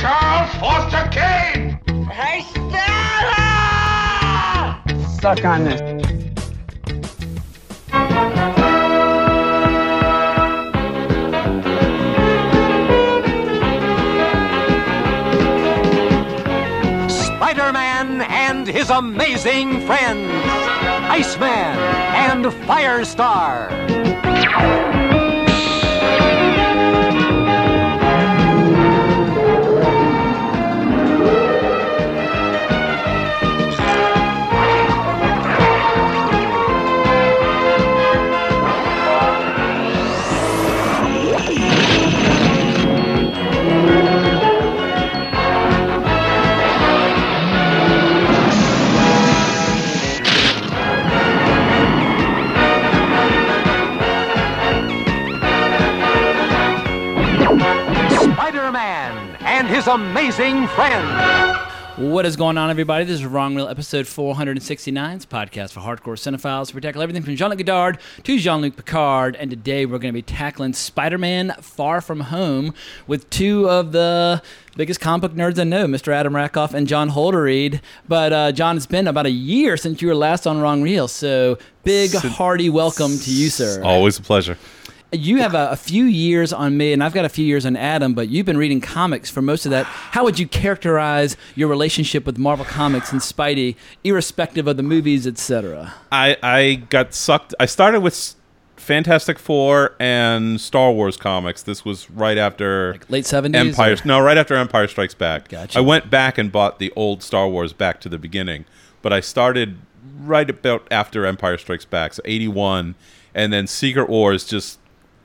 Charles Foster Kane! Hey, Stella! Suck on this. Spider-Man and his amazing friends, Iceman and Firestar. His amazing friends. What is going on, everybody? This is Wrong Reel, episode 469. It's a podcast for hardcore cinephiles. We tackle everything from Jean-Luc Godard to Jean-Luc Picard, and today we're going to be tackling Spider-Man Far From Home with two of the biggest comic book nerds I know, Mr. Adam Rackoff and John Holderried. But uh, John, it's been about a year since you were last on Wrong Reel, so big, hearty welcome to you, sir. Always a pleasure. You have a, a few years on me, and I've got a few years on Adam, but you've been reading comics for most of that. How would you characterize your relationship with Marvel Comics and Spidey, irrespective of the movies, etc.? I I got sucked. I started with Fantastic Four and Star Wars comics. This was right after Late 70s? Empire. or- No, right after Empire Strikes Back. Gotcha. I went back and bought the old Star Wars back to the beginning, but I started right about after Empire Strikes Back, so eighty one, and then Secret Wars just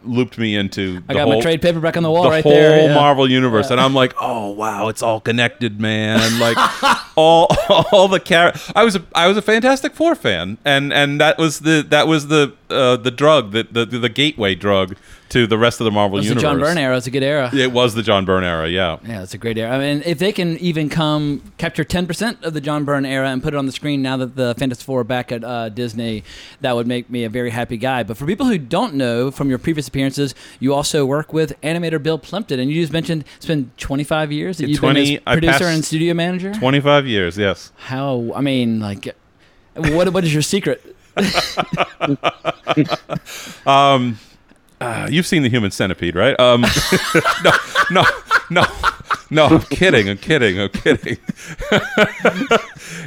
looped me into. I the got my whole- trade paperback on the wall the right whole there. yeah. Marvel universe, and I'm like, oh wow, it's all connected, man. Like all all the char- I was a I was a Fantastic Four fan, and and that was the that was the uh, the drug that the the gateway drug to the rest of the Marvel It was the universe. John Byrne era. It's a good era. It was the John Byrne era, yeah. Yeah, it's a great era. I mean, if they can even come capture 10% of the John Byrne era and put it on the screen now that the Fantastic Four are back at uh, Disney, that would make me a very happy guy. But for people who don't know from your previous appearances, you also work with animator Bill Plympton, and you just mentioned it's been 25 years that you've 20 been producer and studio manager. Twenty five years, yes. How? I mean, like, what? What is your secret? Uh, you've seen the Human Centipede, right? Um, no, no, no, no. I'm kidding. I'm kidding. I'm kidding.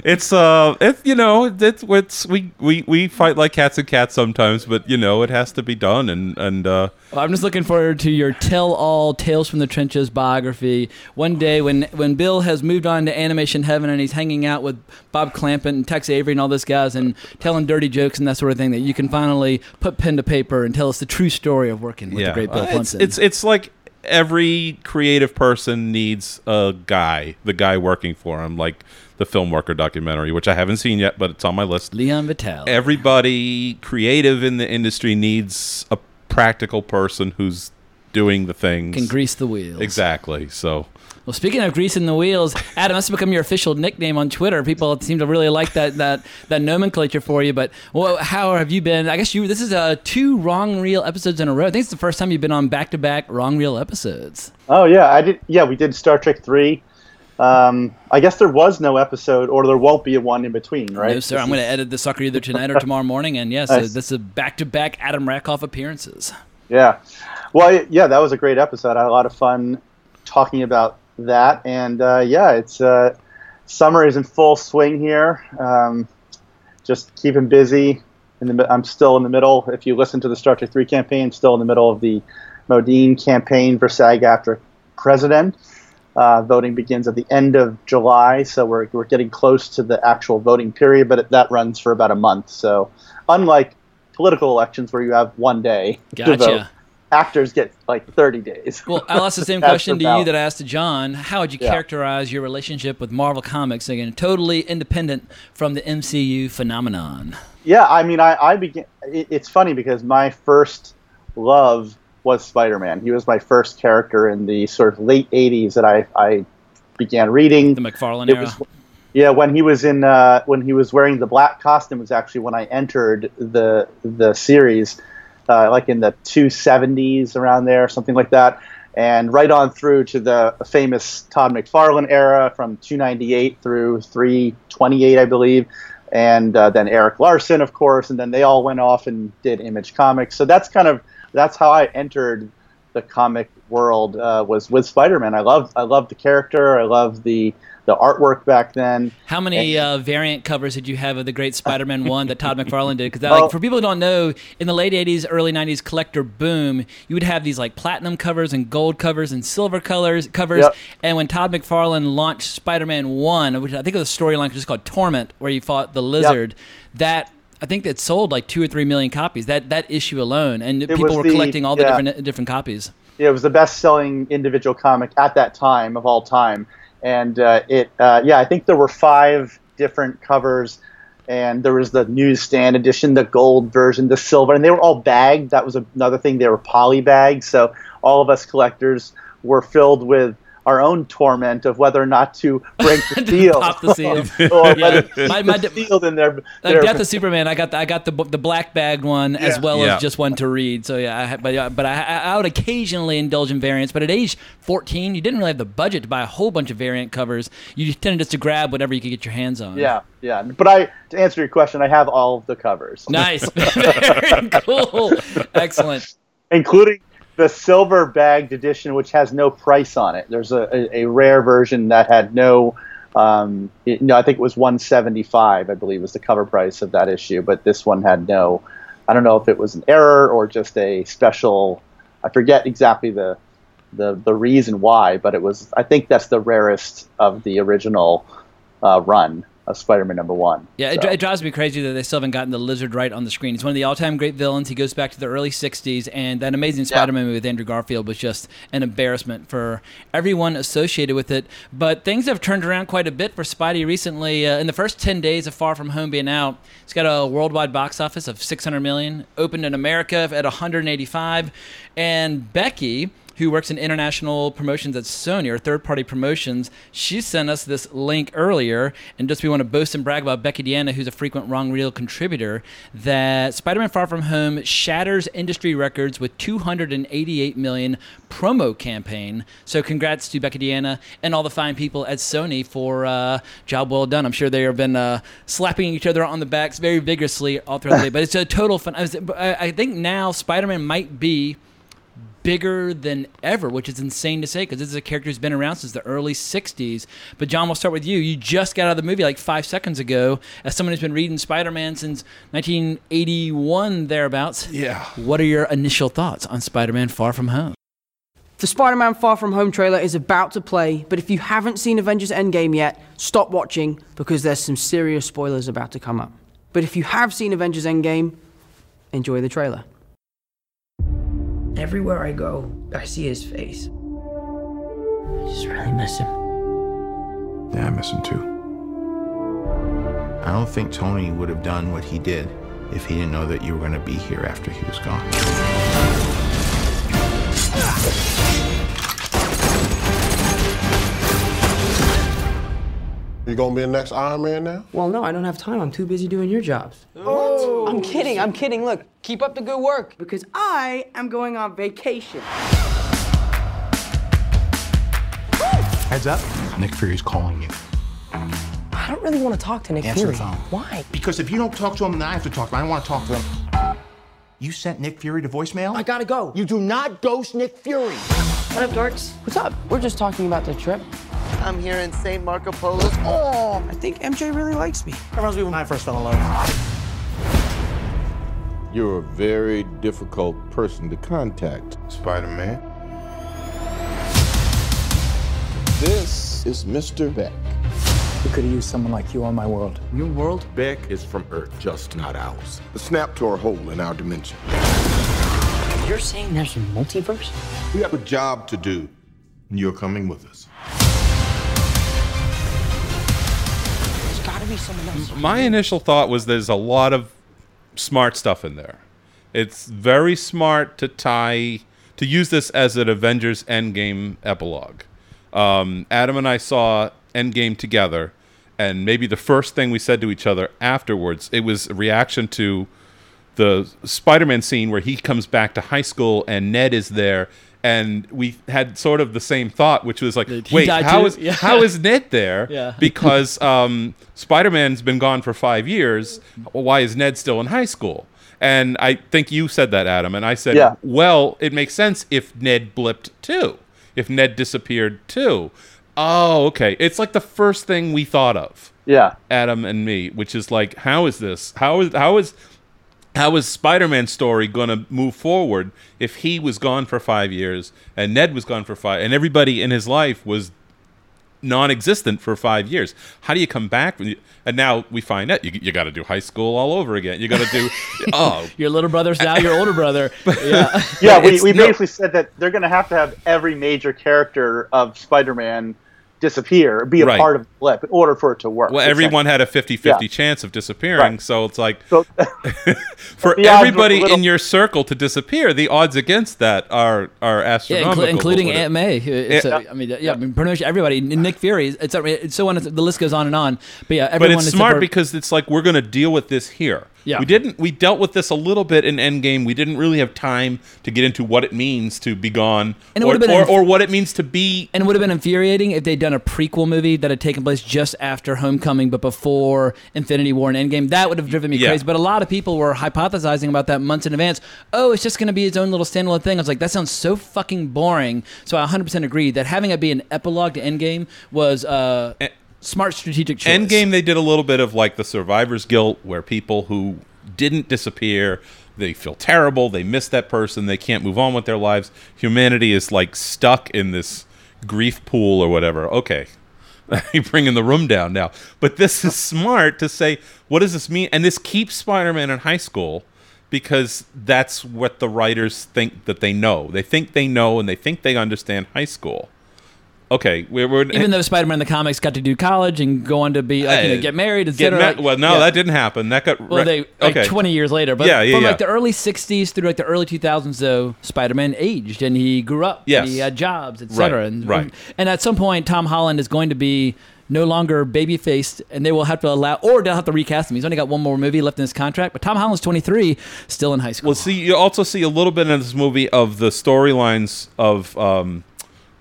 it's uh, it's you know, it's, it's we we we fight like cats and cats sometimes, but you know, it has to be done, and and uh, Well, I'm just looking forward to your tell-all Tales from the Trenches biography. One day, when when Bill has moved on to animation heaven and he's hanging out with Bob Clampett and Tex Avery and all those guys and telling dirty jokes and that sort of thing, that you can finally put pen to paper and tell us the true story of working with the great Bill Uh, it's, it's it's like every creative person needs a guy, the guy working for him, like the film worker documentary, which I haven't seen yet, but it's on my list. Leon Vitali. everybody creative in the industry needs a practical person who's doing the things can grease the wheels. exactly so Well, speaking of greasing the wheels, Adam, that's become your official nickname on Twitter. People seem to really like that that that nomenclature for you. But well, how have you been? I guess you. This is uh, two wrong reel episodes in a row. I think it's the first time you've been on back to back wrong reel episodes. Oh yeah, I did. Yeah, we did Star Trek three. Um, I guess there was no episode, or there won't be a one in between, right? No, sir. This I'm going to edit the sucker either tonight or tomorrow morning. And yes, so Nice. this is back to back Adam Rackoff appearances. Yeah. Well, yeah, that was a great episode. I had a lot of fun talking about that, and uh, yeah, it's uh, summer is in full swing here. Um, just keeping busy. The, I'm still in the middle. If you listen to the Trek Three campaign, still in the middle of the Modine campaign for SAG-AFTRA president. Uh, voting begins at the end of July, so we're, we're getting close to the actual voting period, but it, that runs for about a month. So, unlike political elections where you have one day to Gotcha. vote, actors get like 30 days. Well, I'll ask the same question to you that I asked to John. How would you Yeah. characterize your relationship with Marvel Comics? Again, totally independent from the MCU phenomenon. Yeah, I mean, I, I began. It, it's funny because my first love was Spider-Man. He was my first character in the sort of late '80s that I, I began reading. The McFarlane It era. was, yeah, when he was in uh, when he was wearing the black costume was actually when I entered the the series, uh, like in the two seventies around there, something like that. and right on through to the famous Todd McFarlane era from 298 through 328, I believe, and uh, then Erik Larsen, of course, and then they all went off and did Image Comics. So that's kind of that's how I entered the comic world uh, was with Spider-Man. I love I love the character. I love the the artwork back then. How many uh, variant covers did you have of the great Spider-Man one that Todd McFarlane did? Because Well- like for people who don't know, in the late '80s, early '90s collector boom, you would have these like platinum covers and gold covers and silver colors covers. Yep. And when Todd McFarlane launched Spider-Man one, which I think was a storyline just called Torment, where you fought the Lizard, that. I think that sold like two or three million copies. That that issue alone, and people were the- collecting all the yeah. different different copies. it was the best-selling individual comic at that time of all time, and uh, it uh, yeah I think there were five different covers, and there was the newsstand edition, the gold version, the silver, and they were all bagged. That was another thing; they were poly bagged, so all of us collectors were filled with our own torment of whether or not to break the seal, Pop the seal. or Yeah. whether My- keep my- the seal in their, Like their Death of Superman, I got the, I got the the black bagged one as well Yeah. as just one to read. So yeah, I, but uh, but I, I would occasionally indulge in variants. But at age 14, you didn't really have the budget to buy a whole bunch of variant covers. You tended just to grab whatever you could get your hands on. yeah, yeah. But I, to answer your question, I have all of the covers. Nice. Very cool. Excellent. including the silver bagged edition, which has no price on it. There's a, a, a rare version that had no. Um, it, no, I think it was 175. I believe was the cover price of that issue, but this one had no. I don't know if it was an error or just a special. I forget exactly the the the reason why, but it was. I think that's the rarest of the original uh, run Spider-Man number one. Yeah, it, So- dri- it drives me crazy that they still haven't gotten the lizard right on the screen. He's one of the all-time great villains. He goes back to the early '60s, and that amazing Spider-Man movie with Andrew Garfield was just an embarrassment for everyone associated with it. But things have turned around quite a bit for Spidey recently. Uh, in the first 10 days of Far From Home being out, it's got a worldwide box office of 600 million, opened in America at 185, and Becky who works in international promotions at Sony or third party promotions, she sent us this link earlier. And just we want to boast and brag about Becky Deanna, who's a frequent Wrong Reel contributor, that Spider Man Far From Home shatters industry records with 288 million promo campaign. So congrats to Becky Deanna and all the fine people at Sony for uh, job well done. I'm sure they have been uh, slapping each other on the backs very vigorously all throughout the day. But it's a total fun. I, was, I think now Spider Man might be bigger than ever, which is insane to say because this is a character who's been around since the early 60s. But, John, we'll start with you. You just got out of the movie like five seconds ago. As someone who's been reading Spider Man since 1981, thereabouts. Yeah. What are your initial thoughts on Spider Man Far From Home? The Spider Man Far From Home trailer is about to play, but if you haven't seen Avengers Endgame yet, stop watching because there's some serious spoilers about to come up. But if you have seen Avengers Endgame, enjoy the trailer. Everywhere I go, I see his face. I just really miss him. Yeah, I miss him too. I don't think Tony would have done what he did if he didn't know that you were going to be here after he was gone. You gonna be the next Iron Man now? Well, no, I don't have time. I'm too busy doing your jobs. What? I'm oh, kidding, I'm kidding. Look, keep up the good work because I am going on vacation. Heads up. Nick Fury's calling you. I don't really want to talk to Nick Answer Fury. the phone. Why? Because if you don't talk to him, then I have to talk to him. I don't want to talk to him. You sent Nick Fury to voicemail? I gotta go. You do not ghost Nick Fury. What up, dorks? What's up? We're just talking about the trip. I'm here in St. Marco Polo's. Oh, I think MJ really likes me. That reminds me when I first fell in love. You're a very difficult person to contact, Spider-Man. This is Mr. Beck. We could have used someone like you on my world. Your world? Beck is from Earth, just not ours. The snap tore a hole in our dimension. You're saying there's a multiverse? We have a job to do, and you're coming with us. Someone else. My initial thought was there's a lot of smart stuff in there. It's very smart to tie to use this as an Avengers Endgame epilogue. Um, Adam and I saw Endgame together, and maybe the first thing we said to each other afterwards, it was a reaction to the Spider-Man scene where he comes back to high school and Ned is there. And we had sort of the same thought, which was like, He "Wait, died how too? is Yeah. how is Ned there? Yeah. Because um, Spider-Man's been gone for five years. Why is Ned still in high school?" And I think you said that, Adam, and I said, Yeah. "Well, it makes sense if Ned blipped too, if Ned disappeared too." Oh, okay. It's like the first thing we thought of. Yeah. Adam and me, which is like, how is this? How is how is how is Spider-Man's story going to move forward if he was gone for five years and Ned was gone for five, and everybody in his life was non-existent for five years? How do you come back? you- And now we find out you, you got to do high school all over again. You got to do oh Your little brother's now your older brother. Yeah. Yeah, we, It's we no- basically said that they're going to have to have every major character of Spider-Man disappear, be a Right. part of the blip in order for it to work. Well, everyone had a 50-50 Yeah. chance of disappearing, Right. so it's like So, for the odds were a everybody little- in your circle to disappear, the odds against that are are Yeah, astronomical. inclu- including But- Aunt May. who- It's Yeah. a- I mean, yeah, I mean, pretty much everybody. Nick Fury. It's, it's so on. The list goes on and on. But yeah, everyone But everyone it's is smart support- because it's like we're going to deal with this here. Yeah. We didn't. We dealt with this a little bit in Endgame. We didn't really have time to get into what it means to be gone, And it or, been or, inf- or what it means to be. And it would have been infuriating if they'd done a prequel movie that had taken place just after Homecoming, but before Infinity War and Endgame. That would have driven me Yeah. crazy. But a lot of people were hypothesizing about that months in advance. Oh, it's just going to be its own little standalone thing. I was like, that sounds so fucking boring. So I 100% agree that having it be an epilogue to Endgame was uh, smart strategic choice. Endgame, they did a little bit of like the survivor's guilt, where people who didn't disappear, they feel terrible, they miss that person, they can't move on with their lives. Humanity is like stuck in this grief pool or whatever. Okay. You're bringing the room down now. But this is smart to say, what does this mean? And this keeps Spider Man in high school because that's what the writers think that they know. They think they know and they think they understand high school. Okay, we're, we're Even though Spider-Man in the comics got to do college and go on to be like, you know, get married, etc. like- well, no, yeah. that didn't happen. That got Well, they like okay. 20 years later, but Yeah, yeah, from yeah. like the early 60s through like the early 2000s, though, Spider-Man aged and he grew up. and Yes. he had jobs, etc. Right, And, right. and at some point, Tom Holland is going to be no longer baby faced, and they will have to allow, or they'll have to recast him. He's only got one more movie left in his contract, but Tom Holland's 23, still in high school. Well, see, you also see a little bit in this movie of the storylines of um,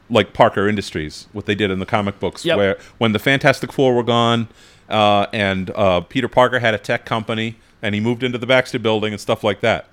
like Parker Industries, what they did in the comic books, Yep. where when the Fantastic Four were gone, uh, and uh, Peter Parker had a tech company, and he moved into the Baxter Building and stuff like that.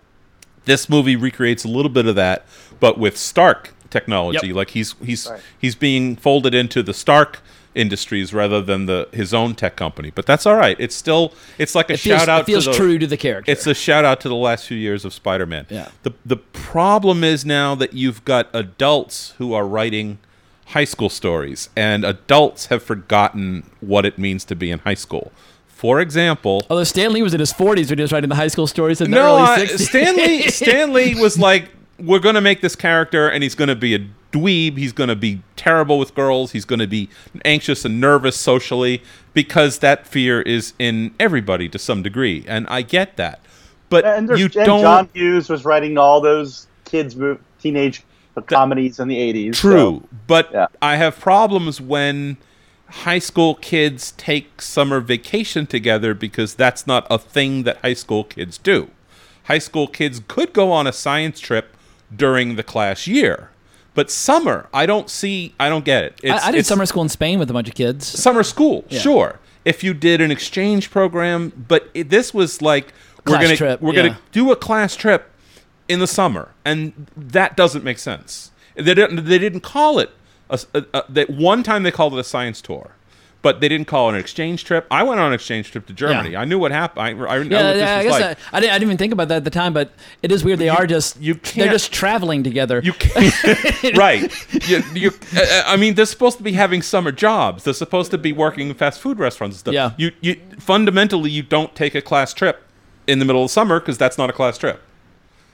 This movie recreates a little bit of that, but with Stark technology. Yep. Like he's he's Right. he's being folded into the Stark Industries rather than the his own tech company. But that's all right. It's still it's like a it feels, shout out. it feels to the, true to the character. it's a shout out to the last few years of Spider-Man. Yeah. The the problem is now that you've got adults who are writing high school stories, and adults have forgotten what it means to be in high school. For example, Although Stan Lee was in his 40s when he was writing the high school stories in the no, early uh, 60s. Stanley Stanley was like, we're going to make this character, and he's going to be a dweeb. He's going to be terrible with girls. He's going to be anxious and nervous socially because that fear is in everybody to some degree, and I get that. But and, you and don't. John Hughes was writing all those kids' move, teenage comedies in the 80s. so- True, but yeah. I have problems when high school kids take summer vacation together because that's not a thing that high school kids do. High school kids could go on a science trip during the class year, but summer, I don't see. I don't get it. It's, I, I did summer school in Spain with a bunch of kids. summer school, Yeah. sure. If you did an exchange program, but it, this was like we're gonna trip, we're yeah. gonna do a class trip in the summer, and that doesn't make sense. They didn't. They didn't call it a, a, a- that one time they called it a science tour, but they didn't call it an exchange trip. I went on an exchange trip to Germany. Yeah. I knew what happened. I, I, I Yeah, what yeah, I guess like. I, I, didn't, even think about that at the time, but it is weird. They are just you they're just traveling together. You can't, right? You, you, uh, I mean, they're supposed to be having summer jobs. They're supposed to be working in fast food restaurants and stuff. Yeah. You, you fundamentally, you don't take a class trip in the middle of summer because that's not a class trip.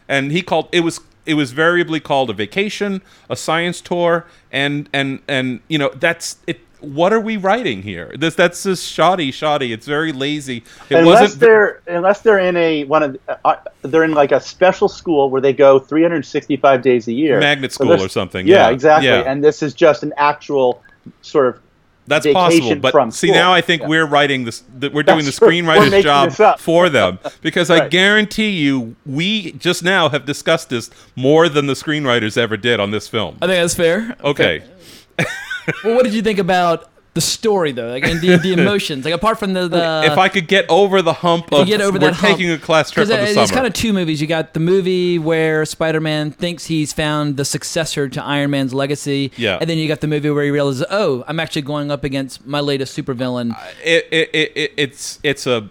And he called it was it was variably called a vacation, a science tour, and and and you know that's it. What are we writing here? This that's just shoddy, shoddy. It's very lazy. It unless wasn't. they're unless they're in a one of uh, they're in like a special school where they go 365 days a year Magnet school there's- or something, yeah, yeah, exactly yeah. and this is just an actual sort of That's vacation possible, but from see now I think Yeah. we're writing this. That we're doing That's the screenwriter's job for them because I guarantee you, we just now have discussed this more than the screenwriters ever did on this film. I think that's fair. Okay, Well, what did you think about the story though? Like and the, the emotions, like apart from the, the if I could get over the hump of get over we're that hump- taking a class trip 'Cause in the it- summer. It's kind of two movies. You got the movie where Spider-Man thinks he's found the successor to Iron Man's legacy. Yeah. And then you got the movie where he realizes, oh, I'm actually going up against my latest supervillain. it, it, it, it, it's it's a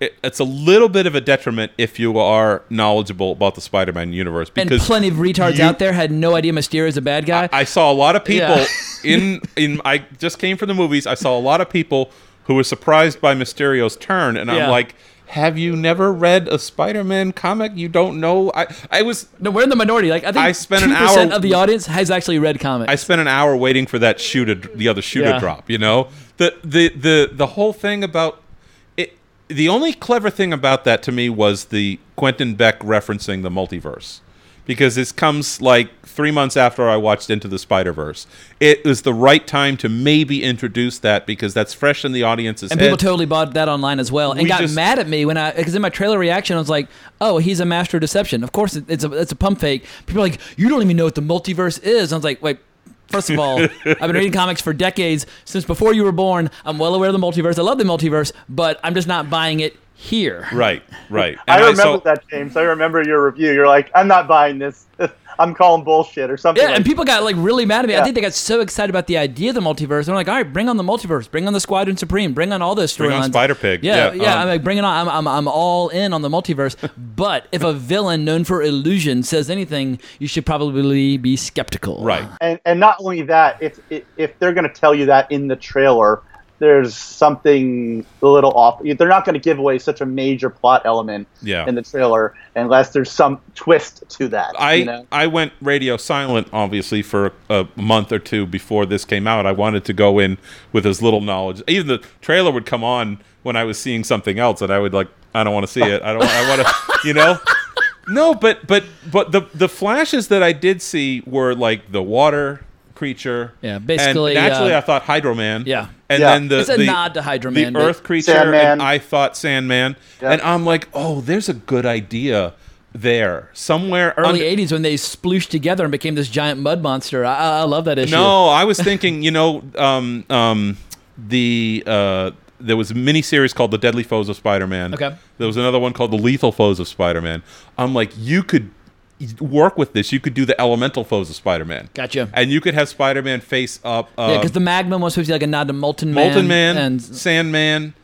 it, it's a little bit of a detriment if you are knowledgeable about the Spider-Man universe and because plenty of retards you- out there had no idea Mysterio is a bad guy. I saw a lot of people Yeah. in in I just came from the movies. I saw a lot of people who were surprised by Mysterio's turn, and Yeah. I'm like, have you never read a Spider-Man comic? You don't know? I I was no, we're in the minority. Like I think I spent an 2% hour- of the audience has actually read comics. I spent an hour waiting for that shoe to the other shoe Yeah. to drop. You know the the the the whole thing about. The only clever thing about that to me was the Quentin Beck referencing the multiverse, because this comes like three months after I watched Into the Spider Verse. It was the right time to maybe introduce that because that's fresh in the audience's and head. people totally bought that online as well, and We got just- mad at me when I because in my trailer reaction I was like, "Oh, he's a master of deception." Of course, it's a it's a pump fake. People are like, "You don't even know what the multiverse is." I was like, "Wait." First of all, I've been reading comics for decades since before you were born. I'm well aware of the multiverse. I love the multiverse, but I'm just not buying it here. right, right. I And remember so- that, James. I remember your review. You're like, I'm not buying this. I'm calling bullshit or something. Yeah, like and people got like really mad at me. I think they got so excited about the idea of the multiverse. They're like, "All right, bring on the multiverse. Bring on the Squadron Supreme. Bring on all those storylines." Bring on Spider-Pig. Yeah, Yeah, yeah. um, I'm like, bring it on. I'm, I'm, I'm all in on the multiverse. but if a villain known for illusion says anything, you should probably be skeptical. Right. and and not only that, if if, if they're going to tell you that in the trailer, there's something a little off. They're not going to give away such a major plot element Yeah. in the trailer unless there's some twist to that. I you know? I went radio silent obviously for a month or two before this came out. I wanted to go in with as little knowledge. Even the trailer would come on when I was seeing something else, and I would like, I don't want to see it. I don't. I want to, you know. No, but but but the the flashes that I did see were like the water creature. Yeah, basically, And naturally, uh, I thought Hydro Man. Yeah. And Yeah. then the It's a the- nod to Hydro Man, the Earth creature, Sandman. and I thought Sandman, Yeah. and I'm like, oh, there's a good idea there somewhere. Early under- '80s when they splooshed together and became this giant mud monster. I, I I love that issue. No, I was thinking, you know, um, um, the uh, there was a mini series called The Deadly Foes of Spider-Man. Okay. There was another one called The Lethal Foes of Spider-Man. I'm like, you could work with this. You could do the Elemental Foes of Spider-Man. Gotcha. And you could have Spider-Man face up. Uh, Yeah, because the Magnum was supposed to be like a nod to Molten Man. Molten Man, and Sandman,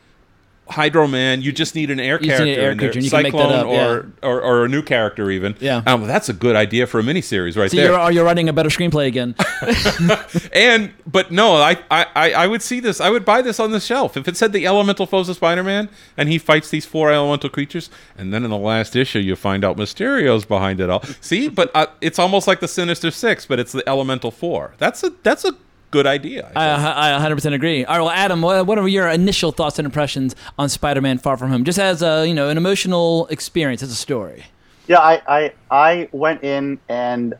Hydro Man. You just need an air You character. need an air in there. creature, you can make that Cyclone up, or, or or a new character even. Yeah. Um, that's a good idea for a miniseries right so there. you're, you're you writing a better screenplay again? And but no, I, I I I would see this. I would buy this on the shelf if it said the elemental foes of Spider-Man, and he fights these four elemental creatures, and then in the last issue you find out Mysterio's behind it all. See, but uh, it's almost like the Sinister Six, but it's the elemental four. That's a that's a good idea. I I, I 100% agree. All right, well, Adam, what, what are your initial thoughts and impressions on Spider-Man: Far From Home, just as a you know an emotional experience, as a story? Yeah, I, I I went in and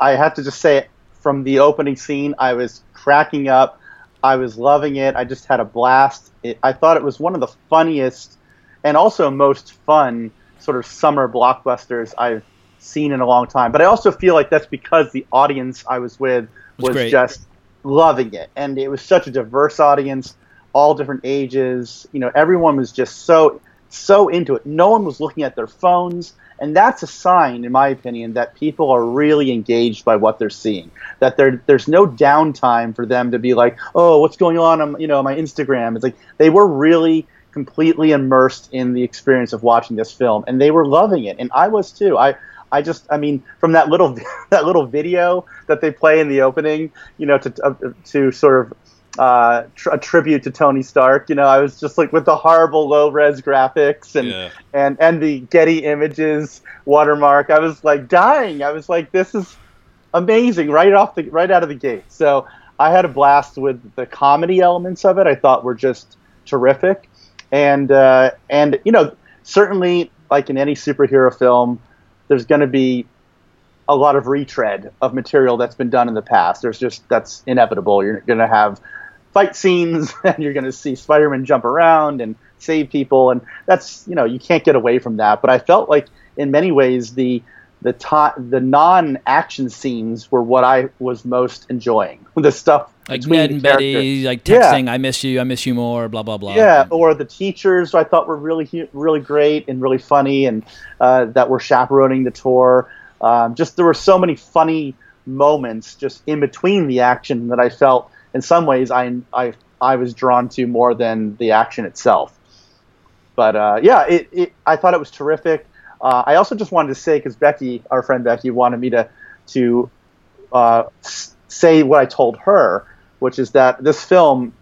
I have to just say it from the opening scene, I was cracking up. I was loving it. I just had a blast. It, I thought it was one of the funniest and also most fun sort of summer blockbusters I've seen in a long time. But I also feel like that's because the audience I was with Was was just loving it, and it was such a diverse audience, all different ages. You know, everyone was just so so into it. No one was looking at their phones. And that's a sign, in my opinion, that people are really engaged by what they're seeing. That there, there's no downtime for them to be like, "Oh, what's going on on you know my Instagram?" It's like they were really completely immersed in the experience of watching this film, and they were loving it, and I was too. I, I just, I mean, from that little that little video that they play in the opening, you know, to uh, to sort of uh, tr- a tribute to Tony Stark. You know, I was just like with the horrible low res graphics and Yeah. and and the Getty Images watermark. I was like dying. I was like, this is amazing right off the right out of the gate. So I had a blast with the comedy elements of it. I thought were just terrific, and uh, and you know certainly like in any superhero film, there's going to be a lot of retread of material that's been done in the past. There's just that's inevitable. You're going to have fight scenes, and you're going to see Spider-Man jump around and save people, and that's you know you can't get away from that. But I felt like in many ways the the to- the non-action scenes were what I was most enjoying. The stuff Like Ned and Betty, like Yeah. texting, "I miss you, I miss you more," blah blah blah. Yeah, or the teachers I thought were really really great and really funny, and uh, that were chaperoning the tour. Um, just there were so many funny moments just in between the action that I felt in some ways I I I was drawn to more than the action itself. But uh, yeah, it, it I thought it was terrific. Uh, I also just wanted to say because Becky, our friend Becky, wanted me to to uh, say what I told her, which is that this film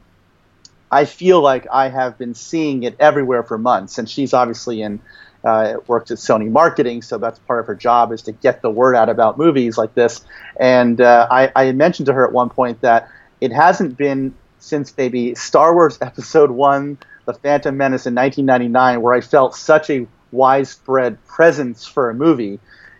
I feel like I have been seeing it everywhere for months, and she's obviously in uh, works at Sony marketing, so that's part of her job is to get the word out about movies like this. And uh, I, I mentioned to her at one point that it hasn't been since maybe Star Wars Episode One, The Phantom Menace in 1999, where I felt such a widespread presence for a movie.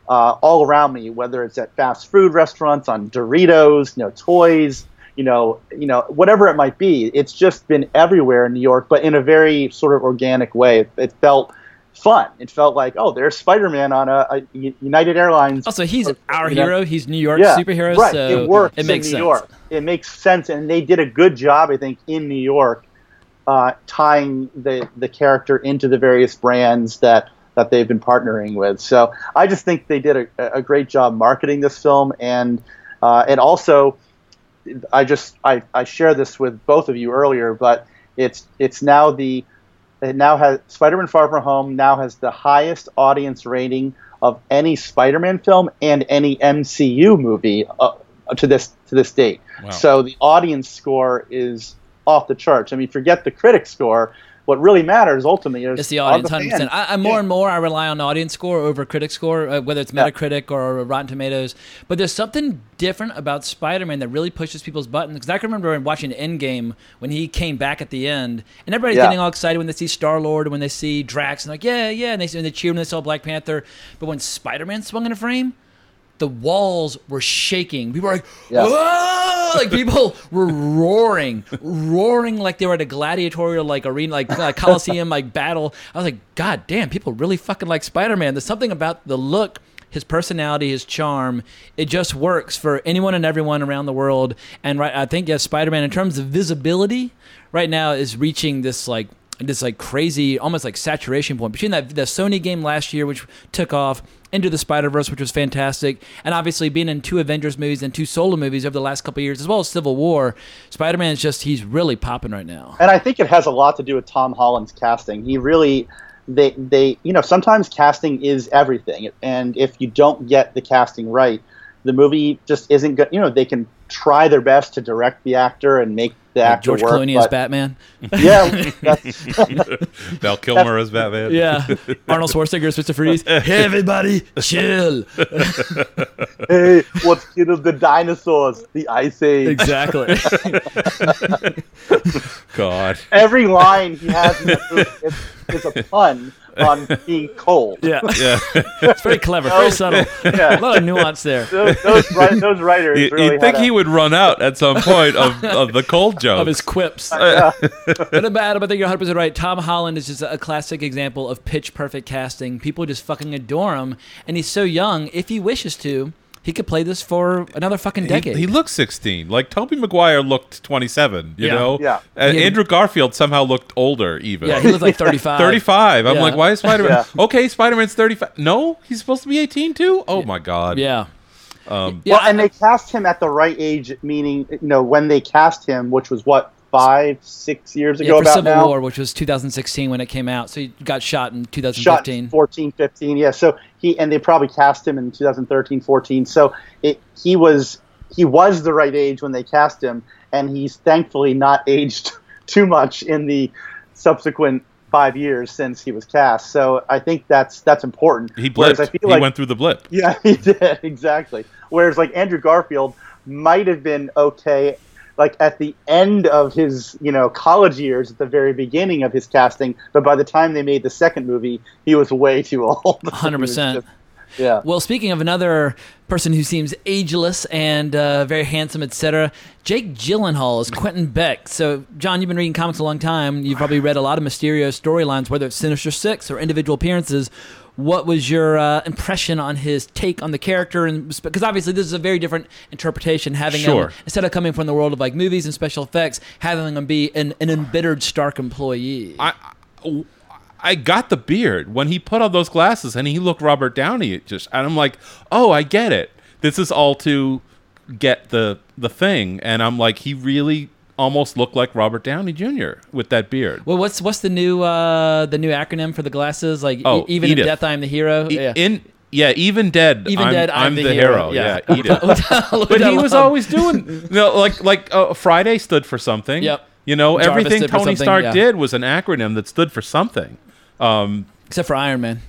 Uh, all around me, whether it's at fast food restaurants, on Doritos, you know, toys, you know, you know, whatever it might be. It's just been everywhere in New York, but in a very sort of organic way. It, it felt fun. It felt like, oh, there's Spider-Man on a, a United Airlines. Also, he's our you know? hero. He's New York yeah, superhero, Right. so it works it makes in New sense. York. It makes sense, and they did a good job, I think, in New York, uh, tying the the character into the various brands that that they've been partnering with. So I just think they did a, a great job marketing this film, and uh, and also, I just I, I share this with both of you earlier, but it's it's now the it now has Spider-Man: Far From Home now has the highest audience rating of any Spider-Man film and any MCU movie uh, to this to this date. Wow. So the audience score is off the charts. I mean, forget the critic score. What really matters ultimately is It's the audience, Hundred percent. I, I more and more I rely on audience score over critic score, uh, whether it's Yeah. Metacritic or Rotten Tomatoes. But there's something different about Spider-Man that really pushes people's buttons. Because I can remember watching Endgame when he came back at the end, and everybody's Yeah. getting all excited when they see Star Lord and when they see Drax, and like yeah, yeah, and they and they cheer when they saw Black Panther. But when Spider-Man swung in a frame, the walls were shaking. People were like, Yeah. "Whoa!" Like people were roaring, roaring like they were at a gladiatorial like arena, like uh, coliseum, like battle. I was like, God damn! People really fucking like Spider Man. There's something about the look. His personality, his charm, it just works for anyone and everyone around the world. And right, I think yes, Spider-Man in terms of visibility, right now is reaching this like this like crazy, almost like saturation point between that the Sony game last year, which took off, into the Spider Verse, which was fantastic, and obviously being in two Avengers movies and two solo movies over the last couple years, as well as Civil War. Spider Man is just he's really popping right now. And I think it has a lot to do with Tom Holland's casting. He really, they, they, you know, sometimes casting is everything, and if you don't get the casting right, the movie just isn't good. You know, they can try their best to direct the actor and make the Like actor George work. Clooney as but- Batman. Yeah, that's, Val Kilmer as Batman. Yeah, Arnold Schwarzenegger as Mr. Freeze. Hey, everybody, chill. hey, what killed the dinosaurs? The Ice Age. Exactly. God. Every line he has in the is, is a pun on being cold. Yeah, Yeah. it's very clever, very subtle. Yeah. A lot of nuance there. Those, those, those writers You, really you'd think had a- he would run out at some point of, of the cold jokes. of his quips. but about, I think you're 100 percent right. Tom Holland is just a classic example of pitch perfect casting. People just fucking adore him, and he's so young. If he wishes to, he could play this for another fucking decade. He, looks 16. Like Tobey Maguire looked 27, you Yeah. know? Yeah. And Yeah. Andrew Garfield somehow looked older even. yeah, he looked like 35. 35. I'm Yeah. like, why is Spider-Man? Yeah. Okay, Spider-Man's 35. No, he's supposed to be 18 too? Oh my god. Yeah. Um, Yeah, well, and they cast him at the right age, meaning you know when they cast him, which was what five, six years Yeah, ago for about Civil now. War, which was 2016 when it came out, so he got shot in Shot 2015. 14, 15, yeah. So he and they probably cast him in 2013, 14. So it he was he was the right age when they cast him, and he's thankfully not aged too much in the subsequent five years since he was cast. So I think that's that's important. he Whereas blipped. I feel He like went through the blip. Yeah, he did exactly. Whereas like Andrew Garfield might have been okay, like at the end of his you know college years, at the very beginning of his casting, but by the time they made the second movie, he was way too old. 100%. just- Yeah. Well, speaking of another person who seems ageless and uh, very handsome, etc., Jake Gyllenhaal is Quentin Beck. So, John, you've been reading comics a long time. You've probably read a lot of Mysterio storylines, whether it's Sinister Six or individual appearances. What was your uh, impression on his take on the character? And because obviously this is a very different interpretation, having Sure. him instead of coming from the world of like movies and special effects, having him be an, an embittered Stark employee. I, I got the beard when he put on those glasses and he looked Robert Downey. Just and I'm like, oh, I get it. This is all to get the the thing, and I'm like, he really almost looked like Robert Downey Jr. with that beard. Well, what's what's the new uh, the new acronym for the glasses? Like Oh, e- even Edith. in death, I am the hero. E- yeah. In yeah, even dead. Even I'm, dead, I'm the the, hero. hero. Yeah. Yeah, Edith. Look but he was always doing you know, like like uh, Friday stood for something. Yep. You know, Jarvis everything Tony Stark yeah. did was an acronym that stood for something. Um, except for Iron Man.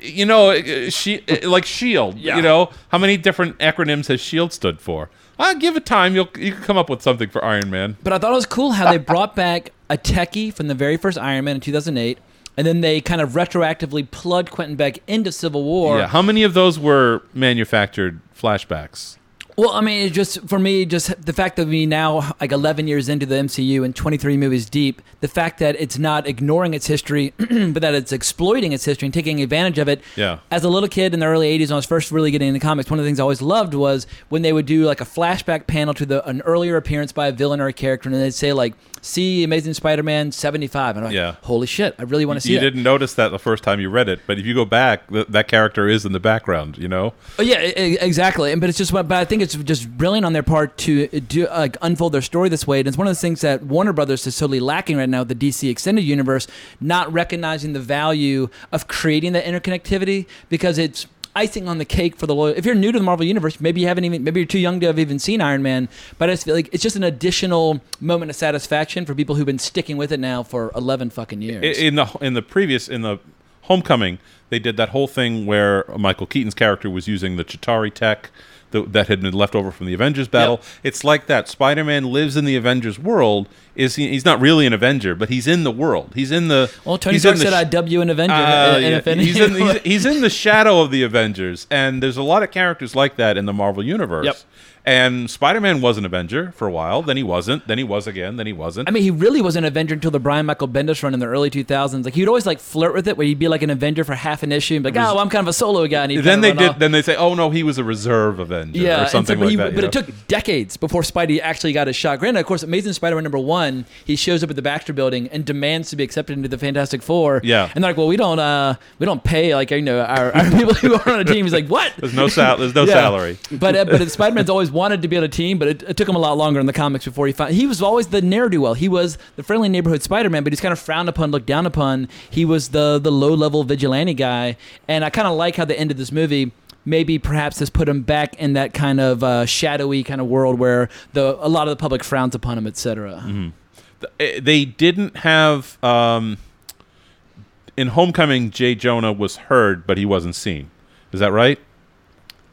you know, uh, she uh, like Shield. Yeah. You know, how many different acronyms has Shield stood for? Uh, give it time. You'll you can come up with something for Iron Man. But I thought it was cool how they brought back a techie from the very first Iron Man in 2008, and then they kind of retroactively plugged Quentin Beck into Civil War. yeah. How many of those were manufactured flashbacks? Well, I mean, it just for me, just the fact that we now like 11 years into the MCU and 23 movies deep, the fact that it's not ignoring its history, but that it's exploiting its history and taking advantage of it. Yeah. As a little kid in the early 80s, when I was first really getting into comics, one of the things I always loved was when they would do like a flashback panel to the an earlier appearance by a villain or a character, and they'd say like, "See Amazing Spider-Man 75," and I'm like, Yeah. "Holy shit, I really want to see you it." didn't notice that the first time you read it, but if you go back, th- that character is in the background. You know. Oh, yeah, exactly. And- But it's just, but I think it's just brilliant on their part to uh, do uh, like unfold their story this way. And it's one of the things that Warner Brothers is totally lacking right now the DC extended universe, not recognizing the value of creating that interconnectivity because it's icing on the cake for the loyal. If you're new to the Marvel universe, maybe you haven't even, maybe you're too young to have even seen Iron Man. But I just feel like it's just an additional moment of satisfaction for people who've been sticking with it now for 11 fucking years. In the in the previous in the Homecoming, they did that whole thing where Michael Keaton's character was using the Chitauri tech that, that had been left over from the Avengers battle. It's like that. Spider-Man lives in the Avengers world. Is he, he's not really an Avenger, but he's in the world. He's in the. well, Tony Stark said, sh- "I dub you an Avenger." Uh, in- in yeah. Infinity he's, in, he's, he's in the shadow of the Avengers, and there's a lot of characters like that in the Marvel universe. Yep. And Spider-Man was an Avenger for a while. Then he wasn't. Then he was again. Then he wasn't. I mean, he really was an Avenger until the Brian Michael Bendis run in the early 2000s. Like, he'd always like flirt with it, where he'd be like an Avenger for half an issue and be like, oh, well, I'm kind of a solo guy. And then they did. off. Then they say, "Oh no, he was a reserve Avenger yeah, or something so, but, like he- that." but know? it took decades before Spidey actually got his shot. Granted, of course, Amazing Spider-Man number one, he shows up at the Baxter Building and demands to be accepted into the Fantastic Four. Yeah. and they're like, well, we don't, uh, we don't pay like you know our, our people who are on a team. He's like, what? There's no sal- there's no Yeah. salary. But uh, but Spider-Man's always wanted to be on a team, but it, it took him a lot longer in the comics before he found. He was always the ne'er do well. He was the friendly neighborhood Spider-Man, but he's kind of frowned upon, looked down upon. He was the the low level vigilante guy, and I kind of like how the end of this movie. Maybe perhaps has put him back in that kind of uh, shadowy kind of world where the a lot of the public frowns upon him, etc. Mm-hmm. They didn't have um, in Homecoming. Jay Jonah was heard, but he wasn't seen. Is that right?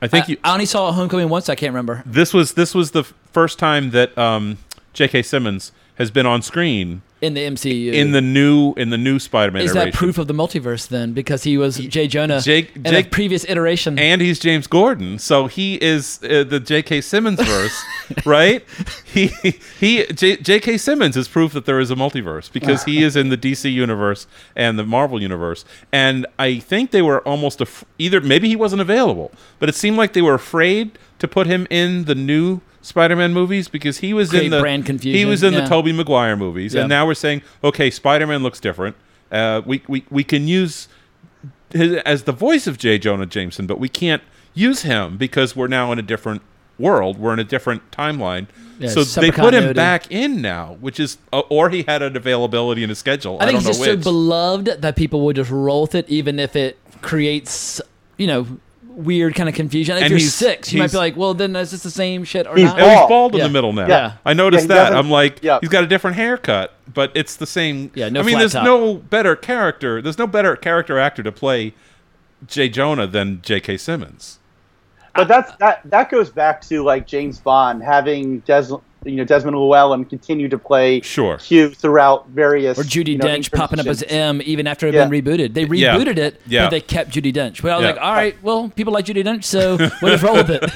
I think I, you. I only saw Homecoming once. I can't remember. This was this was the first time that um, J.K. Simmons has been on screen In the MCU, in the new in the new Spider-Man. is that proof of the multiverse then? Because he was Jay Jonah Jake- in Jake- a previous iteration. and he's James Gordon, so he is uh, the J.K. Simmons verse, right? He he J, J.K. Simmons is proof that there is a multiverse because he is in the DC universe and the Marvel universe, and I think they were almost af- either maybe he wasn't available, but it seemed like they were afraid to put him in the new Spider-Man movies because he was Create in the brand confusion. He was in yeah. the Tobey Maguire movies, Yeah. and now we're saying okay, Spider-Man looks different. Uh, we, we we can use his, as the voice of J. Jonah Jameson, but we can't use him because we're now in a different world. We're in a different timeline. Yeah, so they put him back in now, which is, uh, or he had an availability in his schedule. I, I think don't he's know just which. so beloved that people will just roll with it, even if it creates, you know, weird kind of confusion. If And you're he's- six, you might he's- be like, well, then is this the same shit or He's not? Oh, he's bald. bald in Yeah. the middle now. Yeah. I noticed Yeah, he that. doesn't- I'm like, yeah. he's got a different haircut, but it's the same. Yeah, no I mean, flat there's top. no better character. There's no better character actor to play Jay Jonah than J.K. Simmons. But that's that that goes back to like James Bond having Des, you know Desmond Llewellyn continue to play Sure. Hugh throughout various Or Judi you know, Dench popping up as. M even after it Yeah. had been rebooted. They Yeah. rebooted it, Yeah. but they kept Judi Dench. Well, I was Yeah. like, all right, well, people like Judi Dench, so we'll just roll with it.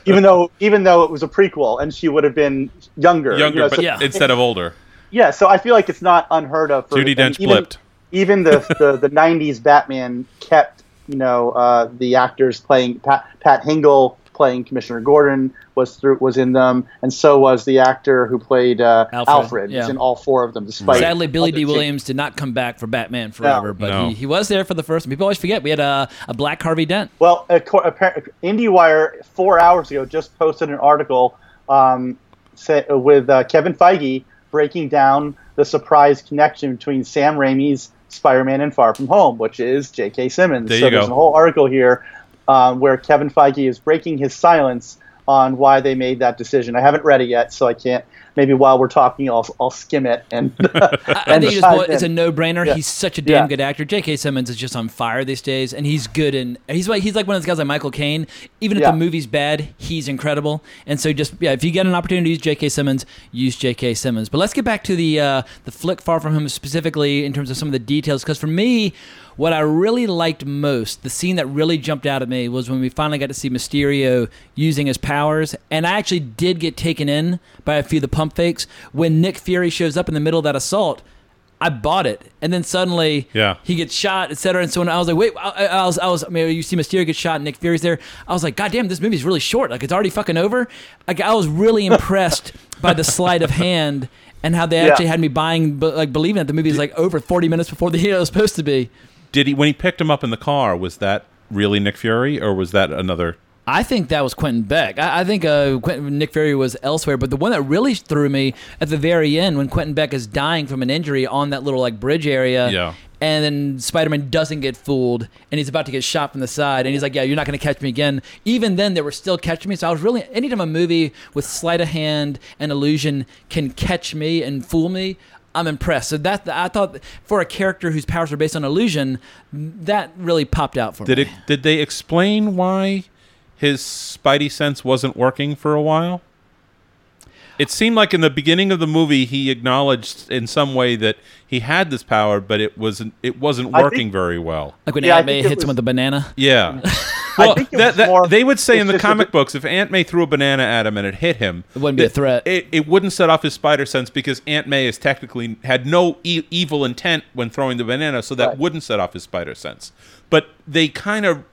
even though even though it was a prequel and she would have been younger. you Younger, know, but so- Yeah. instead of older. Yeah, so I feel like it's not unheard of. For, Judi Dench even, blipped. Even the, the the '90s Batman kept, you know, uh, the actors playing Pat, Pat Hingle playing Commissioner Gordon was through was in them, and so was the actor who played uh, Alfred, Alfred. yeah. was in all four of them. Despite Sadly, Billy other D. Williams did not come back for Batman Forever, but No. He, he was there for the first. People always forget we had a, a black Harvey Dent. Well, acco- appar- IndieWire four hours ago just posted an article um, say, with uh, Kevin Feige breaking down the surprise connection between Sam Raimi's Spider-Man and Far From Home, which is J.K. Simmons. There so you there's go. a whole article here um, where Kevin Feige is breaking his silence on why they made that decision. I haven't read it yet, so I can't. Maybe while we're talking, I'll, I'll skim it and. I, I and think it's, dive it's a no-brainer. Yeah. He's such a damn Yeah. good actor. J.K. Simmons is just on fire these days, and he's good. And he's like he's like one of those guys like Michael Caine. Even if Yeah. the movie's bad, he's incredible. And so just yeah, if you get an opportunity to use J.K. Simmons, use J.K. Simmons. But let's get back to the uh, the flick Far From Home specifically in terms of some of the details. Because for me, what I really liked most, the scene that really jumped out at me, was when we finally got to see Mysterio using his powers. And I actually did get taken in by a few of the pump fakes when Nick Fury shows up in the middle of that assault. I bought it, and then suddenly, Yeah. he gets shot, etc. And so when I was like, wait, I, I was, I was, I mean, you see Mysterio get shot, and Nick Fury's there. I was like, God damn, this movie's really short. Like it's already fucking over. Like I was really impressed by the sleight of hand and how they Yeah. actually had me buying, like believing that the movie is like over 40 minutes before the hero was supposed to be. Did he when he picked him up in the car? Was that really Nick Fury, or was that another? I think that was Quentin Beck. I, I think uh, Quentin, Nick Fury was elsewhere, but the one that really threw me at the very end when Quentin Beck is dying from an injury on that little like bridge area. Yeah. And then Spider-Man doesn't get fooled, and he's about to get shot from the side, and he's like, "Yeah, you're not going to catch me again." Even then, they were still catching me. So I was really, anytime a movie with sleight of hand and illusion can catch me and fool me, I'm impressed. So that I thought for a character whose powers are based on illusion, that really popped out for Did me. it? Did they explain why his Spidey sense wasn't working for a while? It seemed like in the beginning of the movie he acknowledged in some way that he had this power, but it wasn't it wasn't working think- very well. Like when Yeah, I Aunt May think it hits him with a banana. Yeah. Well, think it that, was that- more- they would say in the just a comic bit- books if Aunt May threw a banana at him and it hit him, It wouldn't be a threat. It, it wouldn't set off his spider sense because Aunt May is technically had no e- evil intent when throwing the banana, so that Right. wouldn't set off his spider sense. But they kind of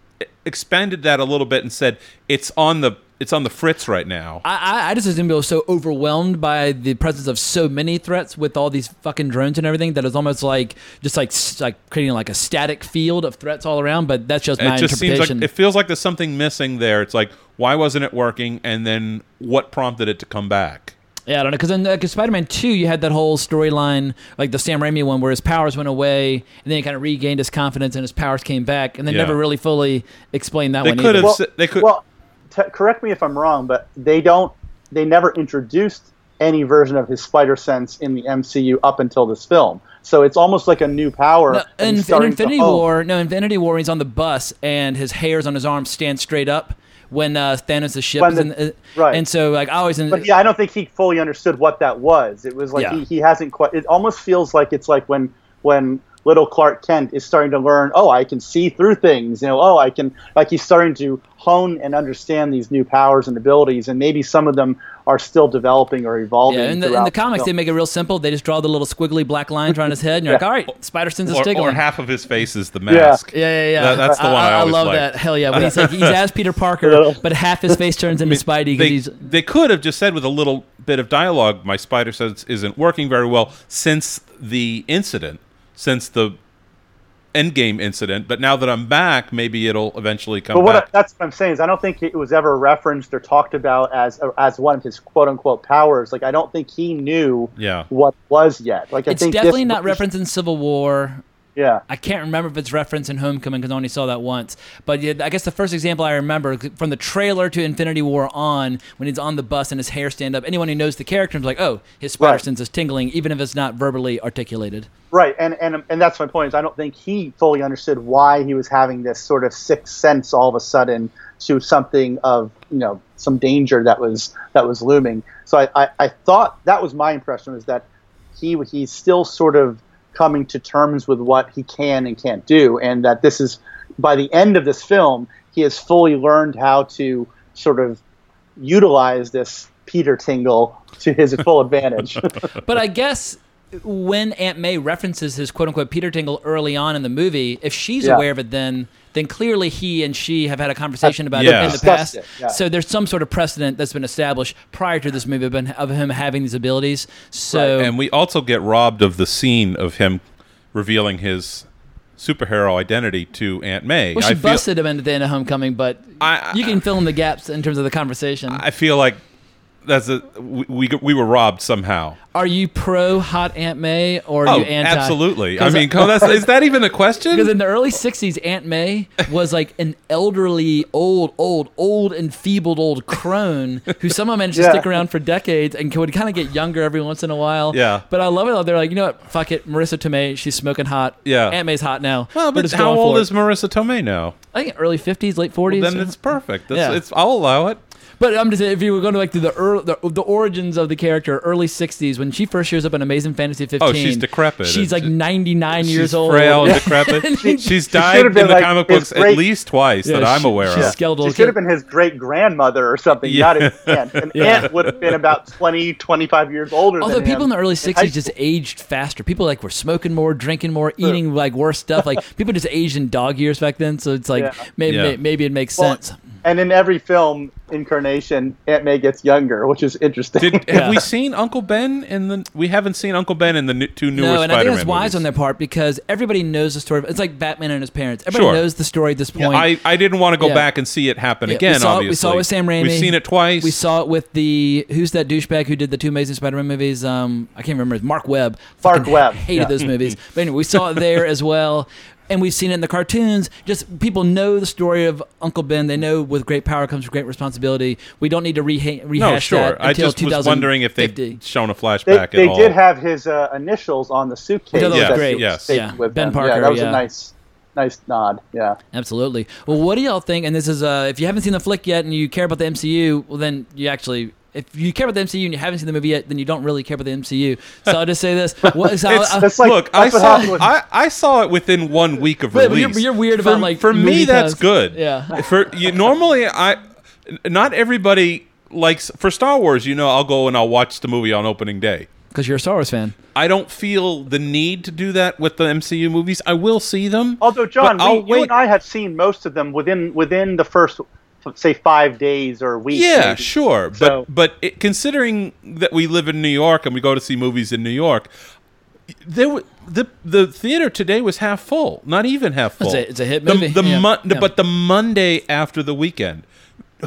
expanded that a little bit and said it's on the it's on the fritz right now. I, I- I just assumed it was so overwhelmed by the presence of so many threats with all these fucking drones and everything that it's almost like just like like creating like a static field of threats all around. But that's just my it just seems like interpretation. it feels like there's something missing there. It's like why wasn't it working, and then what prompted it to come back? yeah, I don't know because in uh, 'cause Spider-Man Two, you had that whole storyline like the Sam Raimi one where his powers went away and then he kind of regained his confidence and his powers came back and they Yeah. never really fully explained that They one. could either. have. s- they could. Well, t- correct me if I'm wrong, but they don't. They never introduced any version of his spider sense in the MCU up until this film. So it's almost like a new power. No, in, in Infinity. War, no, Infinity War, he's on the bus and his hairs on his arms stand straight up when uh, Thanos' ship When is the- in, uh, right. And so, like, I always, But yeah, I don't think he fully understood what that was. It was like Yeah. he, he hasn't quite. It almost feels like it's like when when little Clark Kent is starting to learn. Oh, I can see through things. You know. Oh, I can. Like he's starting to hone and understand these new powers and abilities, and maybe some of them are still developing or evolving. yeah, in the, in the comics, they make it real simple. They just draw the little squiggly black lines around his head, and you're like, all right, Spider Sense is or, tickling. or half of his face is the mask. yeah, yeah, yeah. That- that's the one I always like I love liked. that. Hell yeah. When he's like, he's as Peter Parker, but half his face turns into Spidey because They, he's. they could have just said with a little bit of dialogue, my spider sense isn't working very well since the incident, since the endgame incident. But now that I'm back, maybe it'll eventually come But what I, that's what I'm saying is I don't think it was ever referenced or talked about as as one of his quote unquote powers. Like I don't think he knew Yeah. what was yet. Like I It's think this definitely not referenced in Civil War. Yeah. I can't remember if it's referenced in Homecoming because I only saw that once. But yeah, I guess the first example I remember from the trailer to Infinity War on, when he's on the bus and his hair stand up, anyone who knows the character is like, oh, his spider Right. sense is tingling, even if it's not verbally articulated. Right, and, and and that's my point. Is I don't think he fully understood why he was having this sort of sixth sense all of a sudden to something of you know some danger that was that was looming. So I, I, I thought that was my impression was that he he's still sort of coming to terms with what he can and can't do, and that this is by the end of this film he has fully learned how to sort of utilize this Peter Tingle to his full advantage. but I guess when Aunt May references his quote unquote Peter Tingle early on in the movie, if she's Yeah. aware of it, then then clearly he and she have had a conversation about Yeah. it in the past. yeah. So there's some sort of precedent that's been established prior to this movie of, of him having these abilities. So and we also get robbed of the scene of him revealing his superhero identity to Aunt May. well, she I feel, busted him at the end of Homecoming, but I- you can fill in the gaps in terms of the conversation. I feel like that's a we, we we were robbed somehow. are you pro hot Aunt May or are oh, you anti? absolutely. I mean, come, that's, is that even a question? Because in the early '60s, Aunt May was like an elderly, old, old, old, enfeebled old crone who somehow managed to stick around for decades and would kind of get younger every once in a while. Yeah. But I love it. They're like, you know what? Fuck it. Marisa Tomei, she's smoking hot. Yeah. Aunt May's hot now. well, but how old is. Marisa Tomei now? I think early '50s, late '40s. Then it's perfect. That's, Yeah. it's, I'll allow it. But I'm just saying, if you were going to like to the, early, the the origins of the character, early '60s when she first shows up in Amazing Fantasy 15. Oh, she's decrepit. She's like She- 99 years She's old. frail and decrepit. She- She's died should in the like comic his books at least twice Yeah, that I'm aware she's of. skeletal. She should have been his great grandmother or something, Yeah. not his aunt. An Yeah. aunt would have been about 20, 25 years older Although than people him in the early '60s just aged faster. People like were smoking more, drinking more, eating like worse stuff. Like people just aged in dog years back then. So it's like Yeah. maybe Yeah. maybe it makes Well, sense. And in every film incarnation, Aunt May gets younger, which is interesting. Did, Yeah. Have we seen Uncle Ben in the? We haven't seen Uncle Ben in the new, two newer No, and I Spider-Man think that's wise movies. on their part because everybody knows the story. It's like Batman and his parents. Everybody Sure. knows the story at this point. I, I didn't want to go Yeah. back and see it happen Yeah, again. we saw, obviously, we saw it with Sam Raimi. We've seen it twice. We saw it with the who's that douchebag who did the two Amazing Spider-Man movies? Um, I can't remember. It's Mark Webb. Mark Fucking Webb, Hated yeah. those movies. But anyway, we saw it there as well. And we've seen it in the cartoons. Just people know the story of Uncle Ben. They know with great power comes great responsibility. We don't need to reha- rehash no, sure. that I until just was wondering if they'd shown a flashback they at all. did have his uh, initials on the suitcase. Yeah, that was great. Yes. Yeah. with Ben him. Parker, Yeah, that was yeah. a nice, nice nod. Yeah. Absolutely. Well, what do y'all think? And this is, uh, if you haven't seen the flick yet and you care about the MCU, well, then you actually, if you care about the MCU and you haven't seen the movie yet, then you don't really care about the MCU. So I'll just say this. What, so It's, I'll- like- look, I saw I, I saw it within one week of Wait, but release. you're- you're weird for, about, like, for me that's cuts. good. Yeah. For you, normally I, not everybody likes for Star Wars. You know, I'll go and I'll watch the movie on opening day. Because you're a Star Wars fan. I don't feel the need to do that with the MCU movies. I will see them. Although John, I'll we, you and I have seen most of them within within the first, f- say, five days or weeks. Yeah, maybe. sure, So- but but it, considering that we live in New York and we go to see movies in New York, there wa- the the theater today was half full, not even half full. It's a- it's a hit movie, The, yeah, mon- yeah. but the Monday after the weekend.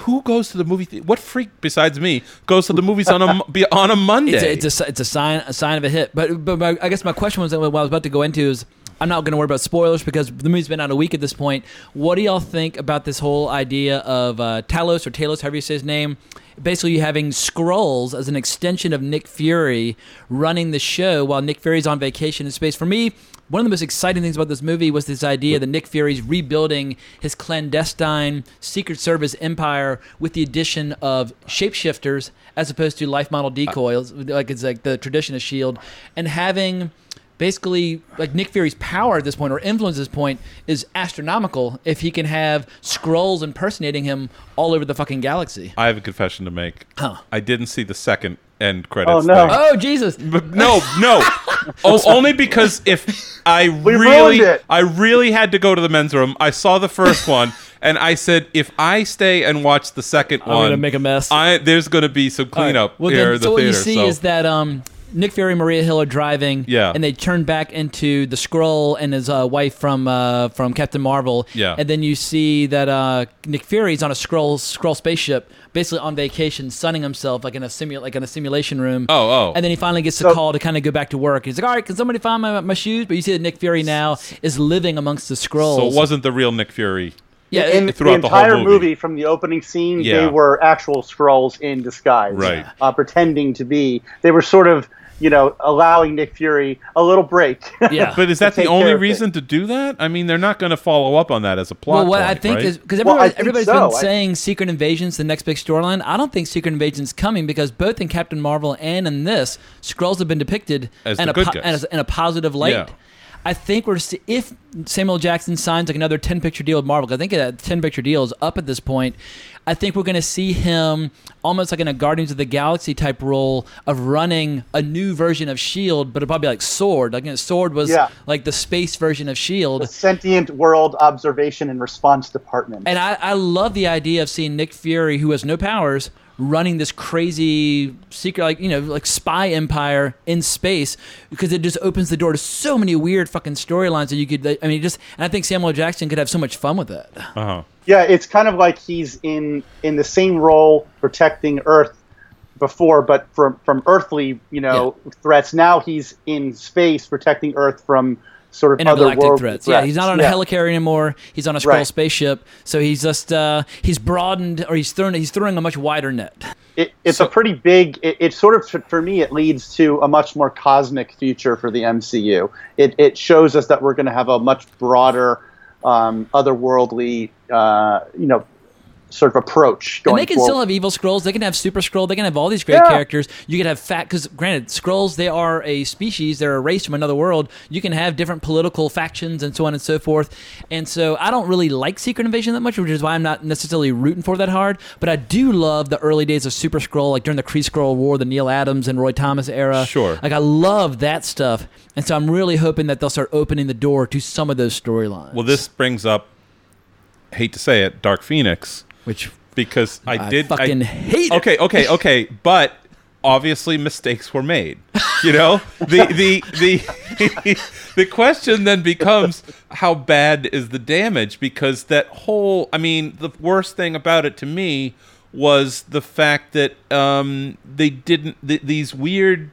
Who goes to the movie? The- what freak besides me goes to the movies on a be- on a Monday? It's a, it's a it's a sign a sign of a hit. But but my, I guess my question was that what I was about to go into is I'm not going to worry about spoilers because the movie's been out a week at this point. What do y'all think about this whole idea of uh, Talos or Talos, however you say his name? Basically, having Skrulls as an extension of Nick Fury running the show while Nick Fury's on vacation in space. For me, one of the most exciting things about this movie was this idea that Nick Fury's rebuilding his clandestine Secret Service empire with the addition of shapeshifters as opposed to life model decoys, like it's like the tradition of Shield, and having basically like Nick Fury's power at this point or influence at this point is astronomical if he can have Skrulls impersonating him all over the fucking galaxy. I have a confession to make. Huh. I didn't see the second end credits. Oh, no. thing. Oh Jesus! But no, no. oh, only because if I ruined really. I really had to go to the men's room. I saw the first one, and I said, if I stay and watch the 2nd one, I'm one, gonna make a mess. I there's gonna be some All right. cleanup Well, here then, in the so what theater. you see so. is that um, Nick Fury and Maria Hill are driving, Yeah. and they turn back into the Skrull and his uh, wife from uh, from Captain Marvel, Yeah. and then you see that uh, Nick Fury's on a Skrull Skrull spaceship, basically on vacation, sunning himself like in a simu- like in a simulation room. Oh, oh. And then he finally gets the So- call to kind of go back to work. He's like, "All right, can somebody find my, my shoes?" But you see that Nick Fury now is living amongst the Skrulls. so it wasn't the real Nick Fury. Yeah, in the throughout the whole entire movie. movie. from the opening scene, Yeah. they were actual Skrulls in disguise, Right. Uh, pretending to be. They were sort of, you know, allowing Nick Fury a little break. Yeah. But is that the only care of reason to do that? I mean, they're not going to follow up on that as a plot. Well, what I think right? is because everybody, think everybody's so. been I- saying Secret Invasion's the next big storyline. I don't think Secret Invasion's coming because both in Captain Marvel and in this, Skrulls have been depicted As in, the a good po- guys. as- in a positive light. Yeah. I think we're se- if Samuel Jackson signs like another ten picture deal with Marvel. I think that ten picture deal is up at this point. I think we're going to see him almost like in a Guardians of the Galaxy type role of running a new version of Shield, but it'll probably like Sword. Like you know, Sword was Yeah. like the space version of Shield. the sentient world observation and response department. And I, I love the idea of seeing Nick Fury, who has no powers, running this crazy secret, like you know, like spy empire in space, because it just opens the door to so many weird fucking storylines that you could. I mean, just and I think Samuel Jackson could have so much fun with it. uh-huh. Yeah, it's kind of like he's in in the same role protecting Earth before, but from from earthly, you know, threats. Now he's in space protecting Earth from sort of other Intergalactic threats. Yeah, he's not on a Yeah. helicarrier anymore. He's on a Skrull Right. spaceship. So he's just uh, he's broadened, or he's thrown he's throwing a much wider net. It, it's a pretty big. It, it sort of for me, it leads to a much more cosmic future for the MCU. It it shows us that we're going to have a much broader, um, otherworldly, uh, you know, sort of approach. And they can forward. still have evil Skrulls. They can have super Skrull. They can have all these great Yeah. characters. You can have fat because granted, Skrulls they are a species. They're a race from another world. You can have different political factions and so on and so forth. And so I don't really like Secret Invasion that much, which is why I'm not necessarily rooting for that hard. But I do love the early days of Super Skrull, like during the Kree Skrull War, the Neal Adams and Roy Thomas era. Sure. Like I love that stuff. And so I'm really hoping that they'll start opening the door to some of those storylines. Well, this brings up, hate to say it, Dark Phoenix, which because I, did I did fucking hate it. Okay, okay, okay, but obviously mistakes were made. You know, the the the the question then becomes how bad is the damage? Because that whole, I mean, the worst thing about it to me was the fact that um, they didn't th- these weird.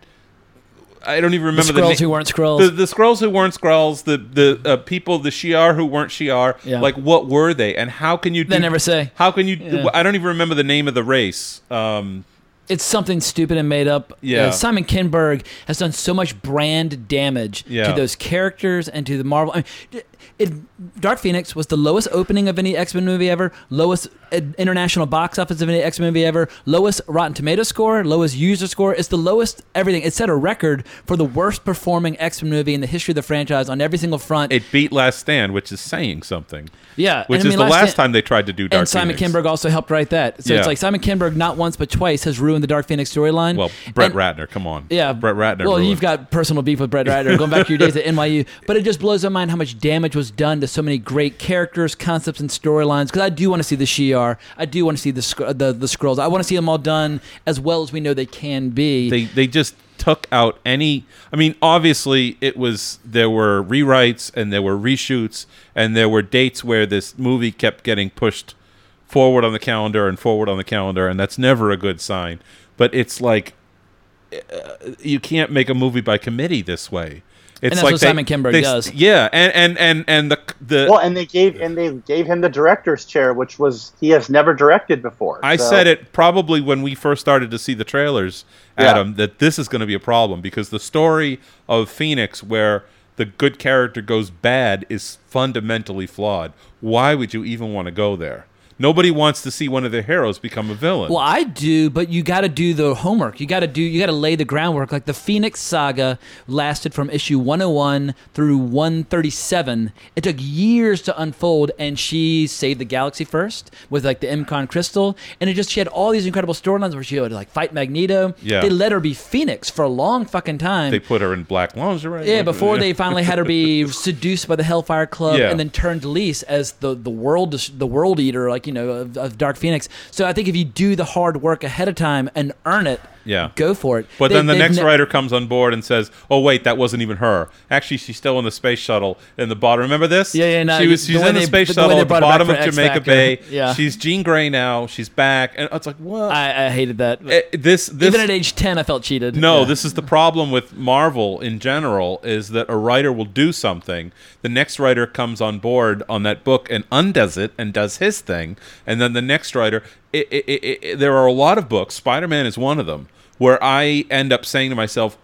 I don't even remember the, Skrulls na- who weren't Skrulls. The, the Skrulls who weren't Skrulls. The the uh, people, the Shi'ar who weren't Shi'ar. Yeah. Like, what were they, and how can you? Do, They never say. How can you? Yeah. I don't even remember the name of the race. Um, it's something stupid and made up. Yeah. Uh, Simon Kinberg has done so much brand damage Yeah. to those characters and to the Marvel. I mean, it, Dark Phoenix was the lowest opening of any X Men movie ever, lowest uh, Uh, international box office of any X Men movie ever, lowest Rotten Tomato score, lowest user score. It's the lowest everything. It set a record for the worst performing X Men movie in the history of the franchise on every single front. it beat Last Stand, which is saying something. Yeah, which and I is mean, the Last last time they tried to do Dark and Simon Phoenix. Kinberg also helped write that. So Yeah. it's like Simon Kinberg not once but twice has ruined the Dark Phoenix storyline. Well, Brett And- Ratner, come on. Yeah, Brett Ratner. Well, ruined- you've got personal beef with Brett Ratner going back to your days at NYU, but it just blows my mind how much damage was done to so many great characters, concepts, and storylines. Because I do want to see the Shi'ar, I do want to see the the the Skrulls. I want to see them all done as well as we know they can be. they they just took out any I mean obviously it was there were rewrites and there were reshoots and there were dates where this movie kept getting pushed forward on the calendar and forward on the calendar and that's never a good sign but it's like uh, you can't make a movie by committee this way it's that's like what Simon Kinberg they- does. yeah and and and and the the Well, and they gave and they gave him the director's chair, which was he has never directed before. I so- said it probably when we first started to see the trailers, Yeah. Adam, that this is going to be a problem because the story of Phoenix, where the good character goes bad, is fundamentally flawed. Why would you even want to go there? Nobody wants to see one of their heroes become a villain. Well, I do, but you got to do the homework. You got to do. You got to lay the groundwork. Like the Phoenix saga lasted from issue 101 through 137. It took years to unfold, and she saved the galaxy first with like the M'Kraan crystal, and it just she had all these incredible storylines where she would like fight Magneto. Yeah. they let her be Phoenix for a long fucking time. they put her in black lingerie. Yeah, before they finally had her be seduced by the Hellfire Club Yeah. and then turned Lise as the the world the world eater, like you know, of, of Dark Phoenix. So I think if you do the hard work ahead of time and earn it, Yeah. go for it. But They- then the next ne- writer comes on board and says, "Oh wait, that wasn't even her. Actually, she's still in the space shuttle in the bottom. Remember this? Yeah, yeah, no, she was. She's way in the they- space the shuttle at the brought her back bottom of X Jamaica Factor. Bay. Yeah. she's Jean Grey now. She's back, and it's like what? I, I hated that. Eh, this, this Even at age ten, I felt cheated. no, Yeah. this is the problem with Marvel in general is that a writer will do something, the next writer comes on board on that book and undoes it and does his thing, and then the next writer. It, it, it, it, there are a lot of books. Spider Man is one of them where I end up saying to myself,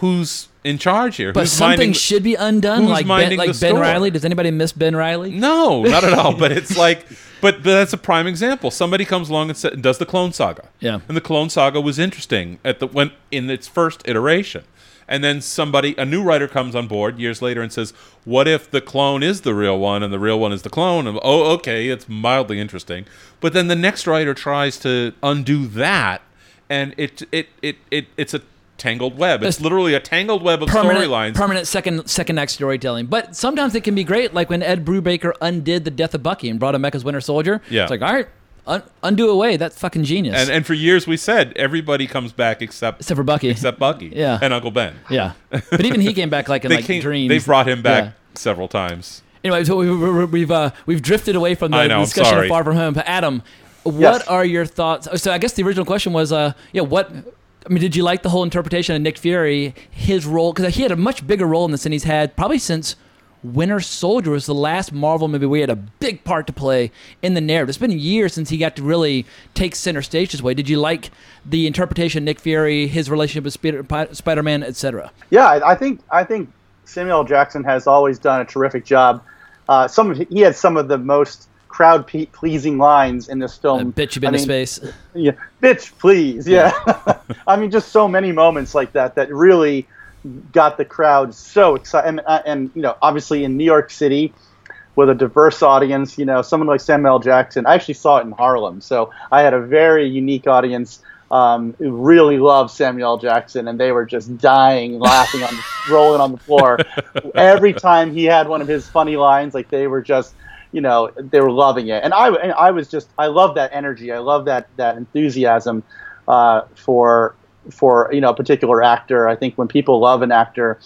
"Who's in charge here? But Who's something should be undone, like Ben, like Ben? Riley. Does anybody miss Ben Riley? No, not at all. But it's like, but, but that's a prime example. Somebody comes along and sa- does the Clone Saga. Yeah. and the Clone Saga was interesting at the when in its first iteration, and then somebody, a new writer, comes on board years later and says, "What if the clone is the real one and the real one is the clone?" And oh, okay, it's mildly interesting. But then the next writer tries to undo that, and it it it, it it's a tangled web. It's literally a tangled web of storylines. permanent second second act storytelling. But sometimes it can be great, like when Ed Brubaker undid the death of Bucky and brought him back as Winter Soldier. Yeah. it's like all right, un- undo away. That's fucking genius. And and for years we said everybody comes back except Except for Bucky. except Bucky, Yeah. and Uncle Ben. yeah, but even he came back like in like came, dreams. They brought him back Yeah. several times. Anyway, so we, we, we've uh, we've drifted away from the know, discussion sorry. of Far From Home. But Adam, what Yes. are your thoughts? So I guess the original question was, uh, yeah, what? I mean, did you like the whole interpretation of Nick Fury, his role? Because he had a much bigger role in this than he's had probably since Winter Soldier was the last Marvel movie where he had a big part to play in the narrative. It's been years since he got to really take center stage this way. Did you like the interpretation of Nick Fury, his relationship with Spider- Spider-Man, etc.? Yeah, I, I think I think Samuel Jackson has always done a terrific job. Uh, some of, he had some of the most crowd pe- pleasing lines in this film. bitch, you've been I to space. Yeah, bitch, please. Yeah, I mean, just so many moments like that that really got the crowd so excited. And, uh, and you know, obviously in New York City with a diverse audience, you know, someone like Samuel L. Jackson. I actually saw it in Harlem, so I had a very unique audience. Um, who really loved Samuel L. Jackson, and they were just dying, laughing on, rolling on the floor every time he had one of his funny lines. Like they were just, you know, they were loving it, and I, and I was just, I love that energy, I love that that enthusiasm uh, for for you know a particular actor. I think when people love an actor,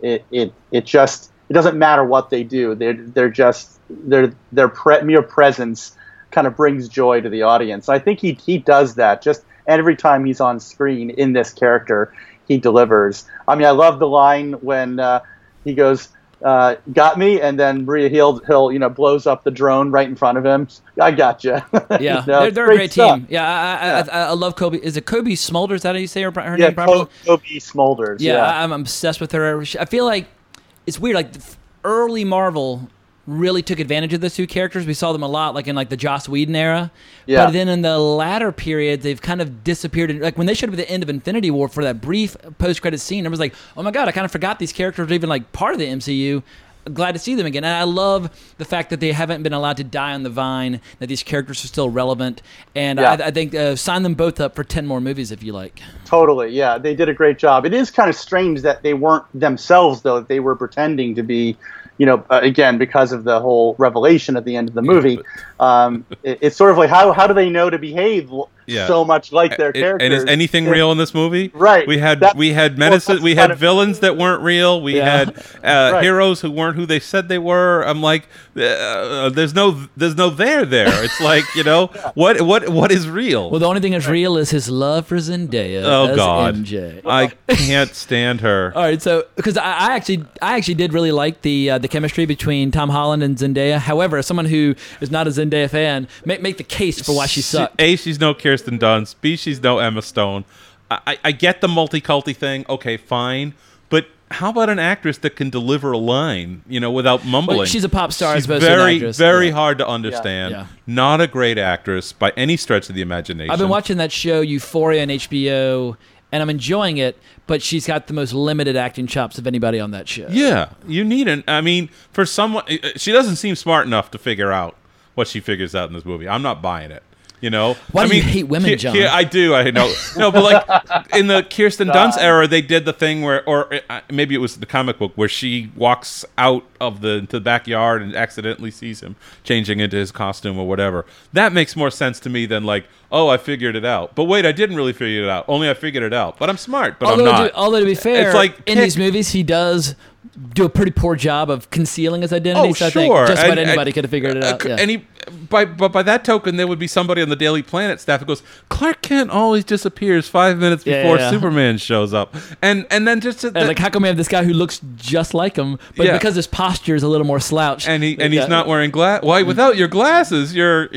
it it it just it doesn't matter what they do. They're they're just their their pre- mere presence kind of brings joy to the audience. I think he he does that just every time he's on screen in this character. He delivers. I mean, I love the line when uh, he goes, uh, "Got me," and then Maria Hill, Hill, you know, blows up the drone right in front of him. I got you. Yeah, they're, they're a great team. Yeah, I, I, I, I love Cobie. Is it Cobie Smulders? Is that how you say her, her Yeah, name properly? Cobie Smulders. Yeah, Yeah, I'm obsessed with her. I feel like it's weird. Like early Marvel really took advantage of those two characters. We saw them a lot, like in like the Joss Whedon era. Yeah. But then in the latter period, they've kind of disappeared. Like when they showed up at the end of Infinity War for that brief post-credit scene, I was like, oh my god, I kind of forgot these characters were even like part of the MCU. Glad to see them again, and I love the fact that they haven't been allowed to die on the vine. That these characters are still relevant, and Yeah. I, I think uh, sign them both up for ten more movies if you like. Totally, yeah, they did a great job. It is kind of strange that they weren't themselves, though; that they were pretending to be, you know, uh, again because of the whole revelation at the end of the movie. um, it, it's sort of like how how do they know to behave Yeah. so much like their It- characters? And is anything It- real in this movie? Right. We had That- we had medicine. that's we had of- villains that weren't real. We Yeah. had uh, Right. heroes who weren't who they said they were. I'm like, uh, there's no there's no there there. It's like you know what what what is real? Well, the only thing that's real is his love for Zendaya oh as God, MJ. I can't stand her. All right, so because I, I actually, I actually did really like the uh, the chemistry between Tom Holland and Zendaya. However, as someone who is not a Zendaya fan, make make the case for why she sucked. A, she's no Kirsten Dunst. B, she's no Emma Stone. I, I- get the multi-culti thing. Okay, fine. But how about an actress that can deliver a line, you know, without mumbling? Well, she's a pop star as She's opposed to an very, very Yeah. hard to understand. Yeah. Not a great actress by any stretch of the imagination. I've been watching that show Euphoria on HBO, and I'm enjoying it. But she's got the most limited acting chops of anybody on that show. Yeah, you need an. I mean, for someone, uh, she doesn't seem smart enough to figure out what she figures out in this movie. I'm not buying it. You know, Why I do you mean, hate women, Ki- John? Ki- I do. I know. No, but like in the Kirsten Dunst era, they did the thing where, or uh, maybe it was the comic book where she walks out of the to the backyard and accidentally sees him changing into his costume or whatever. That makes more sense to me than like, oh, I figured it out. But wait, I didn't really figure it out. Only I figured it out. But I'm smart, but although, I'm not. To, although to be fair, It's like in pick- these movies, he does do a pretty poor job of concealing his identity. Oh, so I sure. think just about And- anybody and- could have figured it uh, out. Yeah. And he, by, but by that token, there would be somebody on the Daily Planet staff who goes, Clark Kent always disappears five minutes Yeah, before yeah. Superman shows up, and and then just And like, how come we have this guy who looks just like him, but because his posture is a little more slouched, and he and he's not wearing glass. Why? Without your glasses, you're.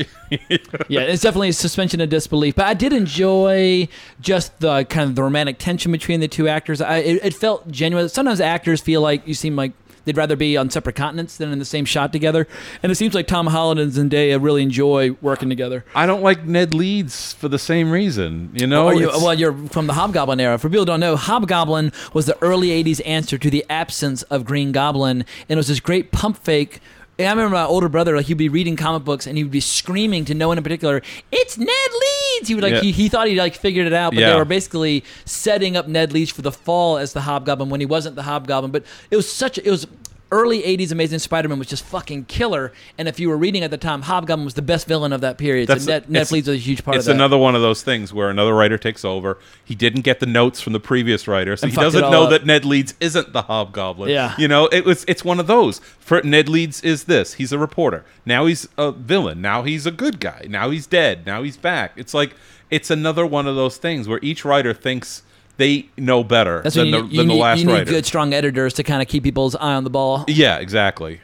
yeah, it's definitely a suspension of disbelief. But I did enjoy just the kind of the romantic tension between the two actors. I, it, it felt genuine. Sometimes actors feel like you seem like they'd rather be on separate continents than in the same shot together. And it seems like Tom Holland and Zendaya really enjoy working together. I don't like Ned Leeds for the same reason. You know, Are you- well, you're from the Hobgoblin era. For people who don't know, Hobgoblin was the early '80s answer to the absence of Green Goblin, and it was this great pump fake. And I remember my older brother; like he'd be reading comic books, and he would be screaming to no one in particular, "It's Ned Leeds!" He would like Yeah. he, he thought he like figured it out, but Yeah. they were basically setting up Ned Leeds for the fall as the Hobgoblin when he wasn't the Hobgoblin. But it was such a, it was. Early '80s Amazing Spider-Man was just fucking killer, and if you were reading at the time, Hobgoblin was the best villain of that period. So Ned, Ned Leeds was a huge part of that. It's another one of those things where another writer takes over. He didn't get the notes from the previous writer, so And he doesn't know up. that Ned Leeds isn't the Hobgoblin. Yeah. you know, it was. It's one of those. For Ned Leeds is this. He's a reporter. Now he's a villain. Now he's a good guy. Now he's dead. Now he's back. It's like it's another one of those things where each writer thinks they know better That's than you, the, you than the need, last you need writer. good, strong editors to kind of keep people's eye on the ball. Yeah, exactly.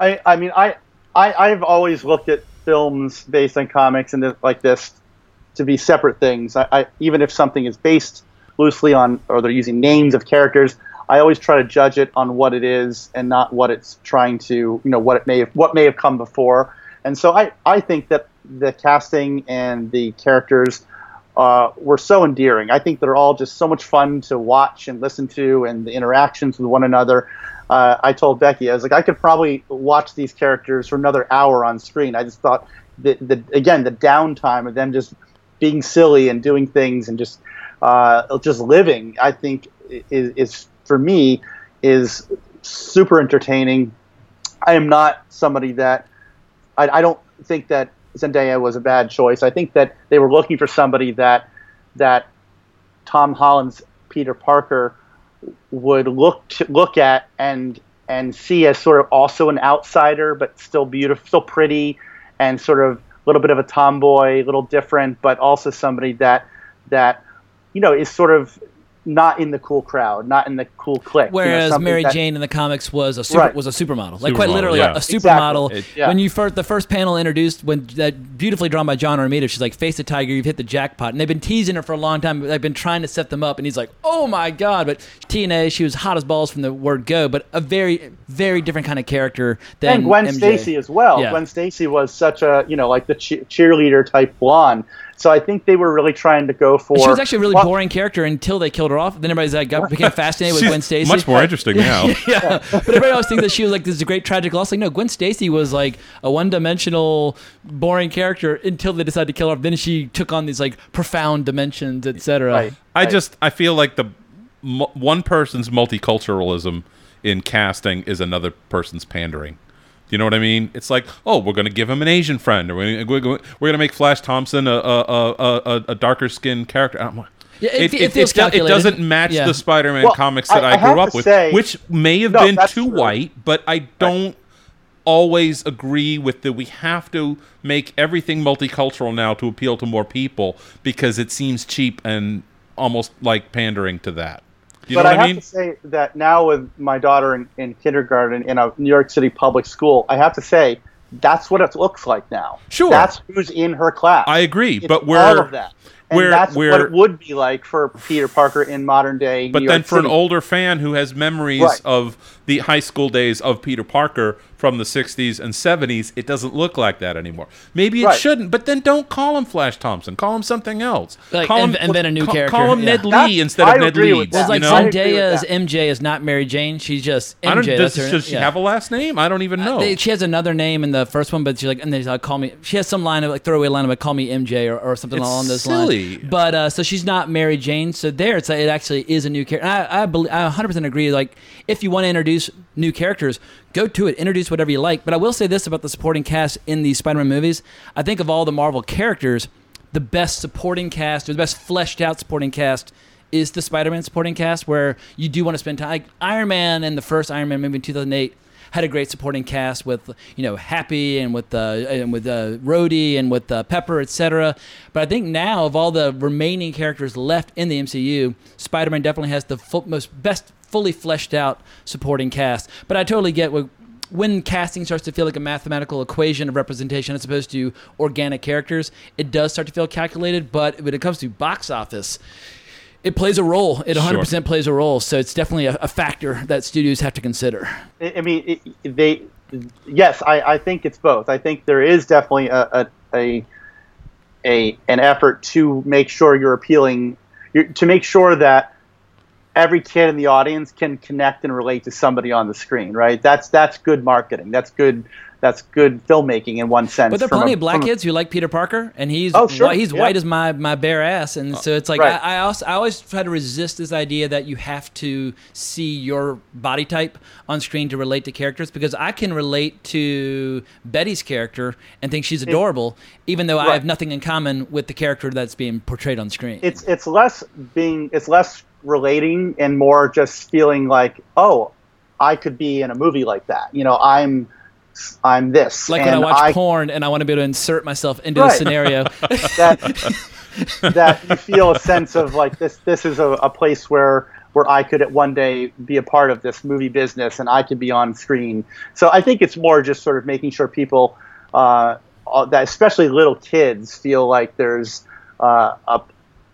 I, I mean, I, I, I've always looked at films based on comics and th- like this to be separate things. I, I, even if something is based loosely on, or they're using names of characters, I always try to judge it on what it is and not what it's trying to, you know, what it may have, what may have come before. And so I, I think that the casting and the characters uh, were so endearing. I think they're all just so much fun to watch and listen to, and the interactions with one another. Uh, I told Becky, I was like, I could probably watch these characters for another hour on screen. I just thought the, the again the downtime of them just being silly and doing things and just uh, just living. I think is, is for me is super entertaining. I am not somebody that I, I don't think that Zendaya was a bad choice. I think that they were looking for somebody that that Tom Holland's Peter Parker would look to, look at and and see as sort of also an outsider, but still beautiful, still pretty, and sort of a little bit of a tomboy, a little different, but also somebody that that you know is sort of not in the cool crowd, not in the cool clique. you know, Whereas Mary that- Jane in the comics was a super, Right. was a supermodel, like quite literally yeah. a, a supermodel. Exactly. It- yeah. When you first the first panel introduced, when that beautifully drawn by John Romita, she's like, "Face the tiger, you've hit the jackpot." And they've been teasing her for a long time. But they've been trying to set them up, and he's like, "Oh my god!" But TNA, she was hot as balls from the word go, but a very, very different kind of character than and Gwen MJ. Stacy as well. Yeah. Gwen Stacy was such a you know like the che- cheerleader type blonde. So I think they were really trying to go for. She was actually a really well, boring character until they killed her off. Then everybody's like got, became fascinated with Gwen Stacy. much more interesting now. yeah, but everybody always thinks that she was like this is a great tragic loss. Like no, Gwen Stacy was like a one-dimensional, boring character until they decided to kill her. Then she took on these like profound dimensions, etc. Right. I just I feel like the mu- one person's multiculturalism in casting is another person's pandering. You know what I mean? It's like, oh, we're going to give him an Asian friend, or we're going we're going to make Flash Thompson a a, a, a, a darker skinned character. I'm like- Yeah, it fe- it feels do- it doesn't match Yeah. the Spider-Man Well, comics that I- I, I grew up with, say- which may have No, been too true. white, but I don't always agree with that we have to make everything multicultural now to appeal to more people because it seems cheap and almost like pandering to that. You but I I have to say that now with my daughter in, in kindergarten in a New York City public school, I have to say that's what it looks like now. Sure. that's who's in her class. I agree, It's but we're all of that. And we're- that's what it would be like for Peter Parker in modern day. But then for an older fan who has memories Right. of the high school days of Peter Parker from the 60s and 70s, it doesn't look like that anymore. Maybe it Right. shouldn't, but then don't call him Flash Thompson. Call him something else. Like, call and- him, and then a new call, character, Call him yeah. Ned Lee That's- instead I of Ned agree Leeds. with. Well, like you know? I agree with Zendaya's. MJ is not Mary Jane. She's just I don't, MJ. does, That's her- does she yeah. have a last name? I don't even know. They, she has another name in the first one, but she's like, and they like call me. She has some line of like throwaway line of like, call me MJ or, or something It's along those silly. lines. But uh, so she's not Mary Jane. So there, it's it actually is a new character. I I, believe, I 100% agree. Like if you want to introduce new characters, go to it. Introduce whatever you like. But I will say this about the supporting cast in these Spider-Man movies. I think of all the Marvel characters. the best supporting cast or the best fleshed out supporting cast is the Spider-Man supporting cast, where you do want to spend time. Like Iron Man and the first Iron Man movie in 2008 had a great supporting cast with you know Happy and with uh, and with uh, Rhodey and with uh, Pepper, etc. But I think now of all the remaining characters left in the MCU, Spider-Man definitely has the most best fully fleshed out supporting cast. But I totally get what when casting starts to feel like a mathematical equation of representation as opposed to organic characters, it does start to feel calculated. But when it comes to box office, it plays a role. It 100% Sure. plays a role. So it's definitely a, a factor that studios have to consider. I I mean, it, they. Yes, I, I think it's both. I think there is definitely a a, a, a an effort to make sure you're appealing, you're, to make sure that every kid in the audience can connect and relate to somebody on the screen. Right? That's that's good marketing. That's good. That's good filmmaking in one sense. But there are plenty a- of black kids who like Peter Parker, and he's Oh, sure, white, he's yeah. white as my, my bare ass, and uh, so it's like Right. I, I also I always try to resist this idea that you have to see your body type on screen to relate to characters because I can relate to Betty's character and think she's adorable, even though I have nothing in common with the character that's being portrayed on screen. it's it's less being it's less relating and more just feeling like oh i could be in a movie like that you know i'm i'm this like when I watch porn and I want to be able to insert myself into the Right. scenario. that that you feel a sense of like this this is a, a place where where I could at one day be a part of this movie business and I could be on screen. So I think it's more just sort of making sure people uh, that especially little kids feel like there's uh, a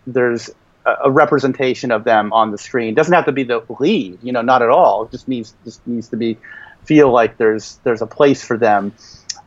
there's a a representation of them on the screen. doesn't have to be the lead, you know, not at all. It just needs just needs to be feel like there's there's a place for them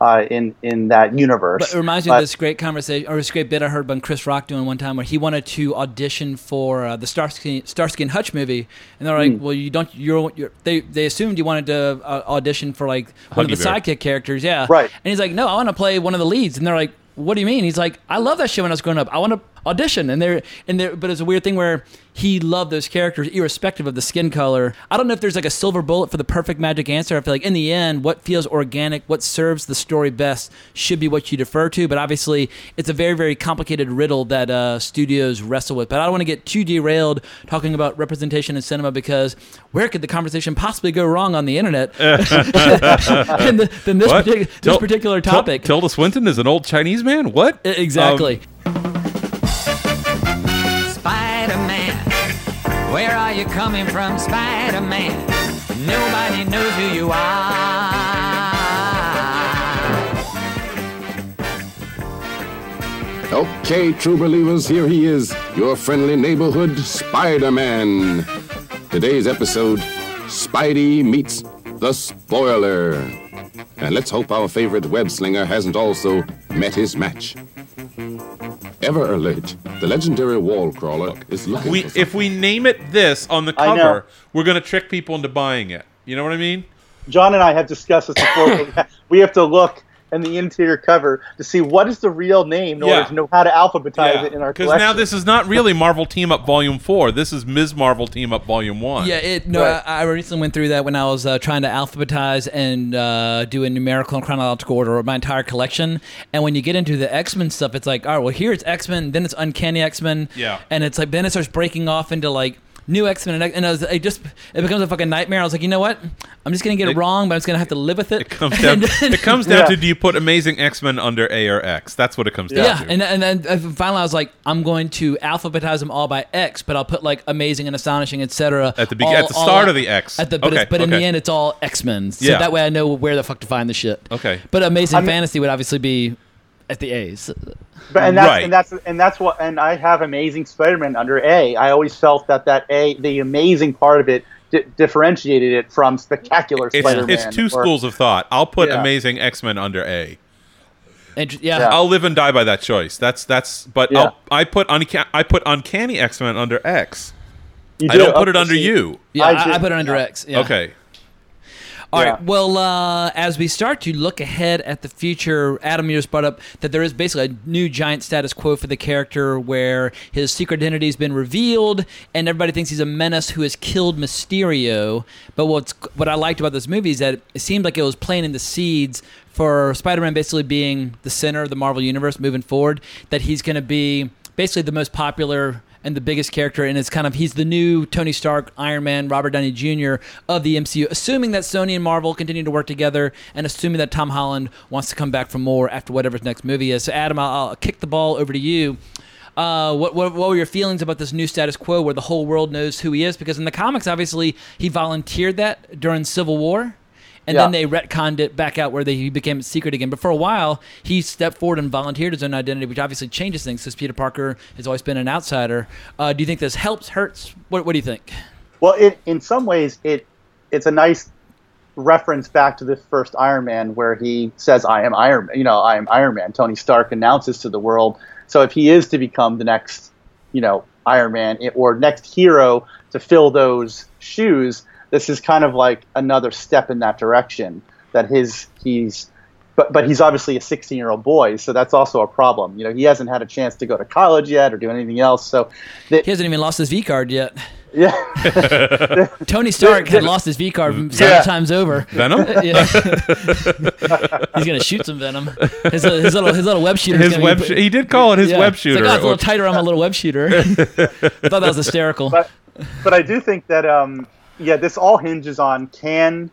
uh, in in that universe. But it reminds me But- of this great conversation or this great bit I heard on Chris Rock doing one time where he wanted to audition for uh, the Starsky, Starsky and Hutch movie, and they're like, Hmm. "Well, you don't. You're, you're they they assumed you wanted to uh, audition for like one of the Bear. sidekick characters, yeah, Right. And he's like, "No, I want to play one of the leads," and they're like. What do you mean? He's like, I love that shit when I was growing up. I want to audition, and they're and they're, but it's a weird thing where he loved those characters irrespective of the skin color. I don't know if there's like a silver bullet for the perfect magic answer. I feel like in the end, what feels organic, what serves the story best, should be what you defer to. But obviously, it's a very very complicated riddle that uh, studios wrestle with. But I don't want to get too derailed talking about representation in cinema because where could the conversation possibly go wrong on the internet? than, the, this, partic- this Til- particular Til- topic. Tilda Swinton is an old Chinese man. What? Exactly. Spider where are you coming from, Spider Man? Nobody knows who you are. Okay, true believers, here he is, your friendly neighborhood Spider Man. Today's episode Spidey meets the spoiler. And let's hope our favorite web slinger hasn't also met his match. Ever alert, the legendary wall crawler is looking We for if we name it this on the cover, we're gonna trick people into buying it. You know what I mean? John and I have discussed this before. but we ha- we have to look in the interior cover to see what is the real name in Yeah. order to know how to alphabetize it in our Because collection. now this is not really Marvel Team Up Volume Four. This is Ms. Marvel Team Up Volume One. Yeah, it, no, Right. I, I recently went through that when I was uh, trying to alphabetize and uh, do a numerical and chronological order of my entire collection. And when you get into the X Men stuff, it's like, all right, well, here it's X Men, then it's Uncanny X Men, Yeah. and it's like then it starts breaking off into like new X Men, and, and I was, it just it becomes a fucking nightmare. I was like, you know what? I'm just gonna get it, It- wrong, but I'm just gonna have to live with it. It comes down. And- it comes down Yeah. to do you put Amazing X Men under A or X? That's what it comes down Yeah, to. and and then uh, finally I was like, I'm going to alphabetize them all by X, but I'll put like amazing and astonishing, etc. At the be- at the start of the X. At the, but, Okay, it's, but in the end, it's all X Men. So Yeah. that way I know where the fuck to find the shit. Okay. But amazing I'm- fantasy would obviously be at the A's. But, and that's Right. and that's and that's what and I have Amazing Spider-Man under A. I always felt that that A, the amazing part of it, di- differentiated it from Spectacular It's, Spider-Man. it's two or- schools of thought. I'll put Yeah. Amazing X Men under A. And, yeah. Yeah. I'll live and die by that choice. That's that's. But Yeah. I'll, I put unca- I put Uncanny X Men under X. You I don't put it under see, you. Yeah, I I, I put it under yeah. X. Yeah. Okay. All right. Yeah. Well, uh, as we start to look ahead at the future, Adam, you just brought up that there is basically a new giant status quo for the character where his secret identity has been revealed and everybody thinks he's a menace who has killed Mysterio. But what's what I liked about this movie is that it seemed like it was planting the seeds for Spider-Man basically being the center of the Marvel universe moving forward. That he's going to be basically the most popular and the biggest character, and it's kind of he's the new Tony Stark, Iron Man, Robert Downey Jr. of the MCU. Assuming that Sony and Marvel continue to work together, and assuming that Tom Holland wants to come back for more after whatever his next movie is. So, Adam, I'll, I'll kick the ball over to you. Uh, what, what, what were your feelings about this new status quo where the whole world knows who he is? Because in the comics, obviously, he volunteered that during Civil War. And then they retconned it back out where they, he became secret again. But for a while, he stepped forward and volunteered his own identity, which obviously changes things because Peter Parker has always been an outsider. Uh, do you think this helps, hurts? What, what do you think? Well, it, in some ways, it it's a nice reference back to the first Iron Man, where he says, "I am Iron." You know, I am Iron Man. Tony Stark announces to the world. So if he is to become the next, you know, Iron Man or next hero to fill those shoes, this is kind of like another step in that direction. That his he's. But, but he's obviously a 16 year old boy, so that's also a problem. You know, he hasn't had a chance to go to college yet or do anything else. So He hasn't even lost his V card yet. Yeah. Tony Stark had lost his V card several Yeah. times over. Venom? yeah. He's gonna shoot some venom. His, uh, his little his little web shooter. His web sh- he did call it his web shooter. It's, like, oh, it's a little tighter on my little web shooter. I thought that was hysterical. But but I do think that um yeah, this all hinges on can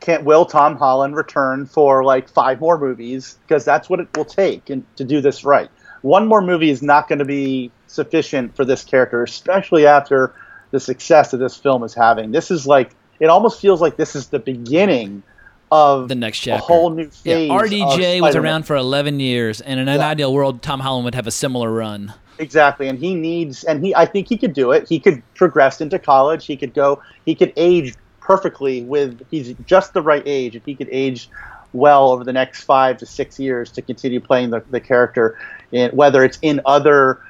can will Tom Holland return for like five more movies because that's what it will take and to do this right. One more movie is not going to be sufficient for this character, especially after the success that this film is having. This is like it almost feels like this is the beginning of the next chapter. a chapter. whole new Yeah, phase. of RDJ was around for 11 years, and in an Yeah. ideal world, Tom Holland would have a similar run. Exactly, and he needs, and he, I think he could do it. He could progress into college. He could go. He could age perfectly with. He's just the right age. If he could age well over the next five to six years to continue playing the, the character, in, whether it's in other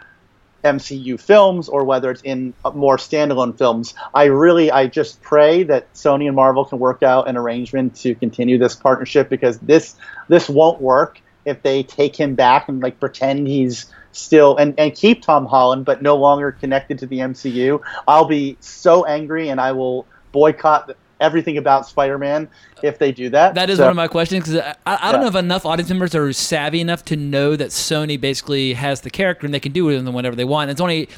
MCU films or whether it's in uh, more standalone films. I really, I just pray that Sony and Marvel can work out an arrangement to continue this partnership because this this won't work if they take him back and like pretend he's still and, and keep Tom Holland but no longer connected to the MCU. I'll be so angry and I will boycott everything about Spider-Man if they do that. That is So- one of my questions because I, I don't Yeah. know if enough audience members are savvy enough to know that Sony basically has the character and they can do with him whatever they want. It's only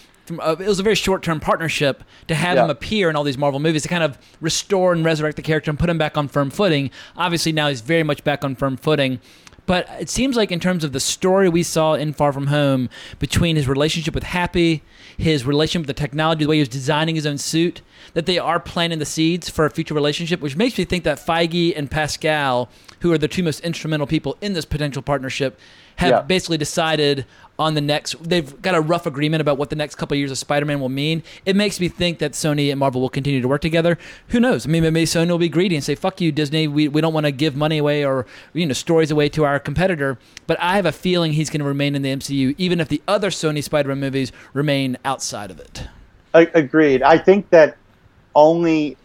uh, it was a very short term partnership to have Yeah. him appear in all these Marvel movies to kind of restore and resurrect the character and put him back on firm footing. Obviously now he's very much back on firm footing. But it seems like in terms of the story we saw in Far From Home between his relationship with Happy, his relationship with the technology, the way he was designing his own suit, that they are planting the seeds for a future relationship, which makes me think that Feige and Pascal, who are the two most instrumental people in this potential partnership, have Yeah. basically decided on the next. They've got a rough agreement about what the next couple of years of Spider-Man will mean. It makes me think that Sony and Marvel will continue to work together. Who knows? I mean, maybe Sony will be greedy and say, "Fuck you, Disney. We, we don't want to give money away or you know stories away to our competitor." But I have a feeling he's going to remain in the MCU, even if the other Sony Spider-Man movies remain outside of it. I, agreed. I think that only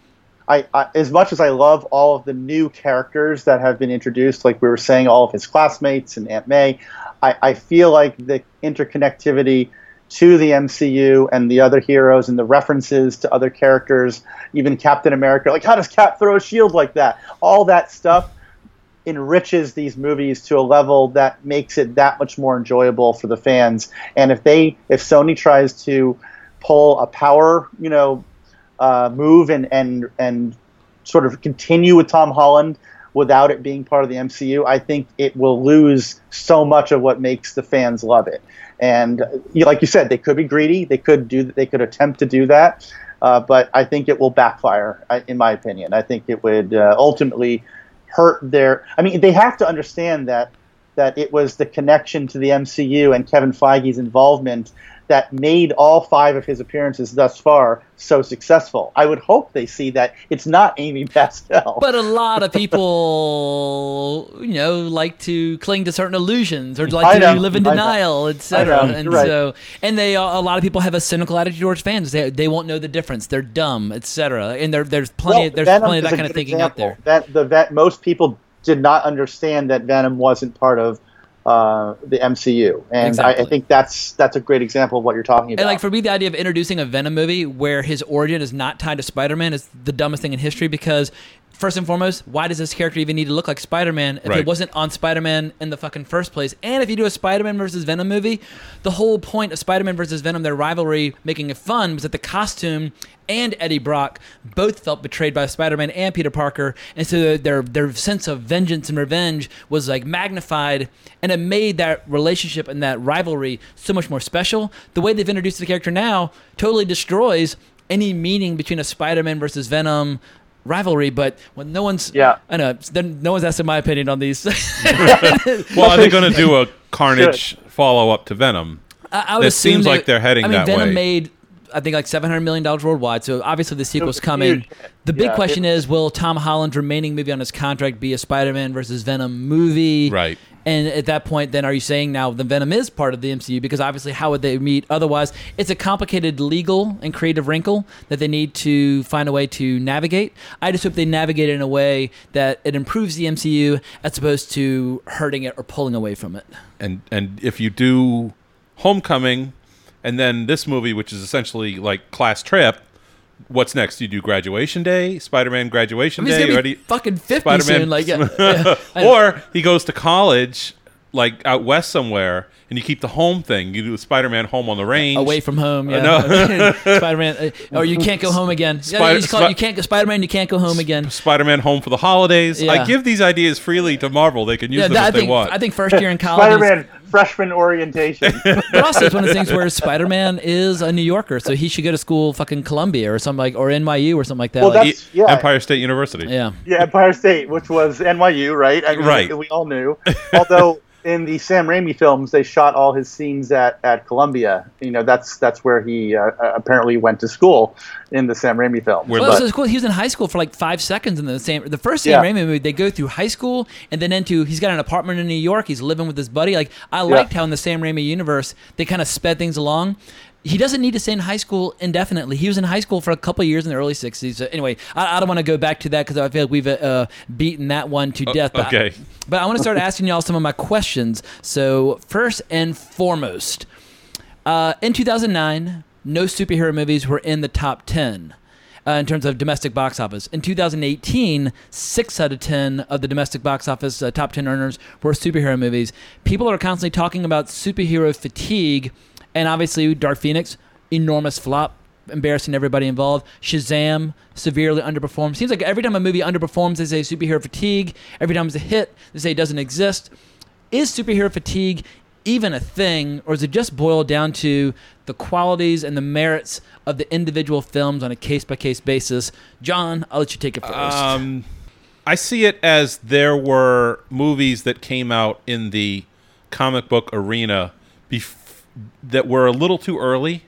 I, as much as I love all of the new characters that have been introduced, like we were saying, all of his classmates and Aunt May, I, I feel like the interconnectivity to the MCU and the other heroes and the references to other characters, even Captain America, like how does Cap throw a shield like that? All that stuff enriches these movies to a level that makes it that much more enjoyable for the fans. And if they, if Sony tries to pull a power, you know, uh, move and and and sort of continue with Tom Holland without it being part of the MCU, I think it will lose so much of what makes the fans love it. And like you said, they could be greedy. They could do. They could attempt to do that. Uh, but I think it will backfire, in my opinion. I think it would uh, ultimately hurt their. I mean, they have to understand that that it was the connection to the MCU and Kevin Feige's involvement that made all five of his appearances thus far so successful. I would hope they see that it's not Amy Pascal. But a lot of people, you know, like to cling to certain illusions or like to live in denial, etc. And right. so, and they a lot of people have a cynical attitude towards fans. They, they won't know the difference. They're dumb, etc. And there, there's plenty. Well, there's Venom plenty of that kind of thinking out there. That the vet most people did not understand that Venom wasn't part of uh, the MCU, and I, I think that's that's a great example of what you're talking about. And like for me, the idea of introducing a Venom movie where his origin is not tied to Spider-Man is the dumbest thing in history because. First and foremost, why does this character even need to look like Spider-Man if Right. it wasn't on Spider-Man in the fucking first place? And if you do a Spider-Man versus Venom movie, the whole point of Spider-Man versus Venom, their rivalry, making it fun, was that the costume and Eddie Brock both felt betrayed by Spider-Man and Peter Parker, and so their their sense of vengeance and revenge was like magnified, and it made that relationship and that rivalry so much more special. The way they've introduced the character now totally destroys any meaning between a Spider-Man versus Venom rivalry. But when no one's Yeah. I know then no one's asking my opinion on these. Well, are they going to do a Carnage follow up to Venom? I, I would it assume seems they- like they're heading I mean, that Venom way. made, I think, like seven hundred million dollars worldwide. So obviously the sequel's was coming. The big Yeah, question is, will Tom Holland's remaining movie on his contract be a Spider-Man versus Venom movie? Right. And at that point, then are you saying now the Venom is part of the MCU? Because obviously, how would they meet otherwise? It's a complicated legal and creative wrinkle that they need to find a way to navigate. I just hope they navigate it in a way that it improves the MCU as opposed to hurting it or pulling away from it. and and if you do Homecoming, and then this movie, which is essentially like class trip, what's next? You do Graduation Day, Spider-Man Graduation I mean, Day, gonna or do you- fucking fifty Spider-Man- soon. Like, yeah, yeah. Or he goes to college, like out west somewhere, and you keep the home thing. You do Spider-Man Home on the Range, away from home. Uh, Yeah, no. Spider-Man, uh, or you can't go home again. yeah, Spider- you, just call it- you can't go Spider-Man. You can't go home again. Spider-Man Home for the holidays. Yeah. I give these ideas freely to Marvel. They can use Yeah, them that, I if they think want. I think first year in college. Spider-Man freshman orientation. But also, it's one of the things where Spider-Man is a New Yorker, so he should go to school, fucking Columbia or something like, or NYU or something like that. Well, Like, that's- yeah. Empire State University. yeah. yeah, Empire State, which was NYU, right? I mean, Right. We all knew. Although in the Sam Raimi films, they shot all his scenes at, at Columbia. You know, that's that's where he uh, uh, apparently went to school in the Sam Raimi films. Where Well, But- so it's cool. He was in high school for like five seconds in the same. The first Sam Yeah. Raimi movie, they go through high school and then into he's got an apartment in New York. He's living with his buddy. Like I liked how in the Sam Raimi universe they kind of sped things along. He doesn't need to stay in high school indefinitely. He was in high school for a couple of years in the early '60s. So anyway, I, I don't want to go back to that because I feel like we've uh, beaten that one to death. But okay. but I want to start asking y'all some of my questions. So first and foremost, uh, in 2009, no superhero movies were in the top 10 uh, in terms of domestic box office. In 2018, six out of 10 of the domestic box office uh, top 10 earners were superhero movies. People are constantly talking about superhero fatigue, and obviously, Dark Phoenix, enormous flop. Embarrassing everybody involved. Shazam severely underperformed. Seems like every time a movie underperforms, they say superhero fatigue. Every time it's a hit, they say it doesn't exist is superhero fatigue even a thing, or is it just boiled down to the qualities and the merits of the individual films on a case by case basis? John, I'll let you take it first. Um, I see it as there were movies that came out in the comic book arena bef- that were a little too early.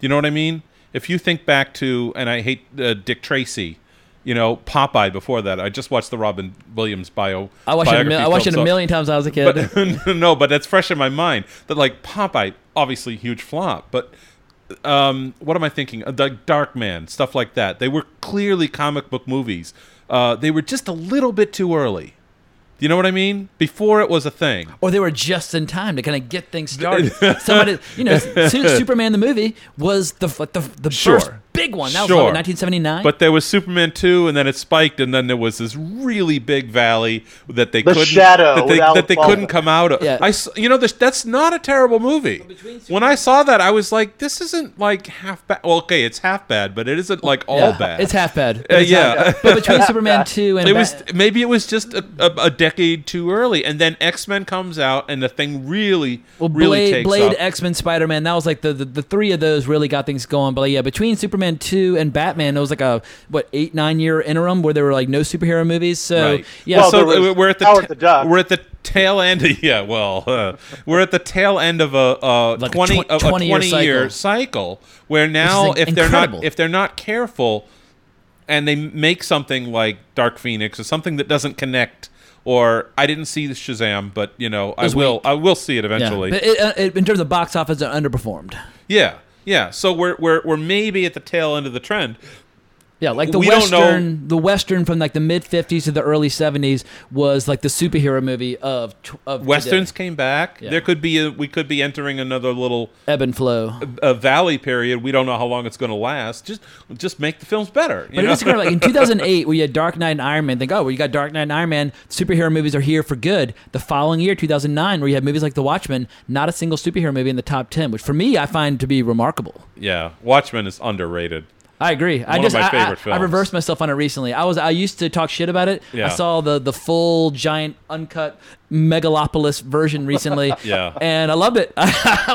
You know what I mean? If you think back to, and I hate uh, Dick Tracy, you know Popeye. Before that, I just watched the Robin Williams bio. I watched it. A I watched it a million times when I was a kid. But, no, but that's fresh in my mind. That like Popeye, obviously huge flop, but um, what am I thinking? Uh, Like Dark Man, stuff like that. They were clearly comic book movies. Uh, they were just a little bit too early. Do you know what I mean? Before it was a thing. or they were just in time to kind of get things started. Somebody, you know, Superman the movie was the the, the Sure. first big one. That was Sure. what, 1979. But there was Superman 2, and then it spiked, and then there was this really big valley that they The couldn't Shadow that they, that they couldn't come out of. Yeah. I s- you know this, that's not a terrible movie. When I saw that, I was like, this isn't like half bad. Well, okay, it's half bad, but it isn't like all Yeah, bad. It's half bad. Uh, But it's yeah. not- but between Superman 2 and it Bat- was maybe it was just a, a, a decade too early, and then X Men comes out, and the thing really, Well, really Blade, takes Blade, off. X Men, Spider Man. That was like the, the the three of those really got things going. But like, yeah, between Superman two and Batman, it was like a what eight nine year interim where there were like no superhero movies. So Right. yeah, Well, so there was we're at the Howard ta- the Duck. we're at the tail end. Of, yeah, well, uh, we're at the tail end of a, a Like a twenty tw- of a 20 year twenty year cycle where now in- if they're not if they're not careful and they make something like Dark Phoenix or something that doesn't connect. Or I didn't see the Shazam, but you know I will. weak. I will see it yeah. eventually. But it, uh, it, in terms of box office, it underperformed. Yeah, yeah. So we're we're we're maybe at the tail end of the trend, Yeah, like the we western, the western from like the mid '50s to the early '70s was like the superhero movie of of Westerns today. came back. Yeah. There could be a, we could be entering another little ebb and flow, a, valley period. We don't know how long it's going to last. Just just make the films better. you But it know? is great. Like in 2008, we had Dark Knight and Iron Man. Think, oh, well, you got Dark Knight and Iron Man. Superhero movies are here for good. The following year, 2009, where you had movies like The Watchmen, not a single superhero movie in the top 10, which for me, I find to be remarkable. yeah, Watchmen is underrated. I agree. I One of just my I- I, favorite I, reversed myself on it recently. I was I used to talk shit about it. Yeah. I saw the the full giant uncut megalopolis version recently. Yeah. and I loved it. I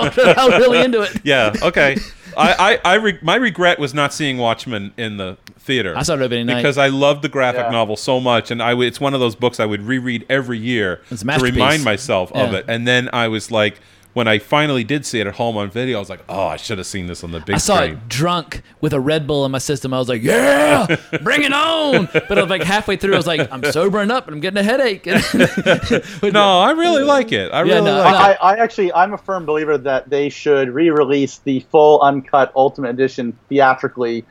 was really into it. Yeah. Okay. I I, I re- my regret was not seeing Watchmen in the theater. I saw it opening night. because I loved the graphic Yeah. novel so much, and I w- it's one of those books I would reread every year It's a to remind myself of it. And then I was like, when I finally did see it at home on video, I was like, oh, I should have seen this on the big I saw screen. it drunk with a Red Bull in my system. I was like, "Yeah, bring it on!" But I was like halfway through, I was like, "I'm sobering up and I'm getting a headache." no, I really like it. I Yeah, really no, like I, it. I actually, I'm a firm believer that they should re-release the full uncut Ultimate Edition theatrically,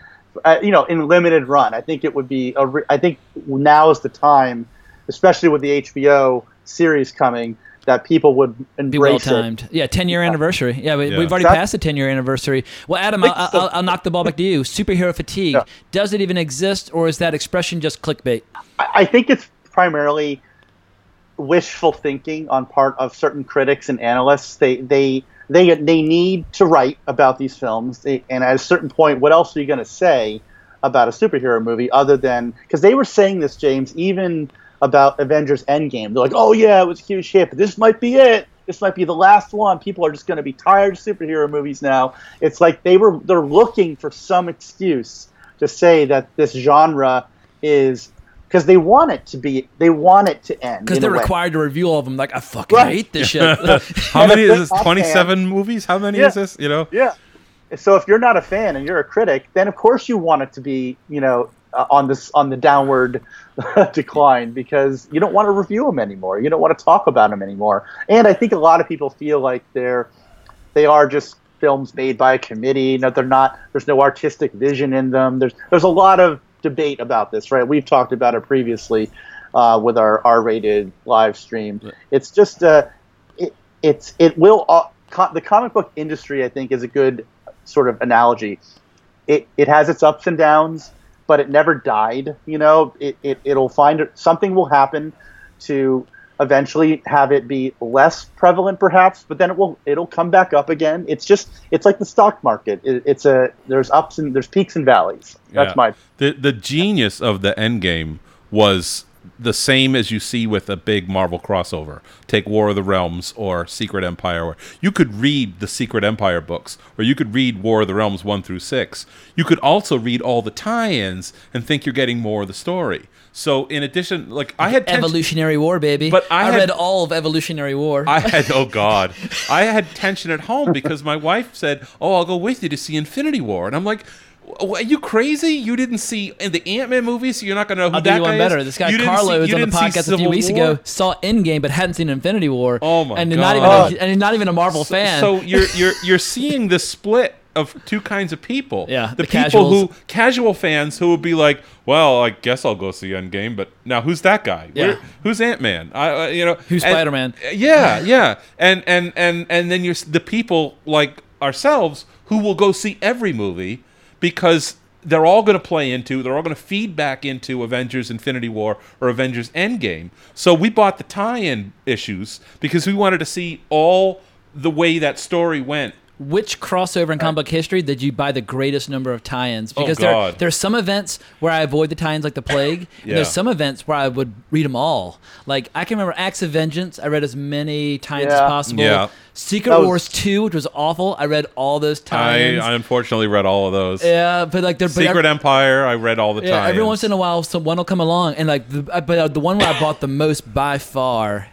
uh, you know, in limited run. I think it would be. A re- I think now is the time, especially with the HBO series coming, that people would Be well embrace it. timed. Yeah, 10 year anniversay. Yeah, we, Yeah. we've already That- passed the 10 year anniversary. Well, Adam, I'll, I'll, I'll knock the ball back to you. Superhero fatigue. Does it even exist, or is that expression just clickbait? I I think it's primarily wishful thinking on part of certain critics and analysts. They they they they need to write about these films, they, and at a certain point, what else are you going to say about a superhero movie other than because they were saying this, James, even about Avengers Endgame. They're like, "Oh yeah, it was a huge hit, but this might be it." This might be the last one. People are just going to be tired of superhero movies now. It's like they were they're looking for some excuse to say that this genre is because they want it to be they want it to end Because they're required to review all of them. Like, I fucking Right. hate this shit. How many is this? Twenty-seven fans- movies? How many Yeah. is this? You know? Yeah. So if you're not a fan and you're a critic, then of course you want it to be, you know, uh, on this on the downward decline because you don't want to review them anymore. You don't want to talk about them anymore. And I think a lot of people feel like they're they are just films made by a committee. No, they're not. There's no artistic vision in them. There's there's a lot of debate about this, right? We've talked about it previously uh, with our R-rated live stream. It's just uh, it, it's it will uh, co- the comic book industry. I think is a good sort of analogy. It it has its ups and downs, but it never died. You know, it, it it'll find something will happen to eventually have it be less prevalent perhaps but then it will it'll come back up again it's just it's like the stock market it, it's a there's ups and there's peaks and valleys that's Yeah. my the the genius of the end game was the same as you see with a big Marvel crossover. Take War of the Realms or Secret Empire. Or you could read the Secret Empire books, or you could read War of the Realms one through six. You could also read all the tie-ins and think you're getting more of the story. So in addition, like I had tension- Evolutionary War, baby. But I had- read all of Evolutionary War. I had oh god, I had tension at home because my wife said, "Oh, I'll go with you to see Infinity War," and I'm like. "W- Are you crazy? You didn't see in the Ant Man movie, so you're not going to know who I'll do that you guy one better. is? This guy You Carlo was on the podcast a few weeks War? ago. Saw Endgame, but hadn't seen Infinity War. Oh my and god! not even a, and he's not even a Marvel So- fan. So you're you're you're seeing the split of two kinds of people. Yeah, the, the people casuals. who casual fans who would be like, "Well, I guess I'll go see Endgame," but now who's that guy? Yeah. Where- who's Ant Man? I uh, you know Who's Spider-Man? Yeah, yeah, and and and and then you're the people like ourselves who will go see every movie because they're all going to play into, they're all going to feed back into Avengers Infinity War or Avengers Endgame. So we bought the tie-in issues because we wanted to see all the way that story went. Which crossover in comic book history did you buy the greatest number of tie-ins? Oh, Because there God. there's some events where I avoid the tie-ins like the plague, and Yeah. there's some events where I would read them all. Like I can remember Acts of Vengeance. I read as many tie-ins as Yeah. possible. Yeah. Secret That was- Wars two, which was awful. I read all those I, tie-ins. I unfortunately read all of those. yeah, but like they're but Secret Empire, I read all the Yeah, time. every once in a while, someone will come along, and like, the, uh, but uh, the one where I bought the most by far,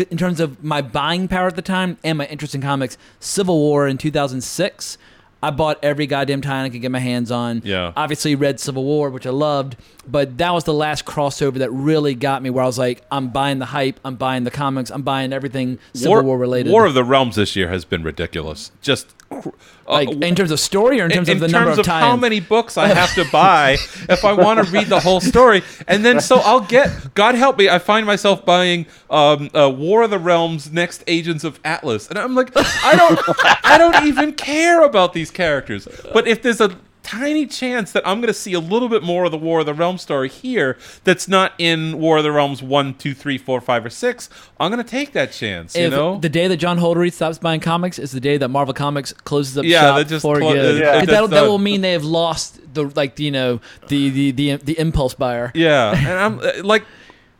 in terms of my buying power at the time and my interest in comics, Civil War in 2006. I bought every goddamn tie I could get my hands on. Yeah. Obviously, read Civil War, which I loved, but that was the last crossover that really got me, where I was like, I'm buying the hype, I'm buying the comics, I'm buying everything Civil War, related. War of the Realms this year has been ridiculous. Just cr- Like, in terms of story or in terms of the number terms of how many books I have to buy if I want to read the whole story, and then so I'll get. God help me, I find myself buying um, uh, War of the Realms next Agents of Atlas, and I'm like, I don't, I don't even care about these characters. But if there's a tiny chance that I'm going to see a little bit more of the War of the Realms story here that's not in War of the Realms one, two, three, four, five, or six, I'm going to take that chance. You know, the day that John Holderried stops buying comics is the day that Marvel Comics closes up Yeah, shop that just for clo- good. Yeah. 'Cause that'll, that will mean they have lost the like you know the the the, the impulse buyer. Yeah, and I'm uh, like,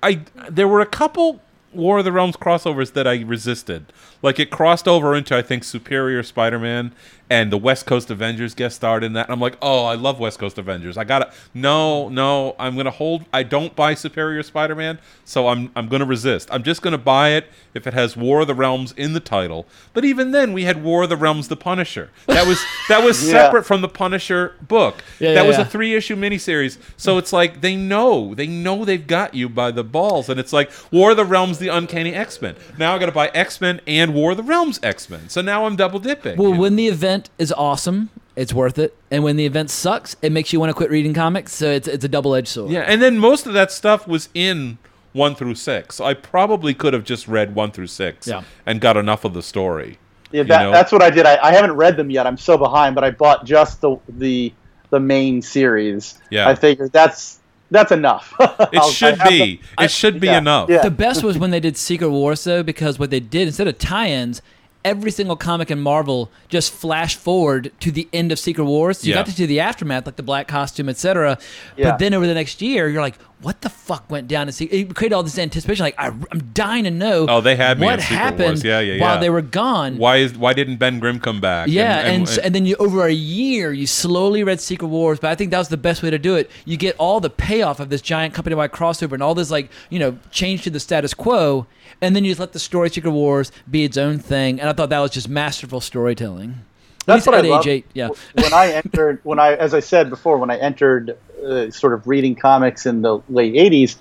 I there were a couple War of the Realms crossovers that I resisted. Like it crossed over into I think Superior Spider-Man and the West Coast Avengers guest starred in that. And I'm like, oh, I love West Coast Avengers. I gotta no, no, I'm gonna hold. I don't buy Superior Spider-Man, so I'm I'm gonna resist. I'm just gonna buy it if it has War of the Realms in the title. But even then, we had War of the Realms: The Punisher. That was that was Yeah. separate from the Punisher book. Yeah, that yeah, was yeah. a three issue miniseries. So it's like they know, they know they've got you by the balls, and it's like War of the Realms, the Uncanny X Men. Now I got to buy X Men and War of the Realms X Men. So now I'm double dipping. Well, you know? when the event is awesome, it's worth it, and when the event sucks, it makes you want to quit reading comics. So it's it's a double edged sword. yeah, and then most of that stuff was in one through six. So I probably could have just read one through six Yeah. and got enough of the story. Yeah, you know? that's what I did. I, I haven't read them yet. I'm so behind, but I bought just the the the main series. Yeah. I figured that's that's enough. It should be. It should be yeah, enough. yeah. The best was when they did Secret Wars, though, because what they did instead of tie-ins, every single comic in Marvel just flashed forward to the end of Secret Wars. So you Yeah. got to see the aftermath, like the black costume, etc. Yeah. But then over the next year, you're like, what the fuck went down? in Se- It created all this anticipation. Like, I, I'm dying to know. Oh, they had me what in happened Wars. Yeah, yeah, while they were gone. Why is why didn't Ben Grimm come back? Yeah, and and, and then you over a year you slowly read Secret Wars, but I think that was the best way to do it. You get all the payoff of this giant company-wide crossover and all this like you know change to the status quo, and then you just let the story Secret Wars be its own thing. And I thought that was just masterful storytelling. That's what I at age love. eight, yeah. when I entered, when I, as I said before, when I entered uh, sort of reading comics in the late '80s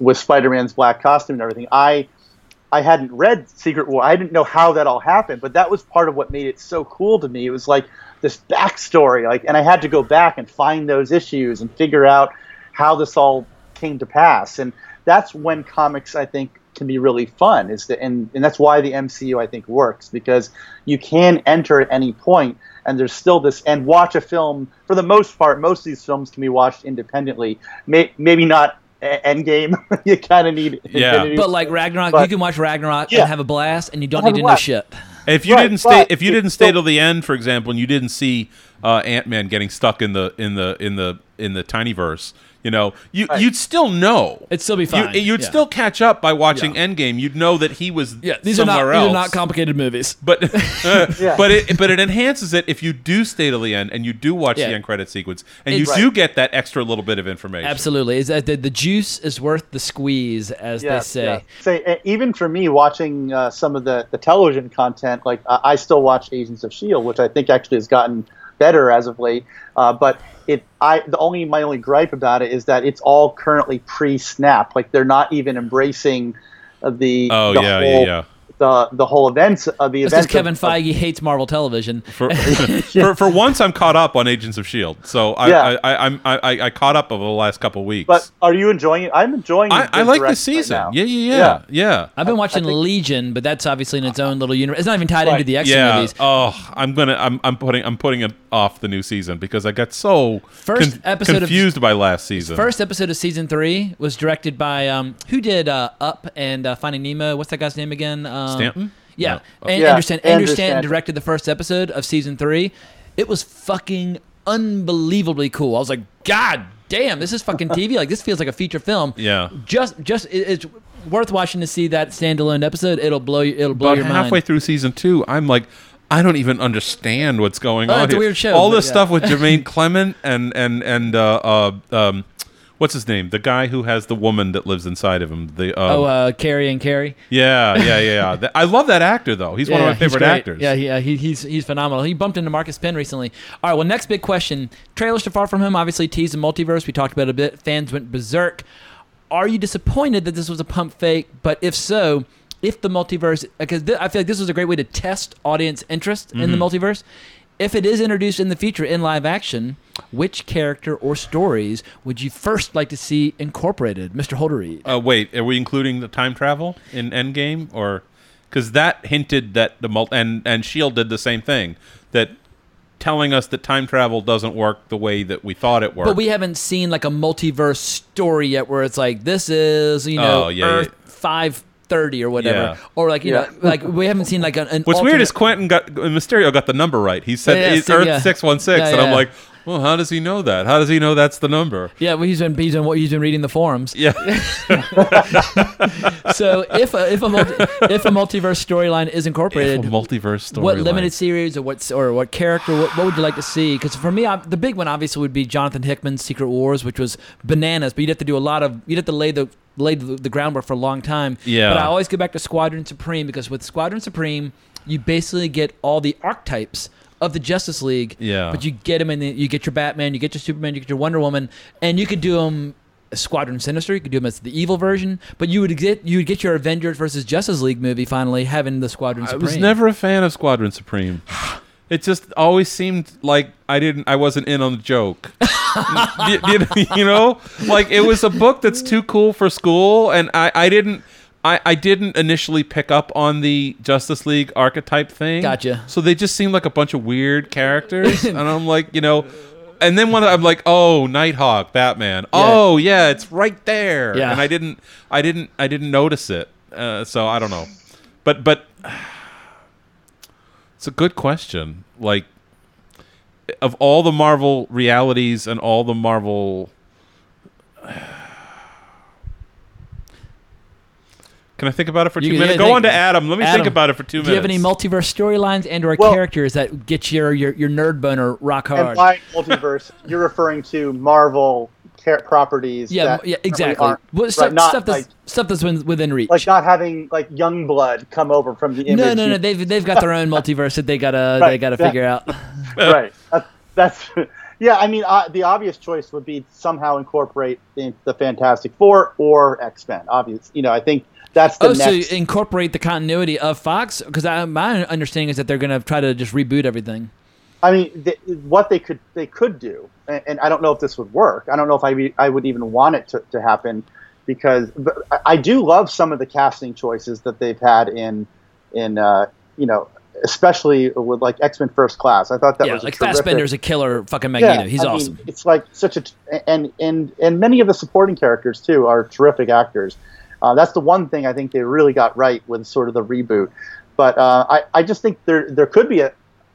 with Spider-Man's black costume and everything, I, I hadn't read Secret War. I didn't know how that all happened, but that was part of what made it so cool to me. It was like this backstory, like, and I had to go back and find those issues and figure out how this all came to pass. And that's when comics, I think, can be really fun. Is that, and, and that's why the MCU I think works because you can enter at any point and there's still this and watch a film for the most part. Most of these films can be watched independently. May, maybe not Endgame. you kind of need Infinity But like Ragnarok, But- you can watch Ragnarok Yeah. and have a blast, and you don't need a to know shit. If you Right, didn't stay, if you didn't stay still- till the end, for example, and you didn't see uh, Ant Man getting stuck in the in the in the in the tiny verse, you know, you Right. you'd still know. It'd still be fine. You, would Yeah. still catch up by watching Endgame. You'd know that he was Yeah, these are not somewhere these are not complicated movies. but Yeah. but it but it enhances it if you do stay to the end and you do watch Yeah. the end credit sequence and you It's- do get that extra little bit of information. Absolutely, is that the, the juice is worth the squeeze, as they say. Say uh, even for me, watching uh, some of the, the television content, like I I still watch Agents of Shield, which I think actually has gotten better as of late. Uh, but it, I the only my only gripe about it is that it's all currently pre-snap. Like they're not even embracing uh, the Oh, the yeah, yeah, whole, yeah. The the whole events of the That's events. because Kevin of, of- Feige hates Marvel Television. For, for, for once, I'm caught up on Agents of Shield, so I Yeah. I, I, I'm I, I caught up over the last couple weeks. but are you enjoying it? I'm enjoying. I, I like direction this season. Right now. yeah, yeah, yeah, yeah. I've been watching Legion, but that's obviously in its own little universe. It's not even tied into the X Men yeah. movies. Oh, I'm gonna. I'm. I'm putting. I'm putting it off the new season because I got so First con- episode of- confused by last season. First episode of season three was directed by um, who did uh, Up and uh, Finding Nemo. What's that guy's name again? Um, Stanton? Yeah, No. and Yeah, Andrew Stanton. Andrew Andrew Stanton Stanton. directed the first episode of season three. It was fucking unbelievably cool. I was like, God damn, this is fucking TV. Like this feels like a feature film. Yeah. Just, just it, it's worth watching to see that standalone episode. It'll blow you. It'll blow About your halfway mind. Halfway through season two, I'm like, I don't even understand what's going Oh, on. it's a weird show, All this yeah. stuff with Jemaine Clement and and and uh, uh, um, what's his name? The guy who has the woman that lives inside of him. The um, Oh, uh, Carrie and Carrie. yeah, yeah, yeah. yeah. I love that actor though. He's one of my favorite actors. Yeah, he, uh, he, he's he's phenomenal. He bumped into Marcus Penn recently. All right, well, next big question: trailers to Far From Home obviously teased the multiverse. We talked about it a bit. Fans went berserk. Are you disappointed that this was a pump fake? But if so, if the multiverse because th- I feel like this was a great way to test audience interest in the Mhm. multiverse. If it is introduced in the future in live action, which character or stories would you first like to see incorporated, Mr. Holderried? Uh, wait, are we including the time travel in Endgame, or because that hinted that the mul- and and Shield did the same thing that telling us that time travel doesn't work the way that we thought it worked. But we haven't seen like a multiverse story yet, where it's like this is you know Oh, yeah, Earth yeah. five thirty or whatever, Yeah. or like you Yeah. know like we haven't seen like an. an What's weird is Quentin got Mysterio got the number right. He said Yeah, yeah, it's Earth yeah. six one six, Yeah, and I'm like, well, how does he know that? How does he know that's the number? Yeah, well, he's been he's been he's been reading the forums. Yeah. so if a, if a multi, if a multiverse storyline is incorporated, If a multiverse what storyline. limited series or what or what character what, what would you like to see? Because for me, I, the big one obviously would be Jonathan Hickman's Secret Wars, which was bananas. But you'd have to do a lot of you'd have to lay the lay the, groundwork for a long time. Yeah. But I always go back to Squadron Supreme because with Squadron Supreme, you basically get all the archetypes of the Justice League. Yeah. But you get them in the, you get your Batman, you get your Superman, you get your Wonder Woman, and you could do them. Squadron Sinister, you could do them as the evil version, but you would get you would get your Avengers versus Justice League movie finally having the Squadron I Supreme. was never a fan of Squadron Supreme. It just always seemed like I didn't, I wasn't in on the joke. you, you- you know, like it was a book that's too cool for school, and I, I didn't, I, I didn't initially pick up on the Justice League archetype thing. Gotcha. So they just seemed like a bunch of weird characters, and I'm like, you know. And then when I'm like, oh, Nighthawk, Batman. Oh, yeah, it's right there. Yeah. And I didn't, I didn't, I didn't notice it. Uh, so I don't know. But but it's a good question. Like of all the Marvel realities and all the Marvel Can I think about it for two You- minutes? yeah, Go think- on to Adam. Let me think about it for two minutes. Do you have any multiverse storylines and or Well- characters that get your, your your nerd boner rock And hard? by multiverse, you're referring to Marvel char- properties. yeah, that yeah, exactly. aren't- What, right, stuff, not stuff that's like, stuff that's within, within reach. like not having like Youngblood come over from the image. no, no, no. They've they've got their own multiverse that they gotta they gotta yeah. figure out. right. That's, that's yeah. I mean, uh, the obvious choice would be somehow incorporate the, the Fantastic Four or X Men. Obvious. You know, I think that's the Oh, so incorporate the continuity of Fox because my understanding is that they're gonna try to just reboot everything. I mean, th- what they could they could do, and, and I don't know if this would work. I don't know if I be, I would even want it to, to happen, because but I- do love some of the casting choices that they've had in in uh, you know, especially with like X Men First Class. I thought that yeah, was a like terrific- Fassbender's a killer fucking Magneto. Yeah, He's I mean, awesome. it's like such a and and and many of the supporting characters too are terrific actors. Uh, that's the one thing I think they really got right with sort of the reboot. But uh, I I just think there there could be a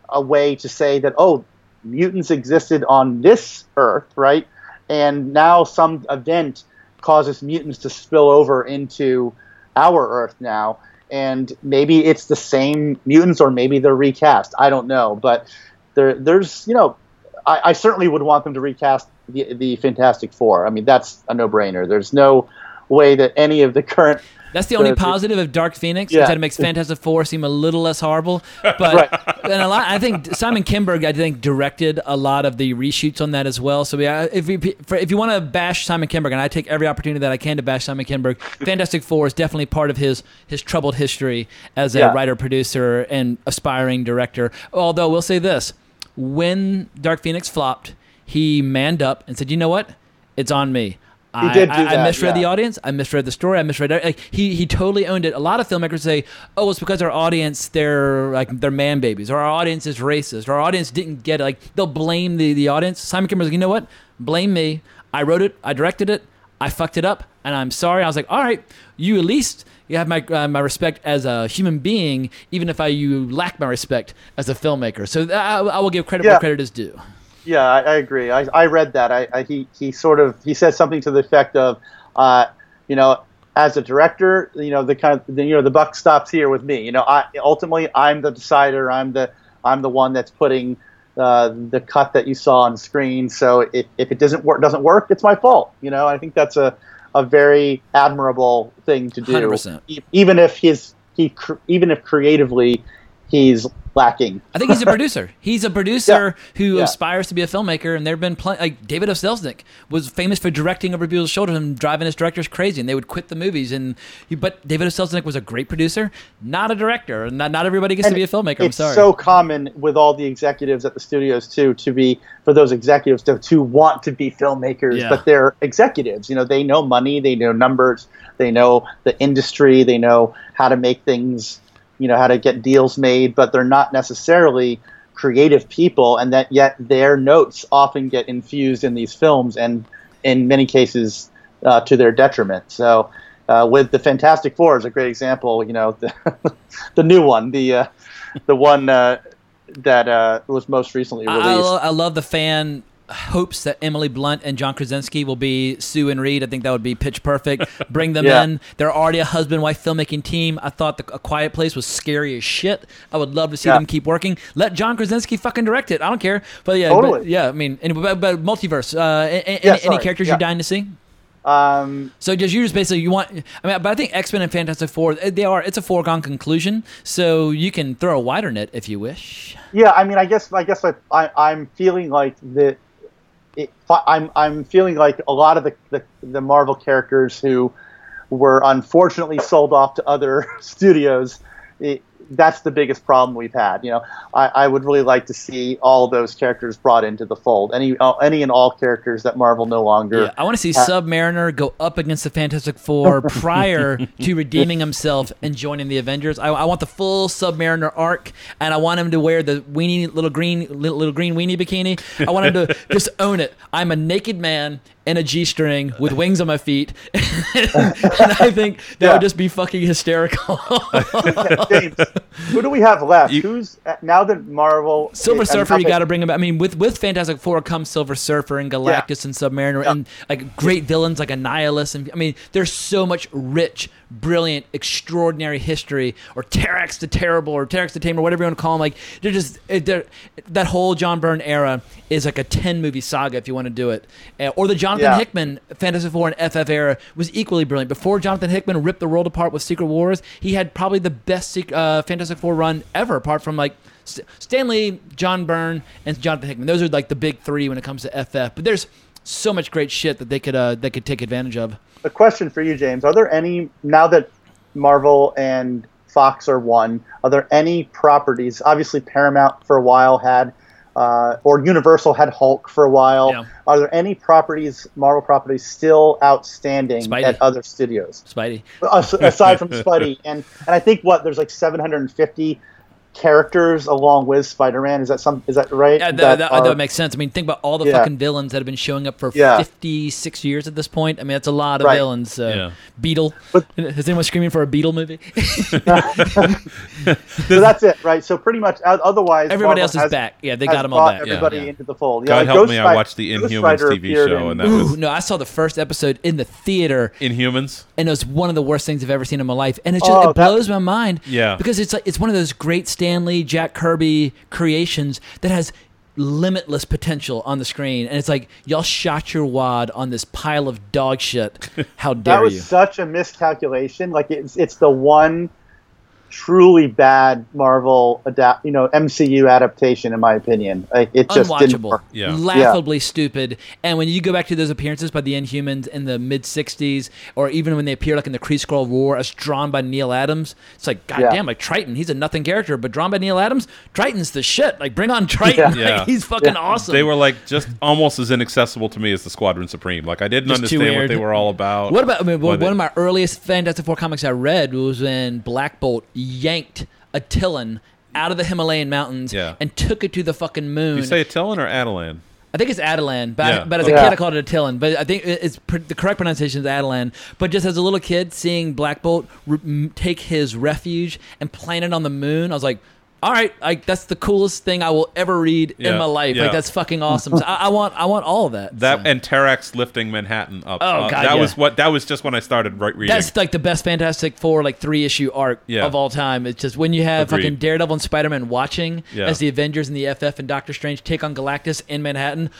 a way to say that oh mutants existed on this Earth right, and now some event causes mutants to spill over into our Earth now. And maybe it's the same mutants, or maybe they're recast. I don't know, but there, there's, you know, I, I certainly would want them to recast the, the Fantastic Four. I mean, that's a no-brainer. There's no way that any of the current. That's the only the- positive of Dark Phoenix Yeah. that it makes Fantastic Four seem a little less horrible. But and a lot, I think Simon Kinberg, I think, directed a lot of the reshoots on that as well. So yeah, if you for, if you want to bash Simon Kinberg, and I take every opportunity that I can to bash Simon Kinberg, Fantastic Four is definitely part of his his troubled history as a Yeah. writer, producer, and aspiring director. Although we'll say this: when Dark Phoenix flopped, he manned up and said, "You know what? It's on me." I, did do I, I that, misread the audience. I misread the story. I misread like he he totally owned it. A lot of filmmakers say, "Oh, it's because our audience they're like they're man babies, or our audience is racist, or our audience didn't get it." Like they'll blame the the audience. Simon Kinberg's like, "You know what? Blame me. I wrote it. I directed it. I fucked it up, and I'm sorry." I was like, "All right, you at least." You have my uh, my respect as a human being, even if I you lack my respect as a filmmaker. So I, I will give credit Yeah. where credit is due. Yeah, I, I agree. I, I read that. I, I he he sort of he said something to the effect of, uh, you know, as a director, you know, the kind of the, you know the buck stops here with me. You know, I ultimately I'm the decider. I'm the I'm the one that's putting uh, the cut that you saw on screen. So if, if it doesn't work doesn't work, it's my fault. You know, I think that's a a very admirable thing to do. 100%. E- Even if his he even if creatively he's lacking. I think he's a producer. He's a producer who Yeah. aspires to be a filmmaker, and there have been plenty. Like David O. Selznick was famous for directing over people's shoulders and driving his directors crazy, and they would quit the movies. And but David O. Selznick was a great producer, not a director. Not not everybody gets to be a filmmaker. I'm sorry. It's so common with all the executives at the studios too to be for those executives to, to want to be filmmakers, Yeah. but they're executives. You know, they know money, they know numbers, they know the industry, they know how to make things, you know, how to get deals made, but they're not necessarily creative people, and that yet their notes often get infused in these films, and in many cases uh, to their detriment. So. Uh, with the Fantastic Four is a great example. You know, the, the new one, the uh, the one uh, that uh, was most recently released. I, I love the fan hopes that Emily Blunt and John Krasinski will be Sue and Reed. I think that would be pitch perfect. Bring them Yeah. in. They're already a husband wife filmmaking team. I thought the A Quiet Place was scary as shit. I would love to see Yeah. them keep working. Let John Krasinski fucking direct it. I don't care. But yeah, Totally. but, yeah. I mean, and, but, but multiverse. Uh, any, Yeah, any characters you're dying to see? Um, So just you just basically you want. I mean, but I think X Men and Fantastic Four they are. It's a foregone conclusion. So you can throw a wider net if you wish. yeah, I mean, I guess I guess I, I I'm feeling like that. It, I'm I'm feeling like a lot of the, the the Marvel characters who were unfortunately sold off to other studios. It, that's the biggest problem we've had. You know, I, I would really like to see all those characters brought into the fold. Any uh, any and all characters that Marvel no longer. Yeah, I want to see ha- Submariner go up against the Fantastic Four prior to redeeming himself and joining the Avengers. I, I want the full Submariner arc, and I want him to wear the weenie, little green, little, little green weenie bikini. I want him to just own it. I'm a naked man in a g-string with wings on my feet, and I think that Yeah. would just be fucking hysterical. James, who do we have left? Who's uh, now that Marvel Silver and Surfer, you got to bring him back. I mean, with with Fantastic Four comes Silver Surfer and Galactus and Submariner and like great villains like Annihilus. And I mean, there's so much rich, brilliant, extraordinary history. Or Terrax the Terrible, or Terrax the Tamer, whatever you want to call him. Like they're just they're, that whole John Byrne era is like a ten movie saga if you want to do it. Uh, or the Jonathan Yeah. Hickman Fantastic Four and FF era was equally brilliant. Before Jonathan Hickman ripped the world apart with Secret Wars, he had probably the best uh, Fantastic Four run ever, apart from like Stan Lee, John Byrne, and Jonathan Hickman. Those are like the big three when it comes to FF. But there's so much great shit that they could uh, they could take advantage of. a question for you, James. Are there any now that Marvel and Fox are one? Are there any properties? Obviously, Paramount for a while had, uh, or Universal had Hulk for a while. Yeah. Are there any properties, Marvel properties, still outstanding Spidey. at other studios Spidey. As- aside from Spidey? And and I think what there's like 750 characters along with Spider-Man. Is that some? Is that right? Yeah, that, that, are- that makes sense. I mean, think about all the Yeah. fucking villains that have been showing up for Yeah. 56 years at this point. I mean, that's a lot of Right. villains. So. Yeah. Beetle. Is anyone screaming for a Beetle movie? so that's it, right? So pretty much, otherwise, Everybody Marvel else is has- back. Yeah, they got them all back. Everybody yeah. into the fold. Yeah, God like help Ghost me, I watched the Inhumans TV show, in- and that Ooh, was no, I saw the first episode in the theater. Inhumans. and it was one of the worst things I've ever seen in my life. And it just Oh, it that- blows my mind. Yeah. Because it's like it's one of those great Stan Lee, Jack Kirby creations that has limitless potential on the screen. And it's like y'all shot your wad on this pile of dog shit. How dare you? That was you? such a miscalculation. Like it's it's the one truly bad Marvel adapt, you know, MCU adaptation in my opinion. Like, it just didn't Unwatchable, work. laughably stupid. And when you go back to those appearances by the Inhumans in the mid '60s, or even when they appear like in the Kree Skrull War as drawn by Neal Adams, it's like, Yeah. goddamn, like Triton, he's a nothing character, but drawn by Neal Adams, Triton's the shit. Like, bring on Triton, Yeah. Like, he's fucking awesome. They were like just almost as inaccessible to me as the Squadron Supreme. Like I didn't Just understand what they were all about. What about I mean, one they- of my earliest Fantastic Four comics I read was when Black Bolt yanked Attilan out of the Himalayan mountains Yeah. and took it to the fucking moon. you say Attilan or Adelan? I think it's Adelan, but, Yeah. but as a Okay. kid I called it Attilan. But I think it- it's pr- the correct pronunciation is Adelan. But just as a little kid, seeing Black Bolt re- m- take his refuge and plant it on the moon, I was like, all right, like that's the coolest thing I will ever read in my life. yeah. Like that's fucking awesome. So I, I want, I want all of that. That and Terrax lifting Manhattan up. Oh, Uh, God, that yeah. was what. That was just when I started right reading. That's like the best Fantastic Four like three issue arc Yeah. of all time. It's just when you have Agreed. fucking Daredevil and Spider Man watching Yeah. as the Avengers and the FF and Doctor Strange take on Galactus in Manhattan.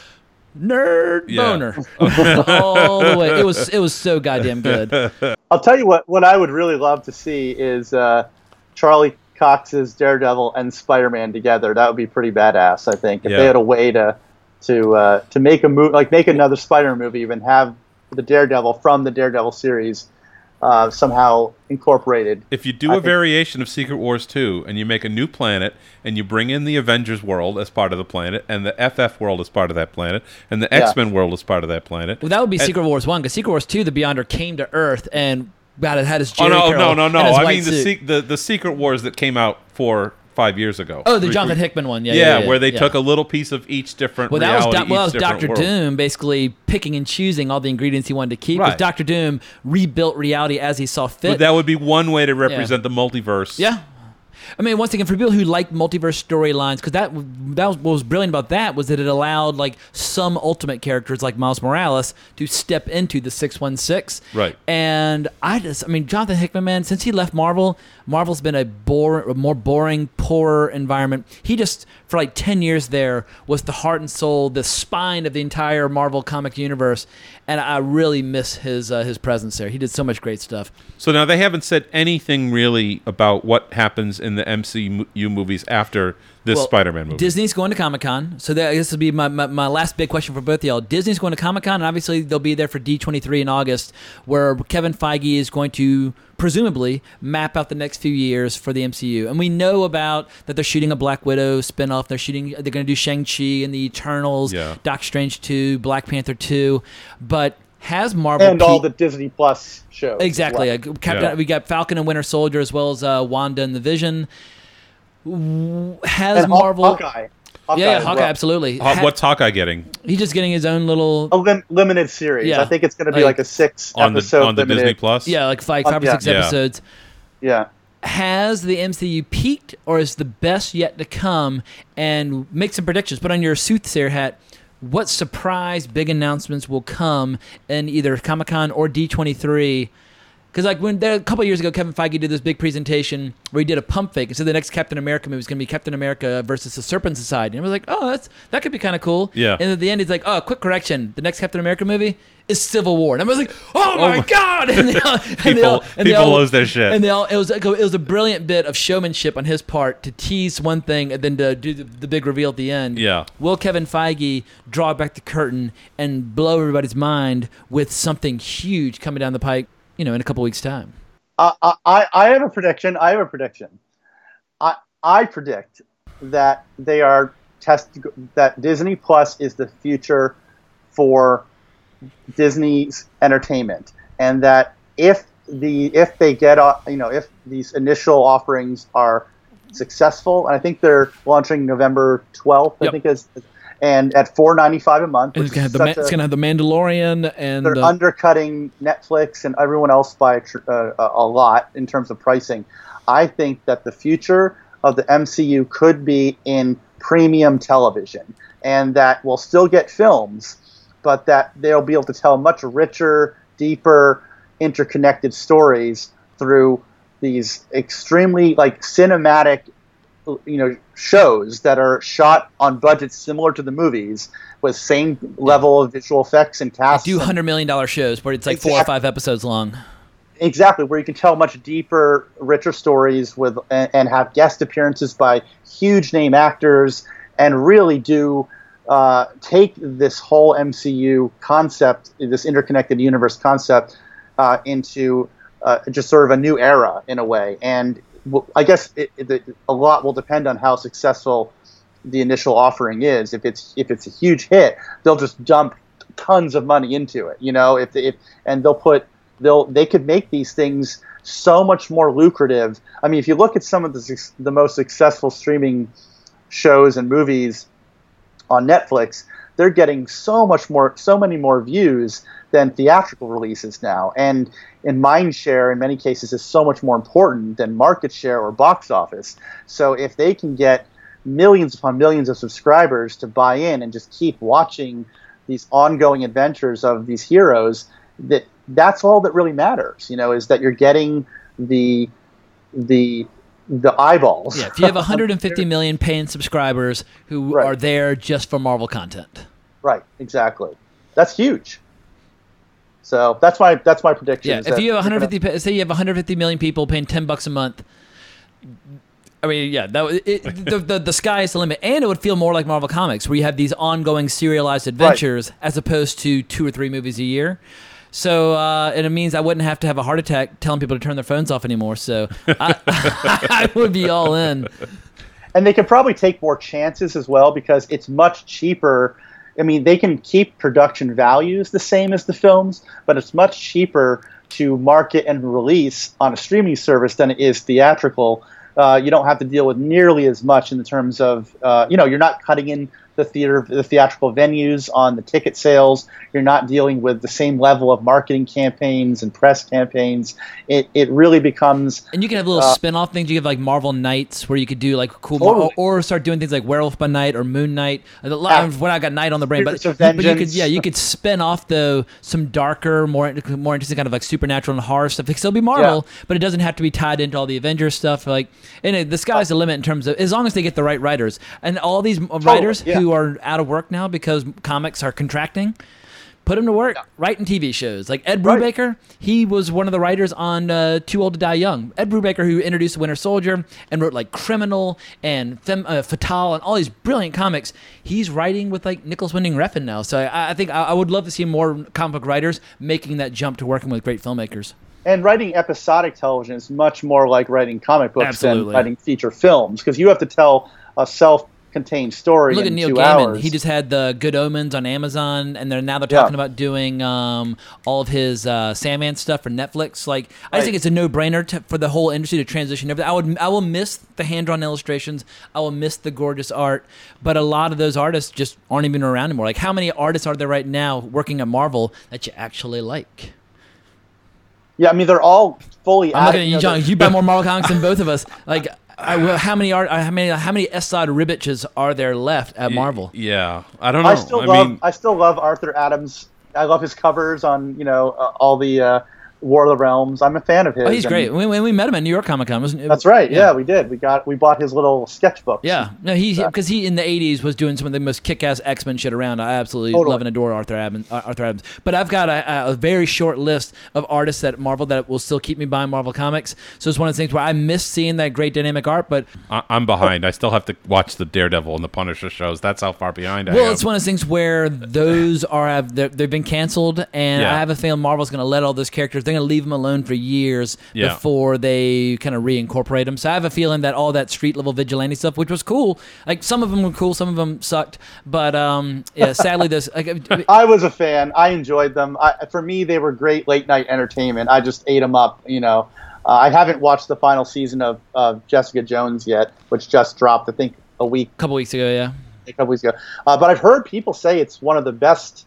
Nerd Yeah. boner all the way. It was it was so goddamn good. I'll tell you what. What I would really love to see is uh, Charlie Cox's Daredevil and Spider-Man together. That would be pretty badass. I think if Yeah. they had a way to to uh, to make a movie like make another Spider-Man movie, even have the Daredevil from the Daredevil series uh, somehow incorporated. If you do I a think- variation of Secret Wars 2 and you make a new planet and you bring in the Avengers world as part of the planet and the FF world as part of that planet and the X-Men world as part of that planet. Well, that would be and- Secret Wars one because Secret Wars two, the Beyonder came to Earth and had, had his Oh no, no, no, no! I mean the, se- the the Secret Wars that came out four five years ago. Oh, the Jonathan Hickman one. Yeah, yeah, yeah, where they yeah. took a little piece of each different Well, that was, Do- well, that was Doctor world. Doom basically picking and choosing all the ingredients he wanted to keep. Right. Doctor Doom rebuilt reality as he saw fit. But that would be one way to represent the multiverse. Yeah. I mean, once again, for people who like multiverse storylines, because that that was what was brilliant about that was that it allowed like some ultimate characters like Miles Morales to step into the six one six. Right. And I just, I mean, Jonathan Hickman, man, since he left Marvel, Marvel's been a bore, a more boring, poorer environment. He just, for like ten years there, was the heart and soul, the spine of the entire Marvel comic universe, and I really miss his uh, his presence there. He did so much great stuff. So now they haven't said anything really about what happens in the MCU movies after this Well, Spider-Man movie. Disney's going to Comic Con, so that this will be my, my, my last big question for both of y'all. Disney's going to Comic Con, and obviously they'll be there for D23 in August, where Kevin Feige is going to presumably map out the next few years for the MCU. And we know about that they're shooting a Black Widow spinoff. They're shooting. They're going to do Shang Chi and the Eternals, Yeah. Doc Strange 2, Black Panther 2, but. Has Marvel and all the Disney Plus shows. Exactly. well. Uh, Captain, We got Falcon and Winter Soldier as well as uh, Wanda and the Vision. W- Has And Marvel? Hawkeye. Hawkeye yeah, yeah, Hawkeye, well. absolutely. Haw- Ha- what's Hawkeye getting He's just getting his own little. A lim- limited series. Yeah. I think it's going to be Like- like, a six on the episode on the. Disney Plus? Yeah, like five, Uh, five or six Yeah. episodes. Yeah. Has the MCU peaked, or is the best yet to come? And make some predictions. Put on your soothsayer hat. What surprise big announcements will come in either Comic Con or D23? Because like when there, a couple of years ago, Kevin Feige did this big presentation where he did a pump fake and said the next Captain America movie is going to be Captain America versus the Serpent Society, and I was like, oh, that's that could be kind of cool. Yeah. And at the end, he's like, oh, quick correction, the next Captain America movie is Civil War, and I was like, oh, oh my, my- god! And they all, and they People- all- and people all- lose their shit. And they all, it was like a, it was a brilliant bit of showmanship on his part to tease one thing and then to do the, the big reveal at the end. Yeah. Will Kevin Feige draw back the curtain and blow everybody's mind with something huge coming down the pike? You know, in a couple weeks' time. Uh, I, I have a prediction. I have a prediction. I, I predict that they are test that Disney Plus is the future for Disney's entertainment, and that if the if they get uh, you know if these initial offerings are successful, and I think they're launching November twelfth. I think is and at four ninety five a month. It's gonna, Ma- such it's gonna have the Mandalorian and they're uh, undercutting Netflix and everyone else by a tr- uh, a a lot in terms of pricing. I think that the future of the MCU could be in premium television, and that we'll still get films, but that they'll be able to tell much richer, deeper, interconnected stories through these extremely like cinematic you know shows that are shot on budgets similar to the movies with same level of visual effects and cast do hundred million dollar shows where it's like four or five episodes long. exactly where you can tell much deeper richer stories with and, and have guest appearances by huge name actors and really do uh, take this whole mcu concept this interconnected universe concept uh, into uh, just sort of a new era in a way and i guess it, it, a lot will depend on how successful the initial offering is. If it's if it's a huge hit they'll just dump tons of money into it you know? If, if and they'll put they'll they could make these things so much more lucrative. I mean if you look at some of the the most successful streaming shows and movies on netflix they're getting so much more so many more views than theatrical releases now. And in mind share in many cases is so much more important than market share or box office. So if they can get millions upon millions of subscribers to buy in and just keep watching these ongoing adventures of these heroes that that's all that really matters you know is that you're getting the the the eyeballs. Yeah, if you have 150 million paying subscribers who are there just for Marvel content. right exactly. That's huge so that's my that's my prediction Yeah, if you have they're gonna- 150, say you have 150 million people paying 10 bucks a month, I mean, yeah, that it, the, the the sky is the limit, and it would feel more like Marvel Comics, where you have these ongoing serialized adventures as opposed to two or three movies a year. So, uh, and it means I wouldn't have to have a heart attack telling people to turn their phones off anymore. So, I, I would be all in. and they could probably take more chances as well because it's much cheaper. I mean, they can keep production values the same as the films, but it's much cheaper to market and release on a streaming service than it is theatrical. Uh, you don't have to deal with nearly as much in the terms of, uh, you know, you're not cutting in the theater, the theatrical venues on the ticket sales. You're not dealing with the same level of marketing campaigns and press campaigns. It, it really becomes And you can have little Uh, spin-off things. You have like Marvel Knights, where you could do like cool, Totally. or, or start doing things like Werewolf by Night or Moon Knight. A lot of when I got Night on the brain, but, but you could yeah, you could spin off though some darker, more more interesting kind of like supernatural and horror stuff. It could still be Marvel, but it doesn't have to be tied into all the Avengers stuff. Like, and it, the sky's the limit in terms of as long as they get the right writers and all these writers yeah. who are out of work now because comics are contracting. Put them to work writing TV shows. Like Ed Right. Brubaker, he was one of the writers on uh, Too Old to Die Young. Ed Brubaker, who introduced Winter Soldier and wrote like Criminal and Fem, uh, Fatale and all these brilliant comics, he's writing with like Nicolas Winding Refn now. So I, I think I, I would love to see more comic book writers making that jump to working with great filmmakers. and writing episodic television is much more like writing comic books Absolutely. than writing feature films because you have to tell a self-contained story Look at Neil Gaiman. hours. He just had the Good Omens on Amazon, and they're now they're Yeah. talking about doing um, all of his uh, Sandman stuff for Netflix. Like, I just think it's a no-brainer to, for the whole industry to transition. I would, I will miss the hand-drawn illustrations. I will miss the gorgeous art, but a lot of those artists just aren't even around anymore. Like, how many artists are there right now working at Marvel that you actually like? yeah, I mean they're all fully. I'm looking at you, John. You buy more Marvel comics than both of us. Like, I, will- how many art? How many? How many Esad Ribiches are there left at Marvel? Yeah, I don't know. I still I love. mean, I still love Arthur Adams. I love his covers on you know uh, all the uh, War of the Realms. I'm a fan of oh, his. Oh, he's great. We, we we met him at New York Comic Con, wasn't it? That's right. Yeah. we did. We got we bought his little sketchbook. Yeah, no, he because he in the '80s was doing some of the most kick-ass X-Men shit around. I absolutely Totally. love and adore Arthur Adams. Arthur Adams. But I've got a, a very short list of artists at Marvel that will still keep me buying Marvel comics. So it's one of those things where I miss seeing that great dynamic art. But I, I'm behind. I still have to watch the Daredevil and the Punisher shows. That's how far behind I well, am. Well, it's one of those things where those are have they're- they've been canceled, and Yeah. I have a feeling Marvel's going to let all those characters. They're going to leave them alone for years Yeah. before they kind of reincorporate them. So I have a feeling that all that street level vigilante stuff, which was cool, like some of them were cool, some of them sucked, but um, yeah, sadly, this like, I was a fan. I enjoyed them. I, for me, they were great late night entertainment. I just ate them up. You know, uh, I haven't watched the final season of of Jessica Jones yet, which just dropped. I think a week, a couple weeks ago, yeah. a couple weeks ago. Uh, but I've heard people say it's one of the best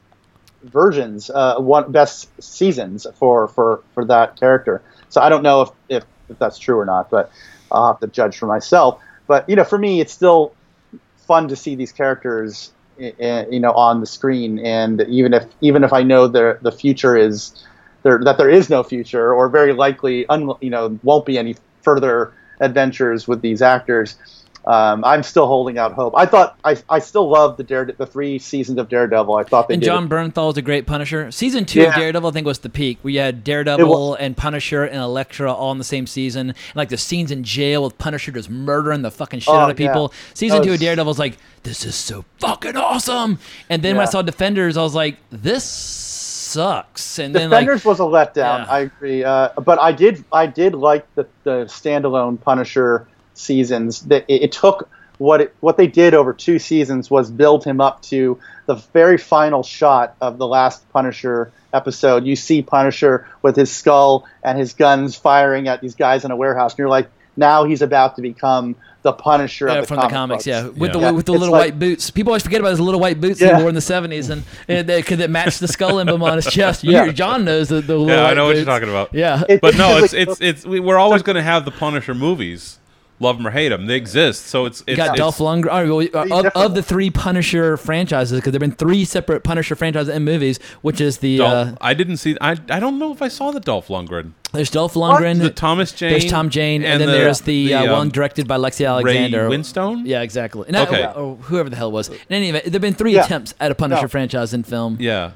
versions, uh, one best seasons for for for that character. So I don't know if if, if that's true or not, but I'll have to judge for myself. But you know, for me, it's still fun to see these characters, you know, on the screen. And even if even if I know the the future is there, that there is no future, or very likely, un, you know, won't be any further adventures with these actors. Um, I'm still holding out hope. I thought I, I still love the Dare the three seasons of Daredevil. I thought they And Jon. Bernthal is a great Punisher. Season two of Daredevil, I think, was the peak. We had Daredevil and Punisher and Elektra all in the same season. And, like the scenes in jail with Punisher just murdering the fucking shit Oh, out of yeah. people. Season That two of was- Daredevil was like, this is so fucking awesome. And then when I saw Defenders, I was like, this sucks. And then like, Defenders was a letdown. I agree, uh, but I did I did like the, the standalone Punisher seasons. That it, it took what it, what they did over two seasons was build him up to the very final shot of the last Punisher episode. You see Punisher with his skull and his guns firing at these guys in a warehouse, and you're like, now he's about to become the Punisher Yeah, of the from the comics, books. yeah, with Yeah. the with the It's little like- white boots. People always forget about his little white boots Yeah. he wore in the seventies, and, and they could that match the skull emblem on his chest. You, Yeah. John knows the, the little yeah, I white know what you're talking about. Yeah, but no, it's it's it's we, we're always going to have the Punisher movies. Love them or hate them, they exist. So it's You got it's Dolph Lundgren. all right, well, uh, of, of the three Punisher franchises, because there've been three separate Punisher franchises and movies, which is the uh, I didn't see. I I don't know if I saw the Dolph Lundgren. there's Dolph Lundgren, The Thomas Jane. there's Tom Jane, and, and then the- there's the, the, uh, um, one directed by Lexi Alexander. Winstone? Yeah, exactly. And that- Okay. or, or whoever the hell it was. In any event, there've been three Yeah. attempts at a Punisher No. franchise in film. Yeah.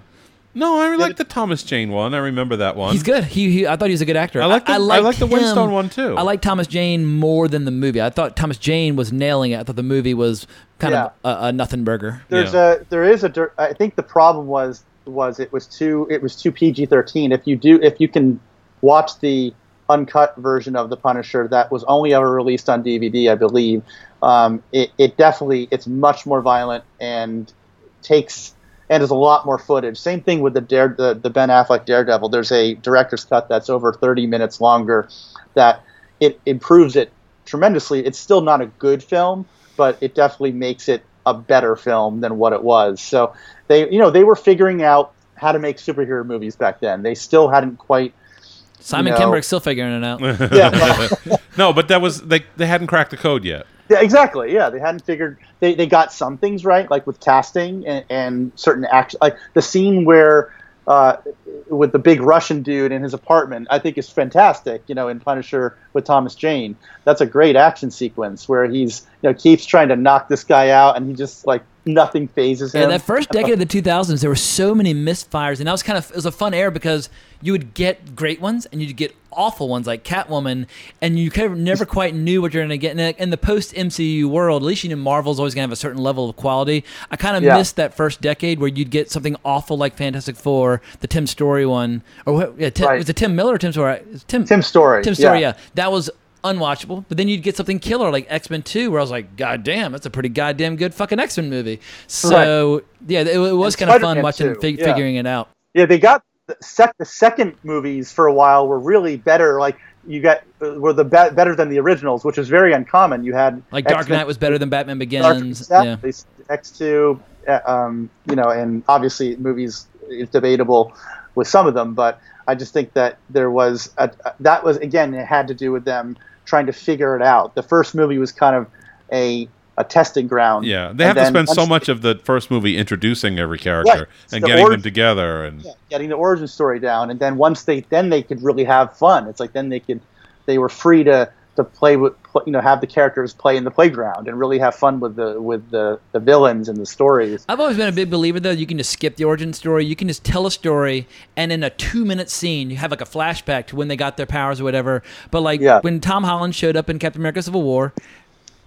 No, I like the Thomas Jane one. I remember that one. He's good. He, he I thought he was a good actor. I like the- I liked like the Winstone one, too. I like Thomas Jane more than the movie. I thought Thomas Jane was nailing it. I thought the movie was kind of a, a nothing burger. There's a there is a dir- I think the problem was was it was too it was too PG-13. If you do if you can watch the uncut version of the Punisher that was only ever released on DVD, I believe, um, it, it definitely it's much more violent and takes and there's a lot more footage. Same thing with the Dare the, the Ben Affleck Daredevil. There's a director's cut that's over 30 minutes longer that it improves it tremendously. It's still not a good film, but it definitely makes it a better film than what it was. So they you know they were figuring out how to make superhero movies back then. They still hadn't quite Simon you know- Kinberg's still figuring it out. Yeah, no, but that was they they hadn't cracked the code yet. Yeah, exactly. Yeah, they hadn't figured. They, they got some things right, like with casting and, and certain action. Like the scene where uh, with the big Russian dude in his apartment, I think is fantastic. You know, in Punisher with Thomas Jane, that's a great action sequence where he's you know keeps trying to knock this guy out, and he just like nothing phases him. Yeah, that first decade of the 2000s, there were so many misfires, and that was kind of it was a fun era because you would get great ones and you'd get awful ones like Catwoman, and you kind of never quite knew what you're going to get. In the, in the post MCU world, at least you knew Marvel's always going to have a certain level of quality. I kind of Yeah. missed that first decade where you'd get something awful like Fantastic Four, the Tim Story one, or what? Yeah, Tim, Right. was it Tim Miller or Tim Story? Tim Tim Story, Tim Story. yeah. Yeah, that was unwatchable. But then you'd get something killer like X Men Two, where I was like, God damn, that's a pretty goddamn good fucking X Men movie. So yeah, it, it was kind of fun watching fig- yeah. figuring it out. Yeah, they got the, sec- the second movies for a while were really better. Like you got uh, were the be- better than the originals, which is very uncommon. You had Like Dark X-Men- Knight was better than Batman Dark- Begins. yeah. X two, uh, um, you know, and obviously movies is debatable with some of them, but I just think that there was a, that was again it had to do with them trying to figure it out. The first movie was kind of a a testing ground. Yeah, they have to spend so much of the first movie introducing every character Right. and The getting them together and getting the origin story down, and then once they then they could really have fun. It's like then they could they were free to to play with you know have the characters play in the playground and really have fun with the with the the villains and the stories. I've always been a big believer though. You can just skip the origin story. You can just tell a story, and in a two-minute scene, you have like a flashback to when they got their powers or whatever. But like when Tom Holland showed up in Captain America: Civil War,